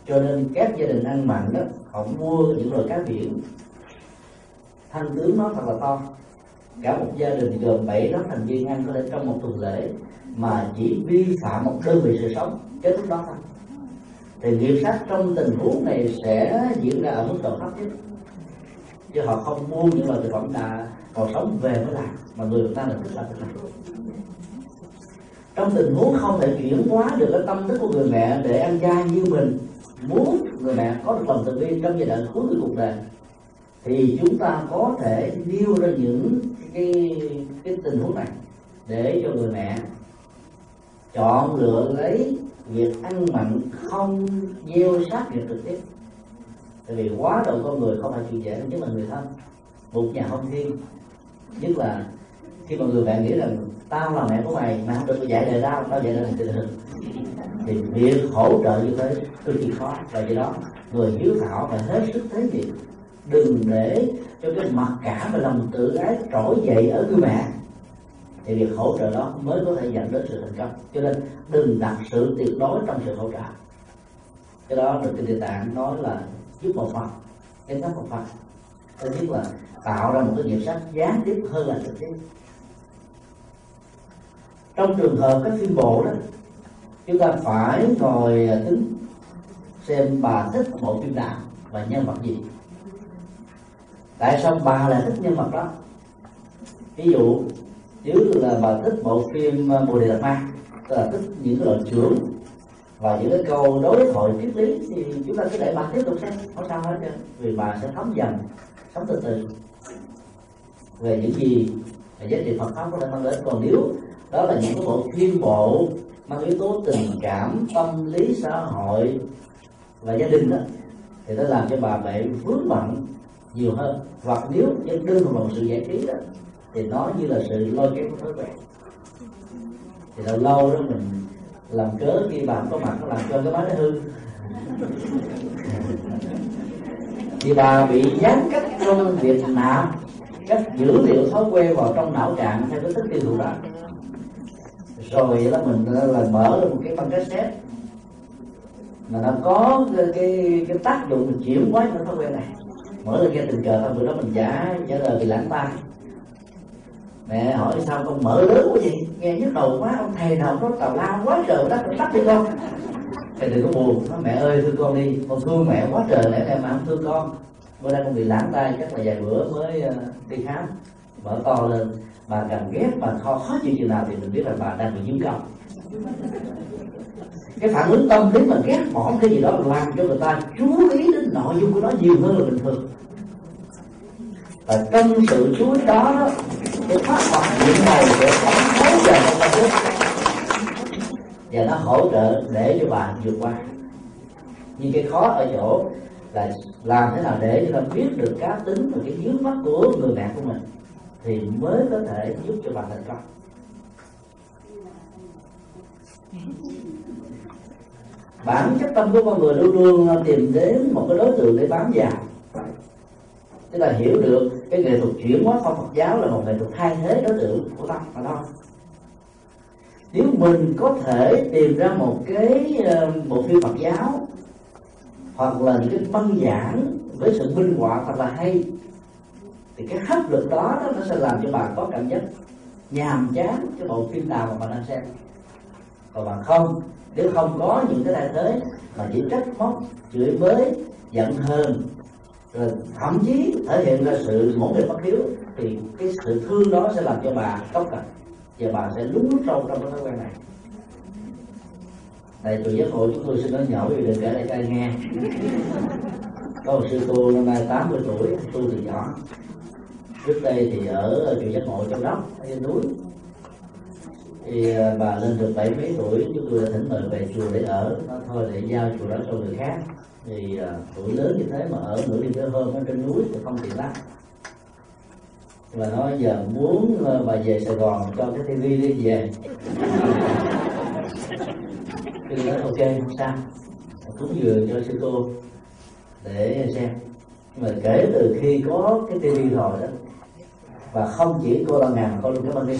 Cho nên các gia đình ăn mặn đó họ mua những loại cá biển. Thanh tướng nó thật là to. Cả một gia đình gồm bảy đó thành viên ăn có thể trong một tuần lễ mà chỉ vi phạm một đơn vị sự sống kết thúc đó thôi. Thì nghiệp sát trong tình huống này sẽ diễn ra ở mức độ thấp nhất chứ họ không mua những loại thực phẩm đã còn sống về mới làm mà người ta là thích làm thực này trong tình huống không thể chuyển hóa được cái tâm thức của người mẹ để ăn chay như mình, muốn người mẹ có được lòng từ bi trong giai đoạn cuối của cuộc đời, thì chúng ta có thể nêu ra những cái cái tình huống này để cho người mẹ chọn lựa lấy việc ăn mặn không gieo sát nghiệp trực tiếp tại vì quá độ con người không phải chuyện dễ nhất là người thân. Một nhà hôn thiên nhất là khi mà người bạn nghĩ rằng, tao là mẹ của mày mà không được dạy đời tao tao dạy đời tình hình thì việc hỗ trợ như thế cực kỳ khó. Và do đó, người hiếu thảo phải hết sức thấy gì đừng để cho cái mặc cảm và lòng tự ái trỗi dậy ở người mẹ. Thì việc hỗ trợ đó mới có thể dẫn đến sự thành công. Cho nên đừng đặt sự tuyệt đối trong sự hỗ trợ. Cái đó được cái địa tạng nói là giúp một phần cái thấp một phần thứ nhất là tạo ra một cái nghiệp sách gián tiếp hơn là trực tiếp trong trường hợp các phim bộ đó, chúng ta phải ngồi à, tính xem bà thích bộ phim nào và nhân vật gì. Tại sao bà lại thích nhân vật đó? Ví dụ, nếu là bà thích bộ phim à, bồ đề đạt ma, tức là thích những cái trưởng và những cái câu đối thoại triết lý thì chúng ta cứ để bà tiếp tục xem không sao hết trơn vì bà sẽ thấm dần, sống từ từ. Về những gì và giá trị Phật pháp có thể mang đến. Còn nếu đó là những cái bộ phim bộ mang yếu tố tình cảm, tâm lý, xã hội và gia đình đó, thì nó làm cho bà bị vướng bận nhiều hơn. Hoặc nếu đơn thuần là sự giải trí đó, thì nó như là sự lôi kéo của thói quen. Thì lâu lâu đó mình làm cớ khi bà có mặt nó làm cho cái máy nó hư. Thì bà bị gián cách trong việc nạp các dữ liệu thói quen vào trong não trạng theo cái thức tiêu thụ đó. Rồi đó mình là mở một cái băng cassette. Mà nó có cái cái, cái tác dụng chuyển hóa những thói quen này. Mở ra nghe tình cờ thôi bữa đó mình giả giả lời bị lãng tai mẹ hỏi sao con mở lớn quá vậy? Nghe nhức đầu quá ông thầy nào có tào lao quá trời đất tắt đi con. Thầy đừng có buồn nói mẹ ơi thương con đi con thương mẹ quá trời lẽ mẹ mà không thương con. Bữa nay con bị lãng tay chắc là vài bữa mới ờ, đi khám. Mở to lên bà càng ghét bà khó khó chịu chừng nào thì mình biết là bà đang bị dướng công cái phản ứng tâm lý mà ghét bỏ cái gì đó làm cho người ta chú ý đến nội dung của nó nhiều hơn là bình thường. Và trong sự chú ý đó, để cái phát hoạt những này để phóng hỗ trợ trong tâm thức và nó hỗ trợ để cho bạn vượt qua. Nhưng cái khó ở chỗ là làm thế nào để cho ta biết được cá tính và cái dướng mắt của người bạn của mình thì mới có thể giúp cho bạn thành công. Bản chất tâm của con người luôn luôn tìm đến một cái đối tượng để bám vào tức là hiểu được cái nghệ thuật chuyển hóa phong Phật giáo là một nghệ thuật thay thế đối tượng của tâm mà thôi nếu mình có thể tìm ra một cái ờ, bộ phim Phật giáo hoặc là những cái băng giảng với sự minh họa thật là hay thì cái hấp lực đó, đó nó sẽ làm cho bạn có cảm giác nhàm chán cái bộ phim nào mà bạn đang xem. Còn bạn không nếu không có những cái thay thế mà chỉ trách móc chửi bới giận hờn rồi thậm chí thể hiện ra sự mổ nghịch bất hiếu, thì cái sự thương đó sẽ làm cho bà cốc cả và bà sẽ lún sâu trong cái thói quen này. Tại tụi giác hội chúng tôi xin nói nhỏ vì đừng kể lại cho ai nghe. Có một sư cô năm nay 80 tuổi tu từ nhỏ. Trước đây thì ở chùa giác ngộ trong đó, ở trên núi thì à, bà lên được bảy mấy tuổi chúng tôi đã thỉnh mời về chùa để ở nó thôi để giao chùa đó cho người khác. Thì uh, tuổi lớn như thế mà ở nửa đêm tới hôm ở trên núi thì không tiện lắm và nói giờ muốn uh, bà về Sài Gòn cho cái tivi đi về. Thì nói ok không sao. Cúng dường cho sư cô để xem. Nhưng mà kể từ khi có cái tivi rồi đó và không chỉ cô là ngàn mà cô luôn cái băng đi.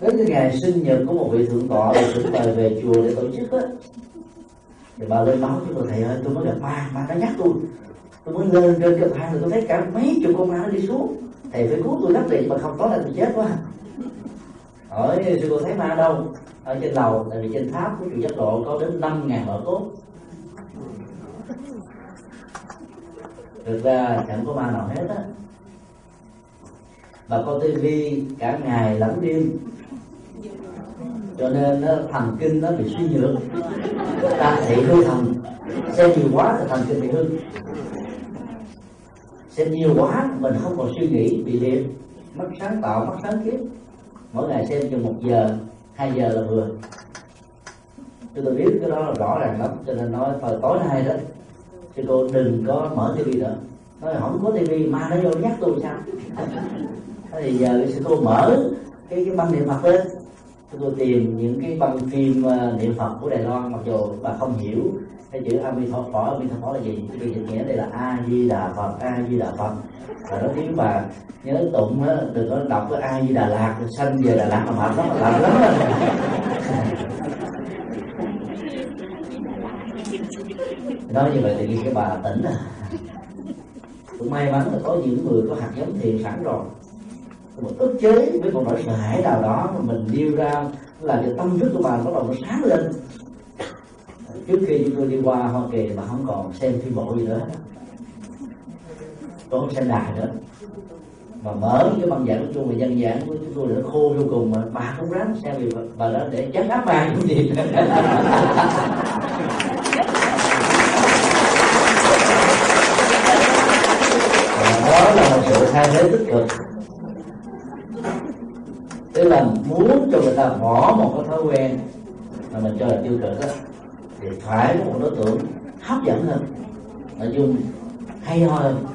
Đến cái ngày sinh nhật của một vị thượng tọa được thỉnh mời về chùa để tổ chức á, thì bà lên báo cho tôi thầy ơi, tôi mới gặp ma ma đã nhắc tôi. Tôi mới lên trên cái thang rồi tôi thấy cả mấy chục con ma nó đi xuống. Thầy phải cứu tôi đắp điện mà không có là tôi chết quá. Ở sư cô thấy ma đâu? Ở trên lầu, tại vì trên tháp của chùa giác độ có đến năm ngàn vợ cốt thực ra chẳng có ma nào hết á. Bà coi tivi cả ngày lẫn đêm. Cho nên nó, thần kinh nó bị suy nhược. Ta thị hư thần. Xem nhiều quá thì thần kinh bị hư. Xem nhiều quá mình không còn suy nghĩ bị liệt. Mất sáng tạo mất sáng kiến mỗi ngày xem chừng một giờ hai giờ là vừa. Chúng tôi biết cái đó là rõ ràng lắm cho nên nói thời tối nay đó thì cô đừng có mở tivi nữa nói không có tivi ma nó vô nhắc tôi sao? Thì giờ thì cô mở cái cái băng niệm phật lên. Thì tôi tìm những cái băng phim ờ, niệm phật của đài loan mặc dù bà không hiểu cái chữ Amitabha, Amitabha phật là gì thì định nghĩa đây là a di đà phật a di đà phật. Và nó tiếng bà nhớ tụng đó, đừng có đọc cái a di đà lạt sanh về đà lạt mà mệt lắm mệt lắm nói như vậy thì cái bà tỉnh à. Cũng may mắn là có những người có hạt giống thiền sẵn rồi. Một ức chế với một nỗi sợ hãi nào đó mà mình điêu ra là cái tâm thức của bà bắt đầu nó sáng lên. Trước khi chúng tôi đi qua hoa kỳ mà không còn xem phim bộ gì nữa. Tôi không xem đài nữa. Mà mở cái băng giảng của chung và dân giảng của chúng tôi là nó khô vô cùng mà bà không ráng xem vì bà, bà đó để chấn áp bà cũng gì đó là một sự thay thế tích cực. Tức là muốn cho người ta bỏ một cái thói quen mà mình cho là tiêu cực đó thì phải có một đối tượng hấp dẫn hơn. Nội dung hay ho hơn,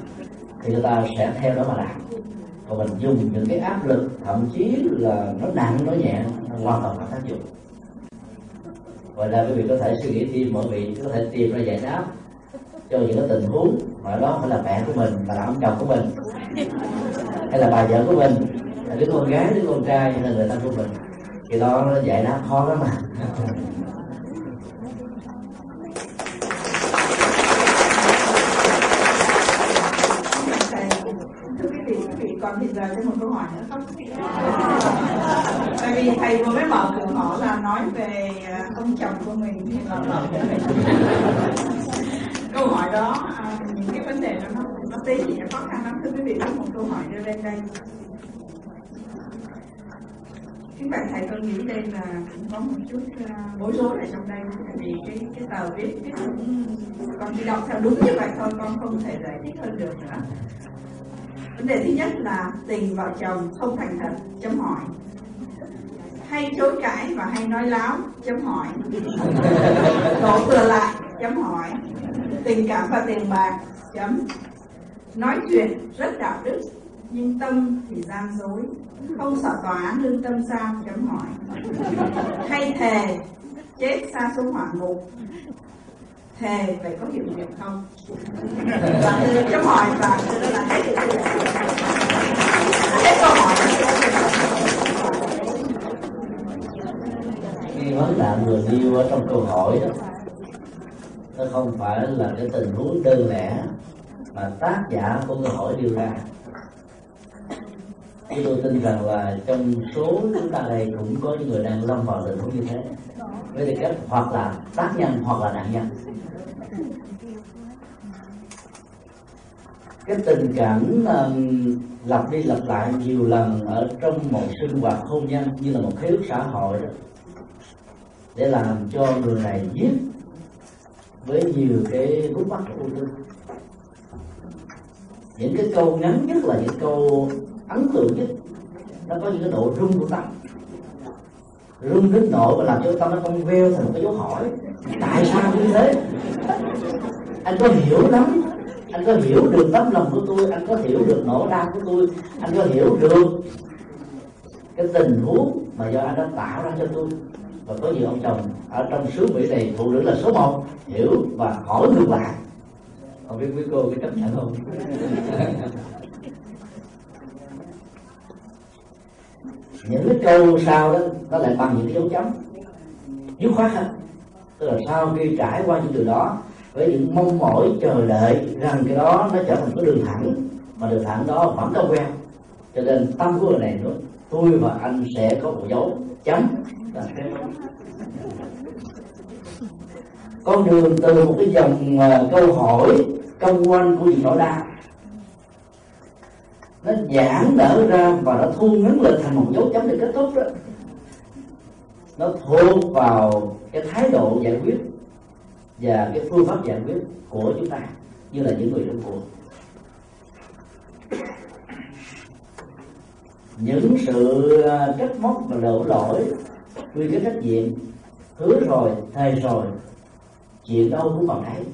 thì người ta sẽ theo đó mà làm. Còn mình dùng những cái áp lực, thậm chí là nó nặng, nó nhẹ, nó hoàn toàn không tác dụng. Ngoài ra quý vị có thể suy nghĩ thêm, mọi vị có thể tìm ra giải đáp cho những cái tình huống mà đó phải là mẹ của mình và là ông chồng của mình, hay là bà vợ của mình, là đứa con gái đứa con trai hay là người thân của mình. Thì đó nó dạy nó khó lắm mà. Thưa quý vị quý vị còn thì giờ thêm một câu hỏi nữa không tại vì thầy vừa mới mở cửa ngõ là nói về à, ông chồng của mình thì là mở câu hỏi đó à, những cái vấn đề đó nó nó tí thì nó khó khăn lắm. Thưa quý vị có một câu hỏi đưa lên đây. Các bạn thầy tôi nghĩ đây là cũng có một chút uh, bối rối ở trong đây. Tại vì cái cái tờ viết cái cũng con chỉ đọc theo đúng như vậy thôi con không thể giải thích hơn được nữa. Vấn đề thứ nhất là tình vợ chồng không thành thật chấm hỏi hay chối cãi và hay nói láo, chấm hỏi. *laughs* Đổ thừa lại, chấm hỏi. Tình cảm và tiền bạc, chấm. Nói chuyện rất đạo đức, nhưng tâm thì gian dối. Không sợ tòa án lương tâm sao, chấm hỏi. *laughs* Hay thề, chết xa xuống hỏa ngục. Thề vậy có hiệu nghiệm không? Và chấm hỏi và đó là hết hết câu hỏi cái vấn nạn người yêu ở trong câu hỏi đó. Nó không phải là cái tình huống đơn lẻ mà tác giả của câu hỏi đưa ra. Chứ tôi tin rằng là trong số chúng ta đây cũng có những người đang lâm vào tình huống như thế. Với tư cách hoặc là tác nhân hoặc là nạn nhân. Cái tình cảm um, lặp đi lặp lại nhiều lần ở trong một sinh hoạt hôn nhân như là một khế ước xã hội đó để làm cho người này giết với nhiều cái gút mắt của tôi, những cái câu ngắn nhất là những câu ấn tượng nhất. Nó có những cái độ rung của tâm. Rung đến độ mà làm cho tâm nó con veo thành một cái dấu hỏi. Tại sao như thế? Anh có hiểu lắm. Anh có hiểu được tấm lòng của tôi. Anh có hiểu được nỗi đau của tôi. Anh có hiểu được cái tình huống mà do anh đã tạo ra cho tôi và có nhiều ông chồng ở trong xứ mỹ này, phụ nữ là số một, hiểu và hỏi ngược lại. Không biết quý cô có chấp nhận không? *laughs* Những cái câu sau đó, nó lại bằng những cái dấu chấm. Dứt khoát hơn tức là sau khi trải qua những điều đó, với những mong mỏi chờ đợi rằng cái đó nó trở thành cái đường thẳng, mà đường thẳng đó vẫn đâu quen. Cho nên tâm của người này nữa tôi và anh sẽ có một dấu chấm con đường từ một cái dòng ờ, câu hỏi, công quanh của những nỗi đau nó giãn nở ra và nó thu ngắn lên thành một dấu chấm để kết thúc đó. Nó thuộc vào cái thái độ giải quyết và cái phương pháp giải quyết của chúng ta, như là những người trong cuộc. Những sự ờ, trách móc và đổ lỗi quy cái trách nhiệm hứa rồi, thề rồi, chuyện đâu cũng bằng đấy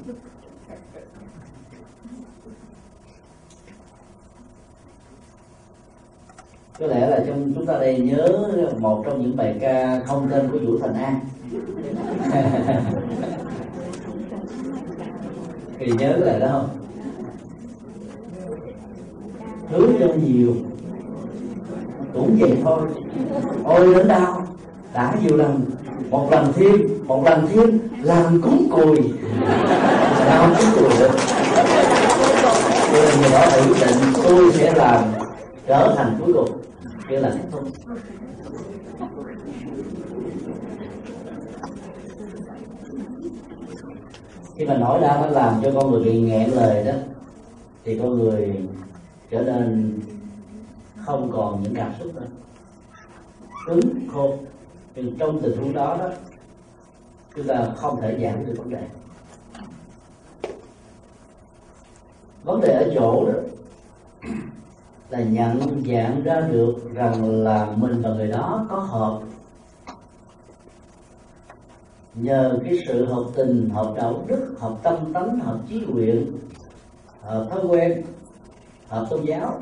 có lẽ là trong, chúng ta đây nhớ một trong những bài ca không tên của vũ thành an. *laughs* Thì nhớ lại đó không? Hứa cho nhiều, cũng vậy thôi. Ôi đến đau đã nhiều lần, một lần thêm, một lần thêm, làm cúng cùi. Sao không cúng cùi được tôi là người đó tự quyết định, tôi sẽ làm, trở thành cuối cùng kia là kết thúc khi mà nói ra nó làm cho con người bị nghẹn lời đó, thì con người trở nên không còn những cảm xúc nữa. Cứng khô thì trong tình huống đó đó, chúng ta không thể giảm được vấn đề. Vấn đề ở chỗ đó là nhận dạng ra được rằng là mình và người đó có hợp. Nhờ cái sự hợp tình, hợp đạo đức, hợp tâm tánh, hợp trí nguyện, hợp thói quen, hợp tôn giáo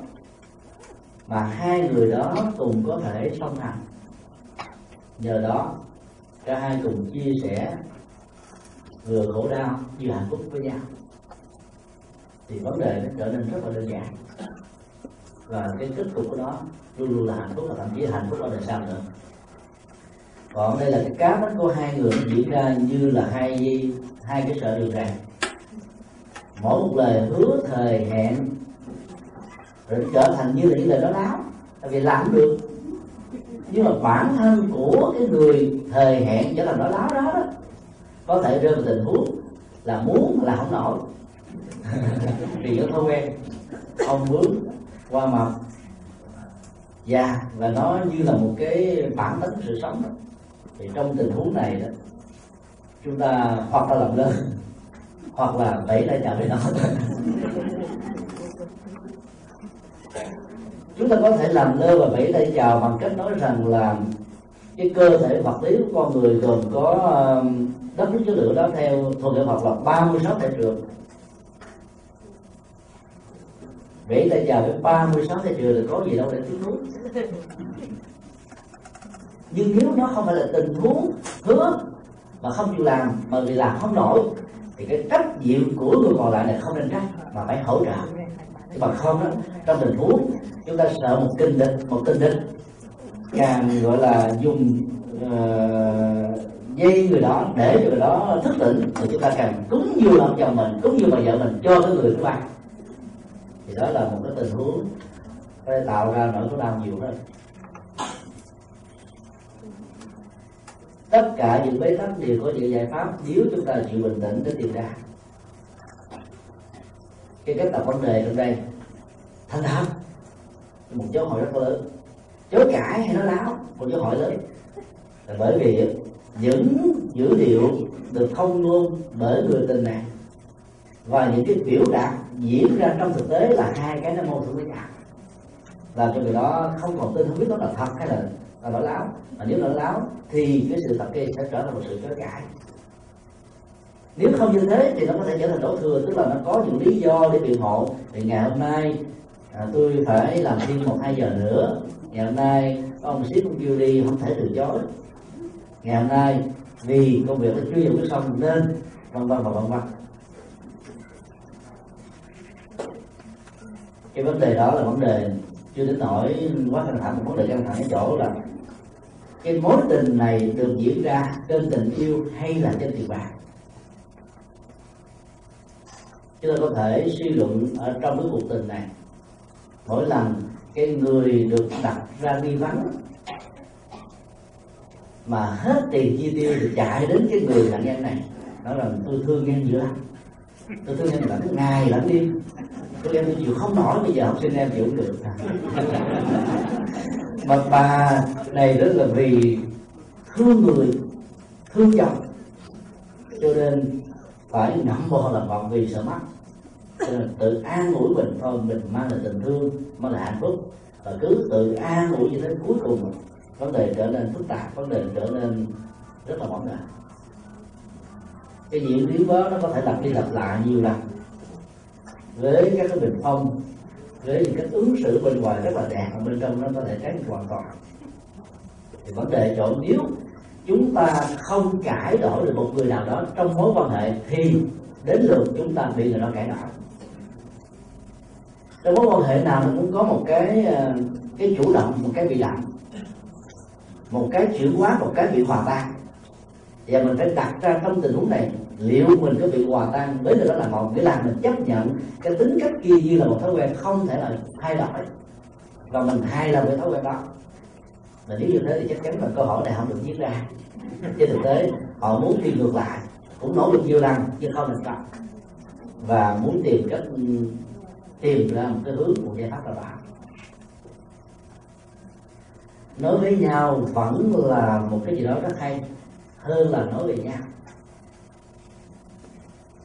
mà hai người đó cùng có thể song hành nhờ đó, cả hai cùng chia sẻ vừa khổ đau vừa hạnh phúc với nhau. Thì vấn đề nó trở nên rất là đơn giản. Và cái kết cục của nó luôn luôn là hạnh phúc, và thậm chí hạnh phúc ở đời sau nữa. Còn đây là cái cá tính của hai người, nó diễn ra như là hai hai cái sợi đường ràng. Mỗi một lời hứa thời hẹn, rồi trở thành như là những lời đó láo. Tại vì làm được nhưng mà bản thân của cái người thời hẹn trở thành nói láo đó, đó. Có thể rơi vào tình huống là muốn là không nổi. *laughs* Vì nó thói quen. Ông bướm qua mập già dạ, và nó như là một cái bản tính sự sống đó. thì trong tình huống này đó chúng ta hoặc là làm lớn hoặc là vẫy tay chào với nó *laughs* chúng ta có thể làm lơ và vẫy tay chào bằng cách nói rằng là cái cơ thể vật lý của con người gồm có um, đất nước chứa lửa đó theo thuật ngữ học là 36 thể trường vẫy tay chào với 36 thể trường thì có gì đâu để tiếp nối. Nhưng nếu nó không phải là tình huống hứa mà không chịu làm, mà vì làm không nổi thì cái trách nhiệm của người còn lại này không nên trách mà phải hỗ trợ. Chứ mà không đó trong tình huống chúng ta sợ một kinh địch một kinh địch càng gọi là dùng uh, dây người đó để người đó thức tỉnh thì chúng ta càng cúng dường ông chồng mình cúng dường bà vợ mình cho cái người thứ ba thì đó là một cái tình huống có thể tạo ra nỗi khổ đau nhiều hơn. Tất cả những bế tắc đều có những giải pháp nếu chúng ta chịu bình tĩnh để tìm ra. Cái cách tập vấn đề trong đây thành thật một dấu hỏi rất lớn. Chối cãi hay nói láo? Một dấu hỏi lớn. Là bởi vì những dữ liệu được thông luôn bởi người tình này. Và những cái biểu đạt diễn ra trong thực tế là hai cái nó mâu thuẫn với nhau. Làm cho người đó không còn tin, không biết nó là thật hay là là lỗi láo. Mà nếu lỗi láo thì cái sự tập kia sẽ trở thành một sự chối cãi. Nếu không như thế thì nó có thể trở thành đổ thừa tức là nó có những lý do để biện hộ. Thì ngày hôm nay à, tôi phải làm thêm một hai giờ nữa. Ngày hôm nay ông ship cũng kêu đi không thể từ chối. Ngày hôm nay vì công việc nó chưa giải quyết xong nên vân vân và vân vân. Cái vấn đề đó là vấn đề chưa đến nỗi quá căng thẳng, một vấn đề căng thẳng ở chỗ là cái mối tình này được diễn ra trên tình yêu hay là trên tiền bạc. Chúng ta có thể suy luận ở trong cái cuộc tình này. Mỗi lần cái người được đặt ra nghi vấn mà hết tiền chi tiêu thì chạy đến cái người nạn nhân này. Nói rằng, tôi thương em dữ lắm. Tôi thương em lẫn ngày lẫn đêm tôi em chịu không nổi, bây giờ học sinh em chịu được. *laughs* Mà bà này rất là vì thương người, thương chồng. Cho nên phải ngậm bò là vọng vì sợ mất cho nên tự an ủi mình, thôi mình mang là tình thương, mang là hạnh phúc. Và cứ tự an ủi như thế cuối cùng. Vấn đề trở nên phức tạp, vấn đề trở nên rất là mỏng manh cái diễn biến đó nó có thể lặp đi lặp lại nhiều lần với các cái bình phong, với những cái ứng xử bên ngoài rất là đẹp, mà bên trong nó có thể trái hoàn toàn. Thì vấn đề chỗ nếu chúng ta không cải đổi được một người nào đó trong mối quan hệ, thì đến lượt chúng ta bị người đó cải đổi trong mối quan hệ nào nó cũng có một cái ờ, cái chủ động, một cái bị động một cái chuyển hóa, một cái bị hòa tan. Và mình phải đặt ra trong tình huống này liệu mình có bị hòa tan đến từ đó là một để làm mình chấp nhận cái tính cách kia như là một thói quen không thể là thay đổi. Và mình hay là với thói quen đó. Và nếu như thế thì chắc chắn là câu hỏi này không được viết ra. *laughs* Trên thực tế, họ muốn đi ngược lại, cũng nỗ lực nhiều lần nhưng không thành công và muốn tìm cách, tìm ra một cái hướng, một giải pháp nào đó. Nói với nhau vẫn là một cái gì đó rất hay hơn là nói về nhau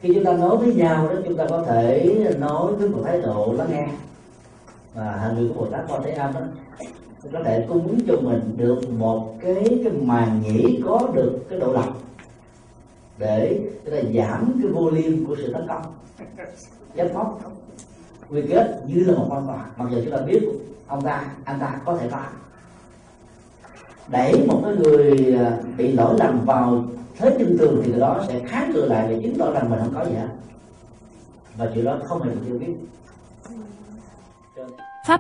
khi chúng ta nói với nhau đó, chúng ta có thể nói với một thái độ lắng nghe. Và hàng người của bồ tát quan thế âm đó có thể cung ứng cho mình được một cái cái màn nhĩ có được cái độ lọc để chúng ta giảm cái volume của sự tấn công. Chất móc quy kết như là một con tòa. Mặc dù chúng ta biết ông ta, anh ta có thể phạm đẩy một cái người à, bị lỗi lầm vào thế nhưng thường thì người đó sẽ kháng cự lại để chứng tỏ rằng mình không có gì hết. Và chuyện đó không hề được chưa biết.